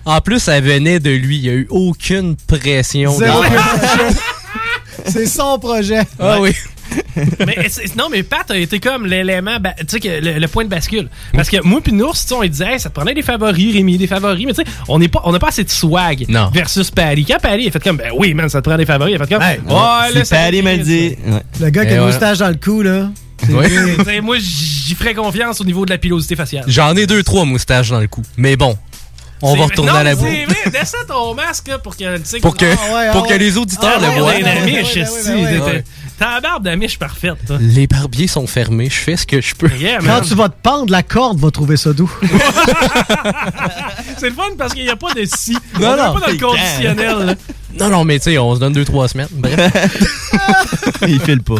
en, plus, ça venait de lui. Il n'y a eu aucune pression. *laughs* C'est son projet. Ah oui. *laughs* mais c'est- non, mais Pat a été comme l'élément, ba- tu sais, que le, le point de bascule. Parce que moi puis Nours, tu sais, on lui disait, Hey, ça te prenait des favoris, Rémi, des favoris. Mais tu sais, on n'est pas, on n'a pas assez de swag Non. versus Paris. Quand Paris a fait comme, ben oui, man, ça te prend des favoris. Il a fait comme, Hey, ouais, là, me le dit. ouais. Le gars qui a une voilà. moustache dans le cou, là. Oui. Tu sais, moi, j'y ferais confiance au niveau de la pilosité faciale. J'en ai deux, trois moustaches dans le cou. Mais bon, on va retourner non, à la boue. C'est vrai, descends ton masque là, pour que, Pour que, Ah ouais, ah pour que ouais. les auditeurs Ah, le ouais, voient. T'as la barbe d'amiche parfaite, toi. Les barbiers sont fermés. Je fais ce que je peux. Yeah, Quand tu vas te pendre, la corde va trouver ça doux. *laughs* C'est le fun parce qu'il n'y a pas de si. Non, on non, pas dans le c'est conditionnel. là. Non, non, mais tu sais, on se donne deux, trois semaines. Bref. *laughs* Il file pas.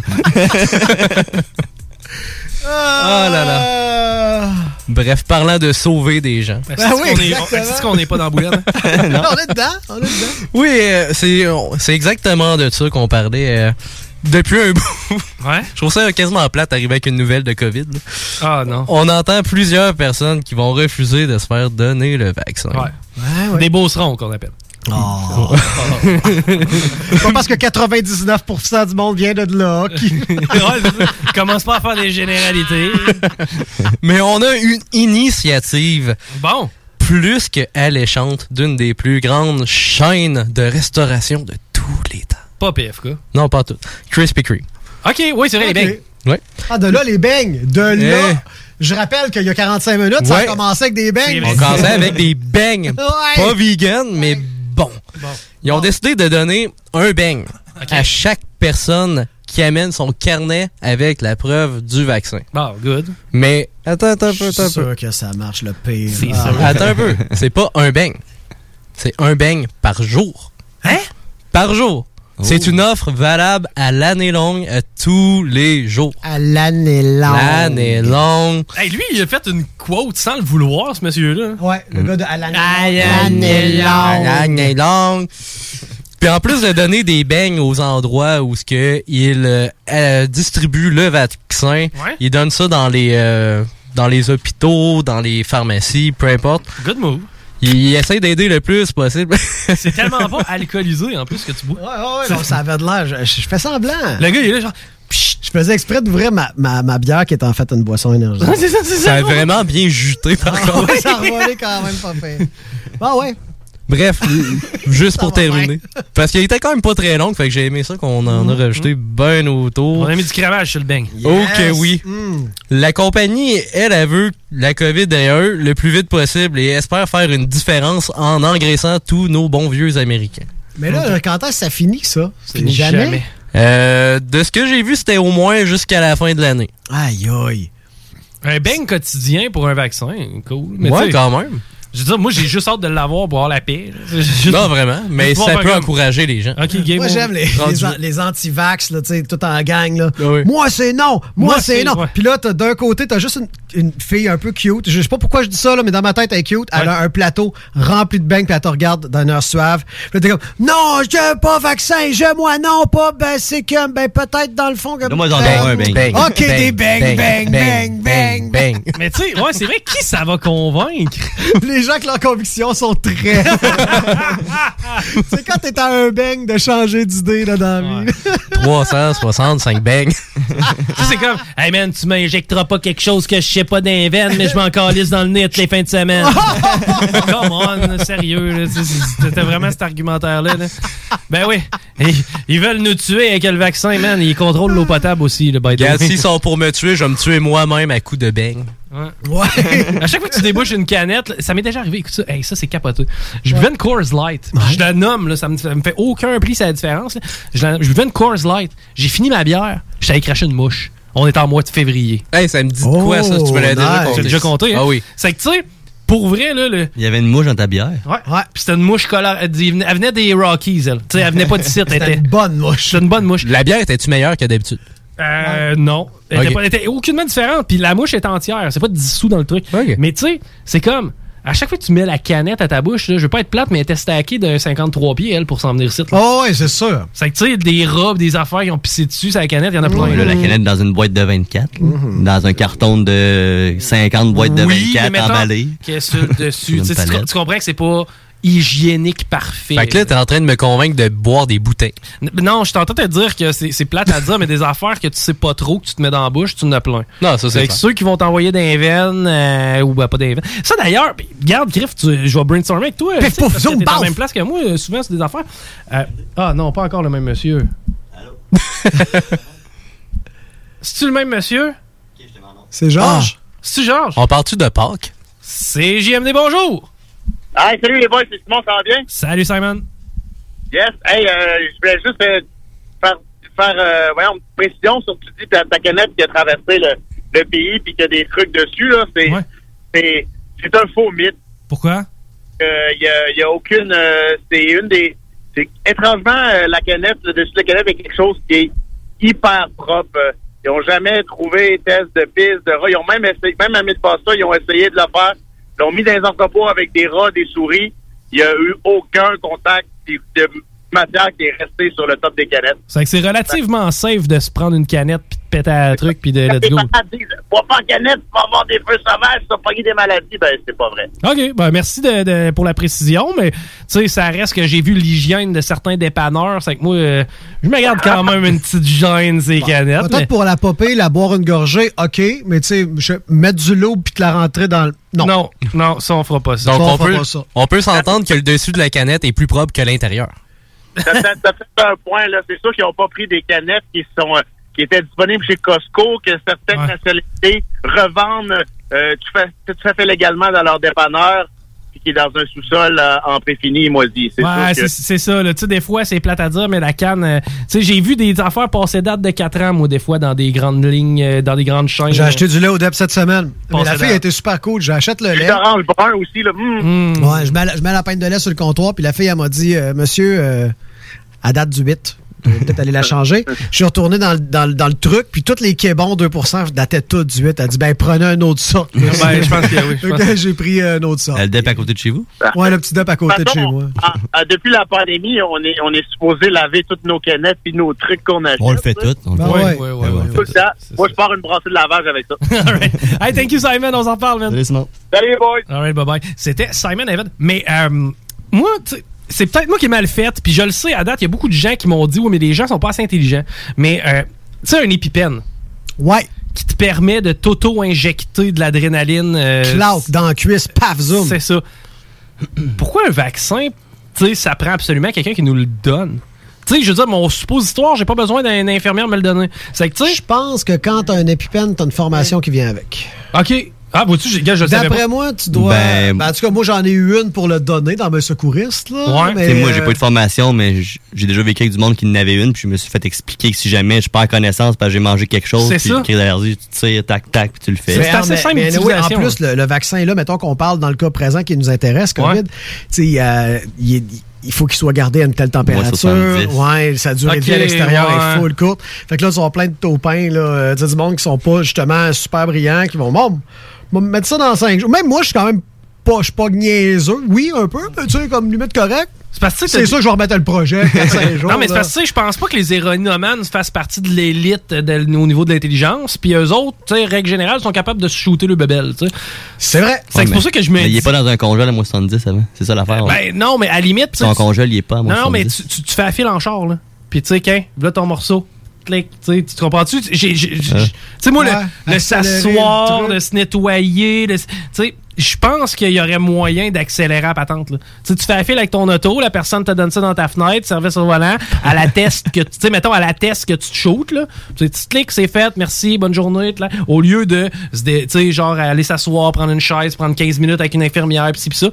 Oh *laughs* là là. Bref, parlant de sauver des gens. C'est Ben oui, qu'on est- exactement. c'est qu'on n'est pas dans hein? on est dedans, on est dedans. Oui, euh, c'est c'est exactement de ça qu'on parlait euh, depuis un *laughs* bout. Ouais. Je trouve ça quasiment plate d'arriver avec une nouvelle de COVID. là. Ah non. On entend plusieurs personnes qui vont refuser de se faire donner le vaccin. Ouais. Ouais, ouais. Des beaucerons qu'on appelle. Oh. *laughs* pas parce que 99% du monde vient de là. qui- *laughs* Commence pas à faire des généralités. Mais on a une initiative. Bon. Plus que alléchante d'une des plus grandes chaînes de restauration de tous les temps. Pas PFK. Non, pas tout. Krispy Kreme. OK, oui, c'est vrai, les beignes. Ouais. Ah, de là, les beignes. De là. Eh. Je rappelle qu'il y a 45 minutes, ça a commencé avec des beignes. On commençait avec des beignes. *laughs* Ouais. Pas vegan, mais bon. Ils ont décidé de donner un beigne à chaque personne qui amène son carnet avec la preuve du vaccin. Bon, good. Mais attends, attends un peu, Je attends un sûr que ça marche le pire. C'est Ah. sûr. Attends un peu. C'est pas un beigne. C'est un beigne par jour. Hein? Par jour. C'est une offre valable à l'année longue, à tous les jours. À l'année longue. L'année longue. Hey, lui, il a fait une quote sans le vouloir, ce monsieur-là. Ouais, le gars de à l'année À l'année longue. L'année longue. Puis en plus de donner des beignes aux endroits où ce que il euh, euh, distribue le vaccin, il donne ça dans les euh, dans les hôpitaux, dans les pharmacies, peu importe. Good move. Il, il essaie d'aider le plus possible. *laughs* C'est tellement pas alcoolisé, en plus, que tu bois. Ouais, ouais, ouais, non, ça avait de l'air. Je, je fais semblant. Le gars, il est là, genre. Je faisais exprès d'ouvrir ma, ma, ma bière qui est en fait une boisson énergétique. c'est ça, c'est Ça a vraiment bien juté par Ah contre. ouais, ça a revolé quand même pas fait. Bon, ouais. Bref, *laughs* juste pour terminer. Parce qu'il était quand même pas très long, fait que j'ai aimé ça qu'on en a rajouté ben autour. On a mis du cravage sur le beigne. Ok, oui. Mm. La compagnie, elle, elle veut la COVID d'ailleurs le plus vite possible et espère faire une différence en engraissant tous nos bons vieux Américains. Mais là, quand est-ce que ça finit, ça? Ça finit Jamais? jamais. Euh, de ce que j'ai vu, c'était au moins jusqu'à la fin de l'année. Aïe, aïe. Un beigne quotidien pour un vaccin, cool. Mais ouais, quand même. Je veux dire, moi, j'ai juste hâte de l'avoir pour avoir la paix. Non, vraiment. Mais ça peut comme- encourager les gens. Moi, j'aime les, les, an- les anti-vax, là, tu sais, tout en gang, là. Ah oui. Moi, c'est non! Moi, Moi, c'est non! Puis là, t'as d'un côté, t'as juste une, une fille un peu cute. Je sais pas pourquoi je dis ça, là, mais dans ma tête, elle est cute. Elle a un plateau rempli de beignes, puis elle te regarde d'un air suave. Puis là, t'es comme, non, je veux pas vaccin, je, moi, non, pas, ben, c'est que, ben, peut-être dans le fond, comme. Donne-moi j'en ai un. Bang, Ok, des beignes, bang, bang, bang, bang. Mais tu sais, ouais, c'est vrai, qui ça va convaincre? *laughs* Les gens que leurs convictions sont très. *laughs* c'est quand t'es à un beigne de changer d'idée, là, dans la vie. 365 bangs. Tu sais, c'est comme, hey man, tu m'injecteras pas quelque chose que je sais pas d'un veine, mais je m'en calisse dans le nez toutes les fins de semaine. Come on, sérieux, c'était vraiment cet argumentaire-là. là. Ben oui, ils, ils veulent nous tuer avec le vaccin, man. Ils contrôlent l'eau potable aussi, le way. s'ils sont pour me tuer, je vais me tuer moi-même à coups de bang. Ouais. À chaque fois que tu débouches une canette, ça m'est déjà arrivé. Écoute ça, hey, ça c'est capoté. Je buvais une Coors Light. Je la nomme, là, ça, me, ça me fait aucun pli, c'est la différence. là. Je, la- je buvais une Coors Light. J'ai fini ma bière. J'allais cracher une mouche. On est en mois de février. Hey, ça me dit de quoi ça? Si tu me l'as déjà nice. compté. J'ai déjà compté. hein? Ah oui. C'est que tu sais, pour vrai, là, le. Il y avait une mouche dans ta bière. Ouais. ouais. Puis c'était une mouche colorée. Elle, dit- elle venait des Rockies, elle. Tu sais, elle venait pas d'ici, C'était était. une bonne mouche. C'était une bonne mouche. La bière était-tu meilleure que d'habitude? Euh, non. Elle, était pas- elle était aucunement différente. Puis la mouche est entière. C'est pas dissous dans le truc. Mais tu sais, c'est comme. À chaque fois que tu mets la canette à ta bouche, là, je veux pas être plate, mais elle était stackée d'un 53 pieds, elle, pour s'en venir ici. Oh, ouais, c'est sûr. C'est que tu sais, des robes, des affaires qui ont pissé dessus, sur la canette, il y en a plein. Là, la canette dans une boîte de 24, là. dans un carton de 50 boîtes de oui, 24 mais mettons emballées. Qu'est-ce que dessus? Tu comprends que c'est pas hygiénique parfait. Fait que là, t'es en train de me convaincre de boire des bouteilles. N- Non, je t'entends te dire que c'est plate à dire, mais des affaires que tu sais pas trop, que tu te mets dans la bouche, tu en as plein. Non, ça, c'est Fait que clair. ceux qui vont t'envoyer des veines, euh, ou ben, pas des veines. Ça d'ailleurs, pis garde, Griff, tu- je vais brainstormer avec toi. Sais, pouf, zoom, t'es dans la même place que moi, euh, souvent c'est des affaires. Euh, ah non, pas encore le même monsieur. *laughs* C'est-tu le même monsieur? C'est Georges? C'est-tu Georges? On parle-tu de Pâques? C'est JMD, bonjour! Hey, salut les boys, c'est Simon, ça va bien? Salut Simon. Yes. Hey, euh, je voulais juste euh, faire, faire euh, voyons, une précision sur tu dis ta, ta canette qui a traversé le, le pays puis qu'il y a des trucs dessus, là. C'est, c'est, c'est un faux mythe. Pourquoi? Il y, a, y a aucune. c'est une des. C'est étrangement la canette, le dessus de la canette est quelque chose qui est hyper propre. Ils ont jamais trouvé test de piste, de rats. Ils ont même essayé, même à ça, ils ont essayé de le faire. L'ont mis dans les entrepôts avec des rats, des souris. Il n'y a eu aucun contact de matière qui est restée sur le top des canettes. C'est que c'est relativement safe de se prendre une canette puis péter un truc, puis de let's go. *laughs* Bois pas en canette, tu vas avoir des feux sauvages, tu vas pogner des maladies. Ben, c'est pas vrai. OK, ben merci de, de- pour la précision, mais tu sais, ça reste que j'ai vu l'hygiène de certains dépanneurs, c'est que moi, euh, je me garde quand même une petite gêne, ces canettes. Peut-être mais- pour la popper, la boire une gorgée, OK, mais tu sais, je- mettre du lot puis te la rentrer dans le. Non. Non, non, ça, on fera pas ça. Donc, Ça, on on fera peut, pas ça. on peut s'entendre que le dessus de la canette est plus propre que l'intérieur. T'as fait, t'as fait un point, là. C'est sûr qu'ils n'ont pas pris des canettes qui sont euh, qui étaient disponibles chez Costco, que certaines nationalités revendent euh, tout, fait, tout à fait légalement dans leur dépanneur, puis qui est dans un sous-sol euh, en préfini et moisi. C'est Ouais, c'est que... c'est ça. là. Tu sais, des fois, c'est plate à dire, mais la canne. euh, tu sais, j'ai vu des affaires passer date de 4 ans, moi, des fois, dans des grandes lignes, euh, dans des grandes chaînes. J'ai acheté du lait au DEP cette semaine. Mais la fille été super cool. J'achète le lait. orange brun aussi, là. mm. Ouais, je mets, la, je mets la pinte de lait sur le comptoir, puis la fille, elle m'a dit, euh, monsieur, euh, à date du 8. Je vais peut-être aller la changer. Je suis retourné dans, le- dans, le- dans le truc, puis tous les québons 2% dataient tous du 8. Elle dit, ben, prenez un autre sorte. Ben, je *laughs* pense que oui, J'ai pris un autre sorte. Elle dep à côté de chez vous? Ouais, le petit dep à côté de chez moi. Ah, ah, depuis la pandémie, on est, on est supposé laver toutes nos canettes puis nos trucs qu'on achète. On le fait tout. On le Ben fait. ouais. Ouais, ouais, ouais. Tout le temps. Moi, je pars une brassée de lavage avec ça. *laughs* Hey, thank you, Simon. On s'en parle, man. Salut, Simon. Salut, boys! All right, bye bye. C'était Simon Evan. Mais euh, moi, tu sais, c'est peut-être moi qui ai mal fait. Puis je le sais, à date, il y a beaucoup de gens qui m'ont dit, oui, mais les gens sont pas assez intelligents. Mais, euh, tu sais, un épipène. Ouais. Qui te permet de t'auto-injecter de l'adrénaline. euh, dans la cuisse, paf, zoom. C'est ça. *clears throat* Pourquoi un vaccin, tu sais, ça prend absolument quelqu'un qui nous le donne? Tu sais, je veux dire, mon suppositoire, j'ai pas besoin d'un infirmière me le donner. C'est que, tu sais. Je pense que quand t'as un épipène, t'as une formation qui vient avec. OK. Ah, vois-tu, je savais D'après moi, tu dois. Ben- ben, en tout cas, moi, j'en ai eu une pour le donner dans mes secouristes. Là, Ouais. mais, moi, j'ai pas eu de formation, mais j'ai déjà vécu avec du monde qui en avait une, puis je me suis fait expliquer que si jamais je perds connaissance parce que j'ai mangé quelque chose, C'est puis ça. une crise d'allergie, tu tires, tac, tac, puis tu le fais. Mais, mais- mais anyway, en plus, le, le vaccin, là, mettons qu'on parle dans le cas présent qui nous intéresse, COVID, tu sais, euh, il est- il faut qu'il soit gardé à une telle température. 70. Ouais, sa durée de vie à l'extérieur ouais. est full courte. Fait que là, ils sont plein de taupins, là. euh, Tu sais, du monde qui sont pas, justement, super brillants, qui vont, bon, mettre ça dans 5 jours. Même moi, je suis quand même pas, je suis pas niaiseux. Oui, un peu, mais tu sais, comme limite correct. C'est parce que C'est sûr que je vais remettre le projet *laughs* dans 5 jours. non, mais c'est parce que tu sais, je pense pas que les héroïnomanes fassent partie de l'élite au niveau de l'intelligence. Puis eux autres, tu sais, règle générale, sont capables de se shooter le bebel, tu sais. C'est vrai. C'est pour ça que je me il est pas dans un congèle à moins 70 avant. C'est ça l'affaire. Ben non, mais à la limite. Son congèle, il est pas à moins Non, non, mais 70. tu, tu, tu fais la file en char, là. Puis tu sais, qu'un, là ton morceau. Clic, tu te comprends-tu? J'ai- j'ai- j'ai- Hein? Tu sais, moi, Ouais, le, le s'asseoir, le de se nettoyer, le- tu sais, je pense qu'il y aurait moyen d'accélérer la patente, là. Tu sais, tu fais la file avec ton auto, la personne te donne ça dans ta fenêtre, service au volant, elle atteste que, tu sais, mettons, elle atteste que tu te shootes, là. Tu cliques, c'est fait, merci, bonne journée, là. Au lieu de, tu sais, genre, aller s'asseoir, prendre une chaise, prendre 15 minutes avec une infirmière, pis ci, pis ça.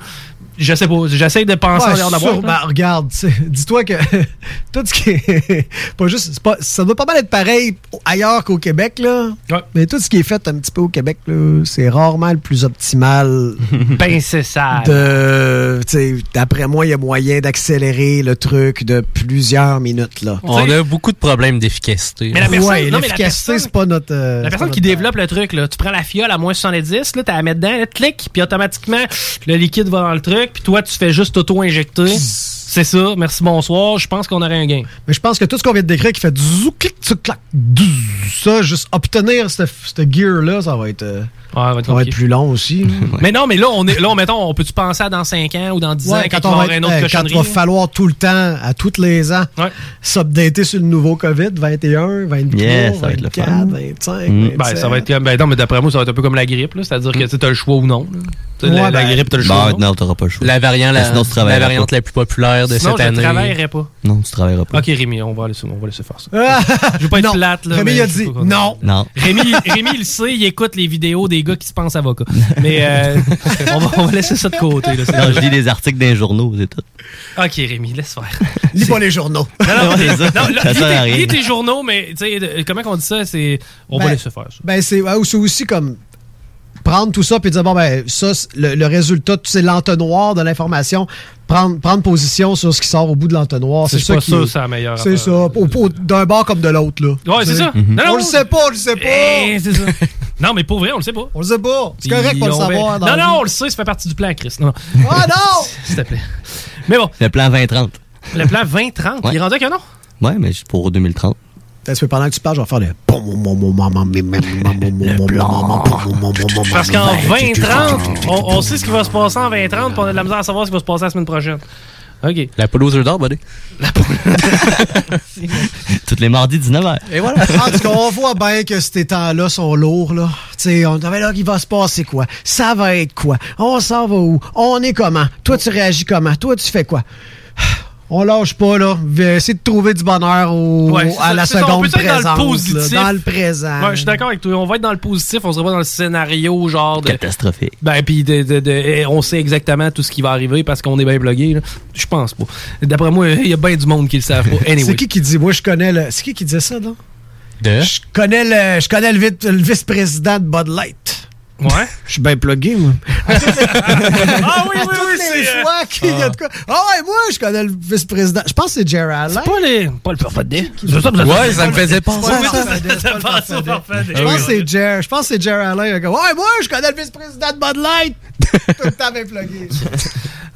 Je sais pas, j'essaie de penser Ouais, en ben, regarde, dis-toi que *laughs* tout ce qui est. *laughs* Pas juste. c'est Pas, ça doit pas mal être pareil ailleurs qu'au Québec, là. Mais tout ce qui est fait un petit peu au Québec, là, c'est rarement le plus optimal. *laughs* ben, c'est ça. De. Tu sais, d'après moi, il y a moyen d'accélérer le truc de plusieurs minutes, là. On a beaucoup de problèmes d'efficacité. Mais la personne- ouais, l'efficacité, c'est pas notre. euh, La personne qui notre- développe le truc, là, tu prends la fiole à moins 70, là, tu la mets dedans, là, clic, puis automatiquement, le liquide va dans le truc, puis toi, tu fais juste auto-injecter. C'est ça, merci, bonsoir, je pense qu'on aurait un gain. Mais je pense que tout ce qu'on vient de décrire qui fait zou, clic, zou, clac, ça, juste obtenir ce, ce gear-là, ça va être. euh, va être ça va être plus long aussi. *laughs* Mais non, mais là, on est, là, mettons, on peut-tu penser à dans 5 ans ou dans 10 ans, Ouais, quand, il on va avoir une être- autre euh, quand il va falloir tout le temps, à tous les ans, s'updater sur le nouveau COVID, 21, 23, Yeah, ça va être le 24, fun. 25, Mm. 27. Ben, ça va être comme. Ben, non, mais d'après moi, ça va être un peu comme la grippe, là. C'est-à-dire que tu as le choix ou non. Tu la, Ouais, la ben, grippe, t'as le Ben, choix. non. non, t'auras pas le choix. La variante, la, Sinon, tu la variante pas. la plus populaire de Sinon, cette je année. travaillerais pas. Non, tu travailleras pas. Ok, Rémi, on va aller, on va laisser faire ça. Ah! Je veux pas être Non. plate, là. Rémi mais a je dit non. Non. Rémi, Rémi, il le sait, il écoute les vidéos des gars qui se pensent avocats. Mais euh, *laughs* on, va, on va laisser ça de côté. Là, Non, je lis des articles dans les journaux, c'est tout. Ok, Rémi, laisse faire. Lis pas les journaux. Non, non, ça, non, là, ça lis sert à tes- rien. lis tes journaux, mais comment on dit ça? C'est, on va Ben, laisser faire ça. Ben, c'est ouais, ou c'est aussi comme prendre tout ça puis dire bon ben ça le, le résultat c'est l'entonnoir de l'information prendre prendre position sur ce qui sort au bout de l'entonnoir C'est c'est ça pas qui ça, c'est la meilleure c'est ça au- au- d'un bord comme de l'autre là Ouais, c'est Tu sais. ça. Non, non. on le sait pas on le sait pas Eh, c'est ça. *laughs* Non, mais pour vrai, on le sait pas. on le sait pas c'est correct pas le savoir Non, non, on le sait, ça fait partie du plan, Chris. Non, non. ah non S'il te plaît. Mais bon, Le plan 2030. le plan 2030, il est rendu avec un nom? Ouais, mais c'est pour 2030. Peut-être que pendant que tu parles, je vais faire des. Parce qu'en 2030, on, on sait ce qui va se passer en 2030, puis on a de la misère à savoir ce qui va se passer la semaine prochaine. OK. La poule aux œufs d'or, buddy. *laughs* Toutes les mardis, 19h. Et voilà. En tout cas, on voit bien que ces temps-là sont lourds, là. Tu sais, on avait là, il va se passer quoi? Ça va être quoi? On s'en va où? On est comment? Toi, tu réagis comment? Toi, tu fais quoi? On lâche pas, là. Essayer de trouver du bonheur au- Ouais, à ça, la c'est ça, on seconde peut être présente. dans le là, positif. dans le présent. Ouais, je suis d'accord avec toi. On va être dans le positif, on sera pas dans le scénario genre de. Catastrophique. Ben, puis de, de- de- eh, on sait exactement tout ce qui va arriver parce qu'on est bien blogué. là. Je pense pas. D'après moi, il y a bien du monde qui le savent pas. *laughs* Anyway. C'est qui qui dit, moi, je connais le. C'est qui qui disait ça, non? De? Je connais le, je connais le, le vice-président de Bud Light. Ouais. Je suis bien plugué, moi. *laughs* ah oui, oui, oui, les c'est, euh, fois qu'il y a de quoi. Ah ouais, moi, je connais le vice-président. Je pense que c'est Jerry Allen. C'est pas, les, pas le parfait Ouais, ça me faisait penser C'est ça. c'est Je pense que c'est Jerry. Je pense que c'est Jerry Allen. Ouais, moi, je connais le vice-président de Bud Light. Tout le temps bien plugué. *laughs*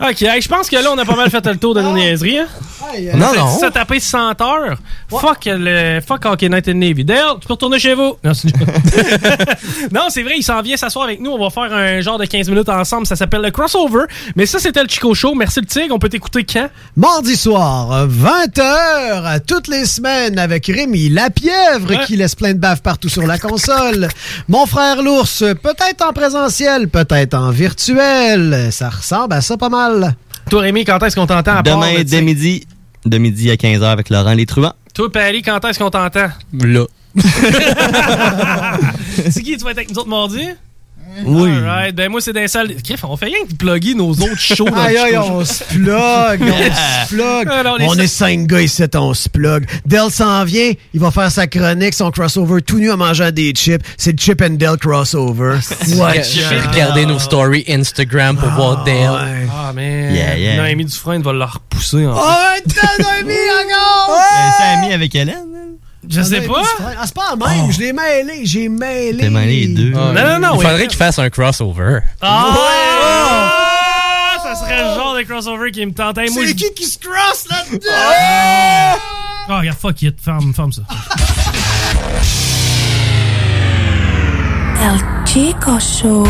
Ok, hey, je pense que là, on a pas mal fait le tour de nos niaiseries. Hein? Hey, euh, On Non, a non. Ça tapé 100 heures. Fuck, le, fuck Hockey Night and Navy. Dale, tu peux retourner chez vous. Non, c'est *laughs* Non, c'est vrai, il s'en vient s'asseoir avec nous. On va faire un genre de 15 minutes ensemble. Ça s'appelle le crossover. Mais ça, c'était le Chico Show. Merci le Tigre. On peut t'écouter quand? Mardi soir, 20h, toutes les semaines, avec Rémi Lapièvre Ouais. qui laisse plein de baves partout sur la console. Mon frère l'ours, peut-être en présentiel, peut-être en virtuel. Ça ressemble à ça pas mal. Toi, Rémi, quand est-ce qu'on t'entend à Demain, de- dès midi, de midi à 15h avec Laurent Les Truands. Toi, Paris, quand est-ce qu'on t'entend? Là. *laughs* c'est qui? Tu vas être avec nous autres mardi? Oui. Alright, ben moi c'est dans les salles. Crif, on fait rien que plugger nos autres shows. Aïe, aïe, on se plug, on se plug. Ah, non, les on est cinq gars ici, on se plug. Dell s'en vient, il va faire sa chronique, son crossover tout nu en mangeant des chips. C'est le Chip and Dell crossover. Watch out. Regardez nos stories Instagram pour voir Dale. Ah, man. Yeah, yeah. Noémie Dufresne va la repousser en Oh, Noémie *laughs* encore! C'est ami avec Hélène? Je sais Noémie pas. Ah, c'est pas la même, je l'ai mêlé, j'ai mêlé. T'es mêlé les deux. Non, non, non. Il ouais. faudrait qu'il fasse un crossover. Ah, ouais! Ça serait le genre de crossover qui me tentait. Moi, C'est je- qui qui se cross là-dedans? Ah, regarde, fuck it. Ferme, ferme ça. *laughs* El Chico Show.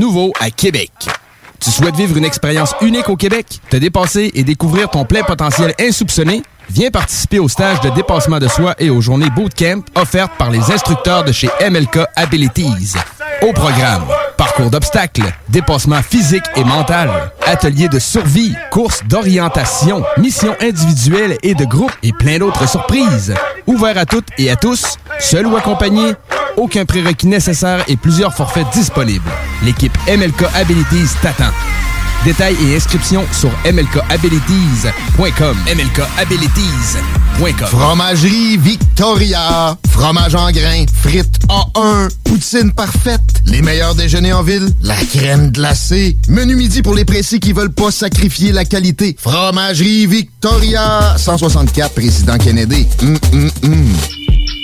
Nouveau à Québec. Tu souhaites vivre une expérience unique au Québec, te dépasser et découvrir ton plein potentiel insoupçonné? Viens participer au stage de dépassement de soi et aux journées bootcamp offertes par les instructeurs de chez MLK Abilities. Au programme, Parcours d'obstacles, dépassement physique et mental, atelier de survie, course d'orientation, mission individuelle et de groupe et plein d'autres surprises. Ouvert à toutes et à tous, seul ou accompagné, aucun prérequis nécessaire et plusieurs forfaits disponibles. L'équipe MLK Abilities t'attend. Détails et inscriptions sur mlkabilities.com. mlkabilities.com. Fromagerie Victoria. Fromage en grains. Frites A1. Poutine parfaite. Les meilleurs déjeuners en ville. La crème glacée. Menu midi pour les pressés qui veulent pas sacrifier la qualité. Fromagerie Victoria. 164 Président Kennedy. Hum, hum, hum.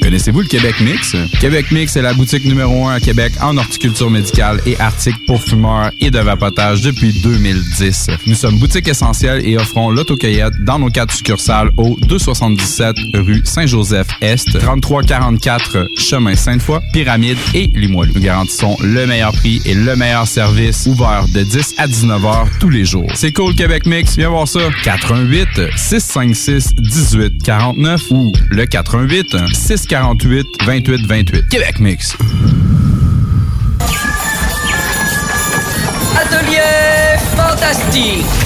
Connaissez-vous le Québec Mix? Québec Mix est la boutique numéro un à Québec en horticulture médicale et articles pour fumeurs et de vapotage depuis 2010. Nous sommes boutique essentielle et offrons l'autocueillette dans nos quatre succursales au 277 rue Saint-Joseph-Est, 3344 chemin Sainte-Foy, Pyramide et Limoilou. Nous garantissons le meilleur prix et le meilleur service ouvert de 10 à 19 heures tous les jours. C'est cool Québec Mix, viens voir ça. 88 656 18 49 ou le 88 648 28 28. Québec Mix. Atelier fantastique.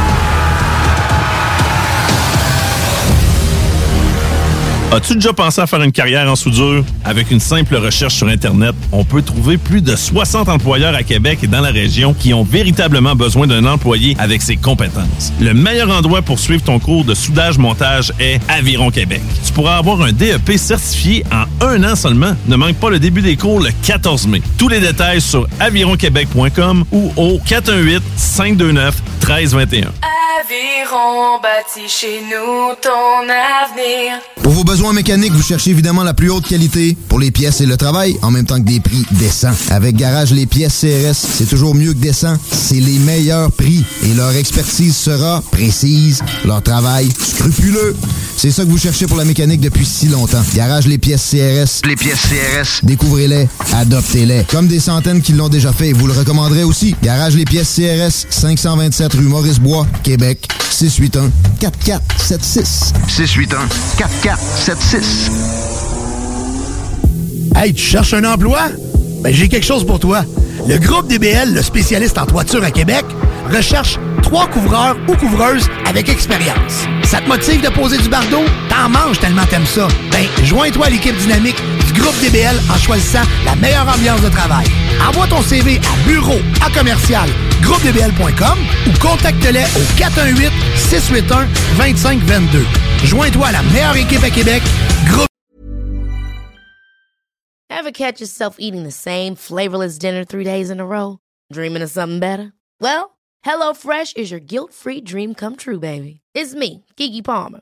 As-tu déjà pensé à faire une carrière en soudure? Avec une simple recherche sur Internet, on peut trouver plus de 60 employeurs à Québec et dans la région qui ont véritablement besoin d'un employé avec ses compétences. Le meilleur endroit pour suivre ton cours de soudage-montage est Aviron Québec. Tu pourras avoir un DEP certifié en un an seulement. Ne manque pas le début des cours le 14 mai. Tous les détails sur avironquebec.com ou au 418-529-1321. Aviron bâti chez nous ton avenir. Pour vos besoins mécaniques, vous cherchez évidemment la plus haute qualité pour les pièces et le travail, en même temps que des prix décents. Avec Garage Les Pièces CRS, c'est toujours mieux que décent. C'est les meilleurs prix et leur expertise sera précise, leur travail scrupuleux. C'est ça que vous cherchez pour la mécanique depuis si longtemps. Garage Les Pièces CRS. Les pièces CRS. Découvrez-les, adoptez-les. Comme des centaines qui l'ont déjà fait vous le recommanderez aussi. Garage Les Pièces CRS, 527 Maurice-Bois, Québec, 681 4476. 681 4476. Hey, tu cherches un emploi? Ben, j'ai quelque chose pour toi. Le groupe DBL, le spécialiste en toiture à Québec, recherche trois couvreurs ou couvreuses avec expérience. Ça te motive de poser du bardeau? T'en manges tellement t'aimes ça. Ben, joins-toi à l'équipe dynamique du groupe DBL en choisissant la meilleure ambiance de travail. Envoie ton CV à bureau à commercial groupedbl.com ou contacte-les au 418-681-2522. Joins-toi à la meilleure équipe à Québec, Groupe Ever catch yourself eating the same flavorless dinner three days in a row? Dreaming of something better? Well, HelloFresh is your guilt-free dream come true, baby. It's me, Kiki Palmer.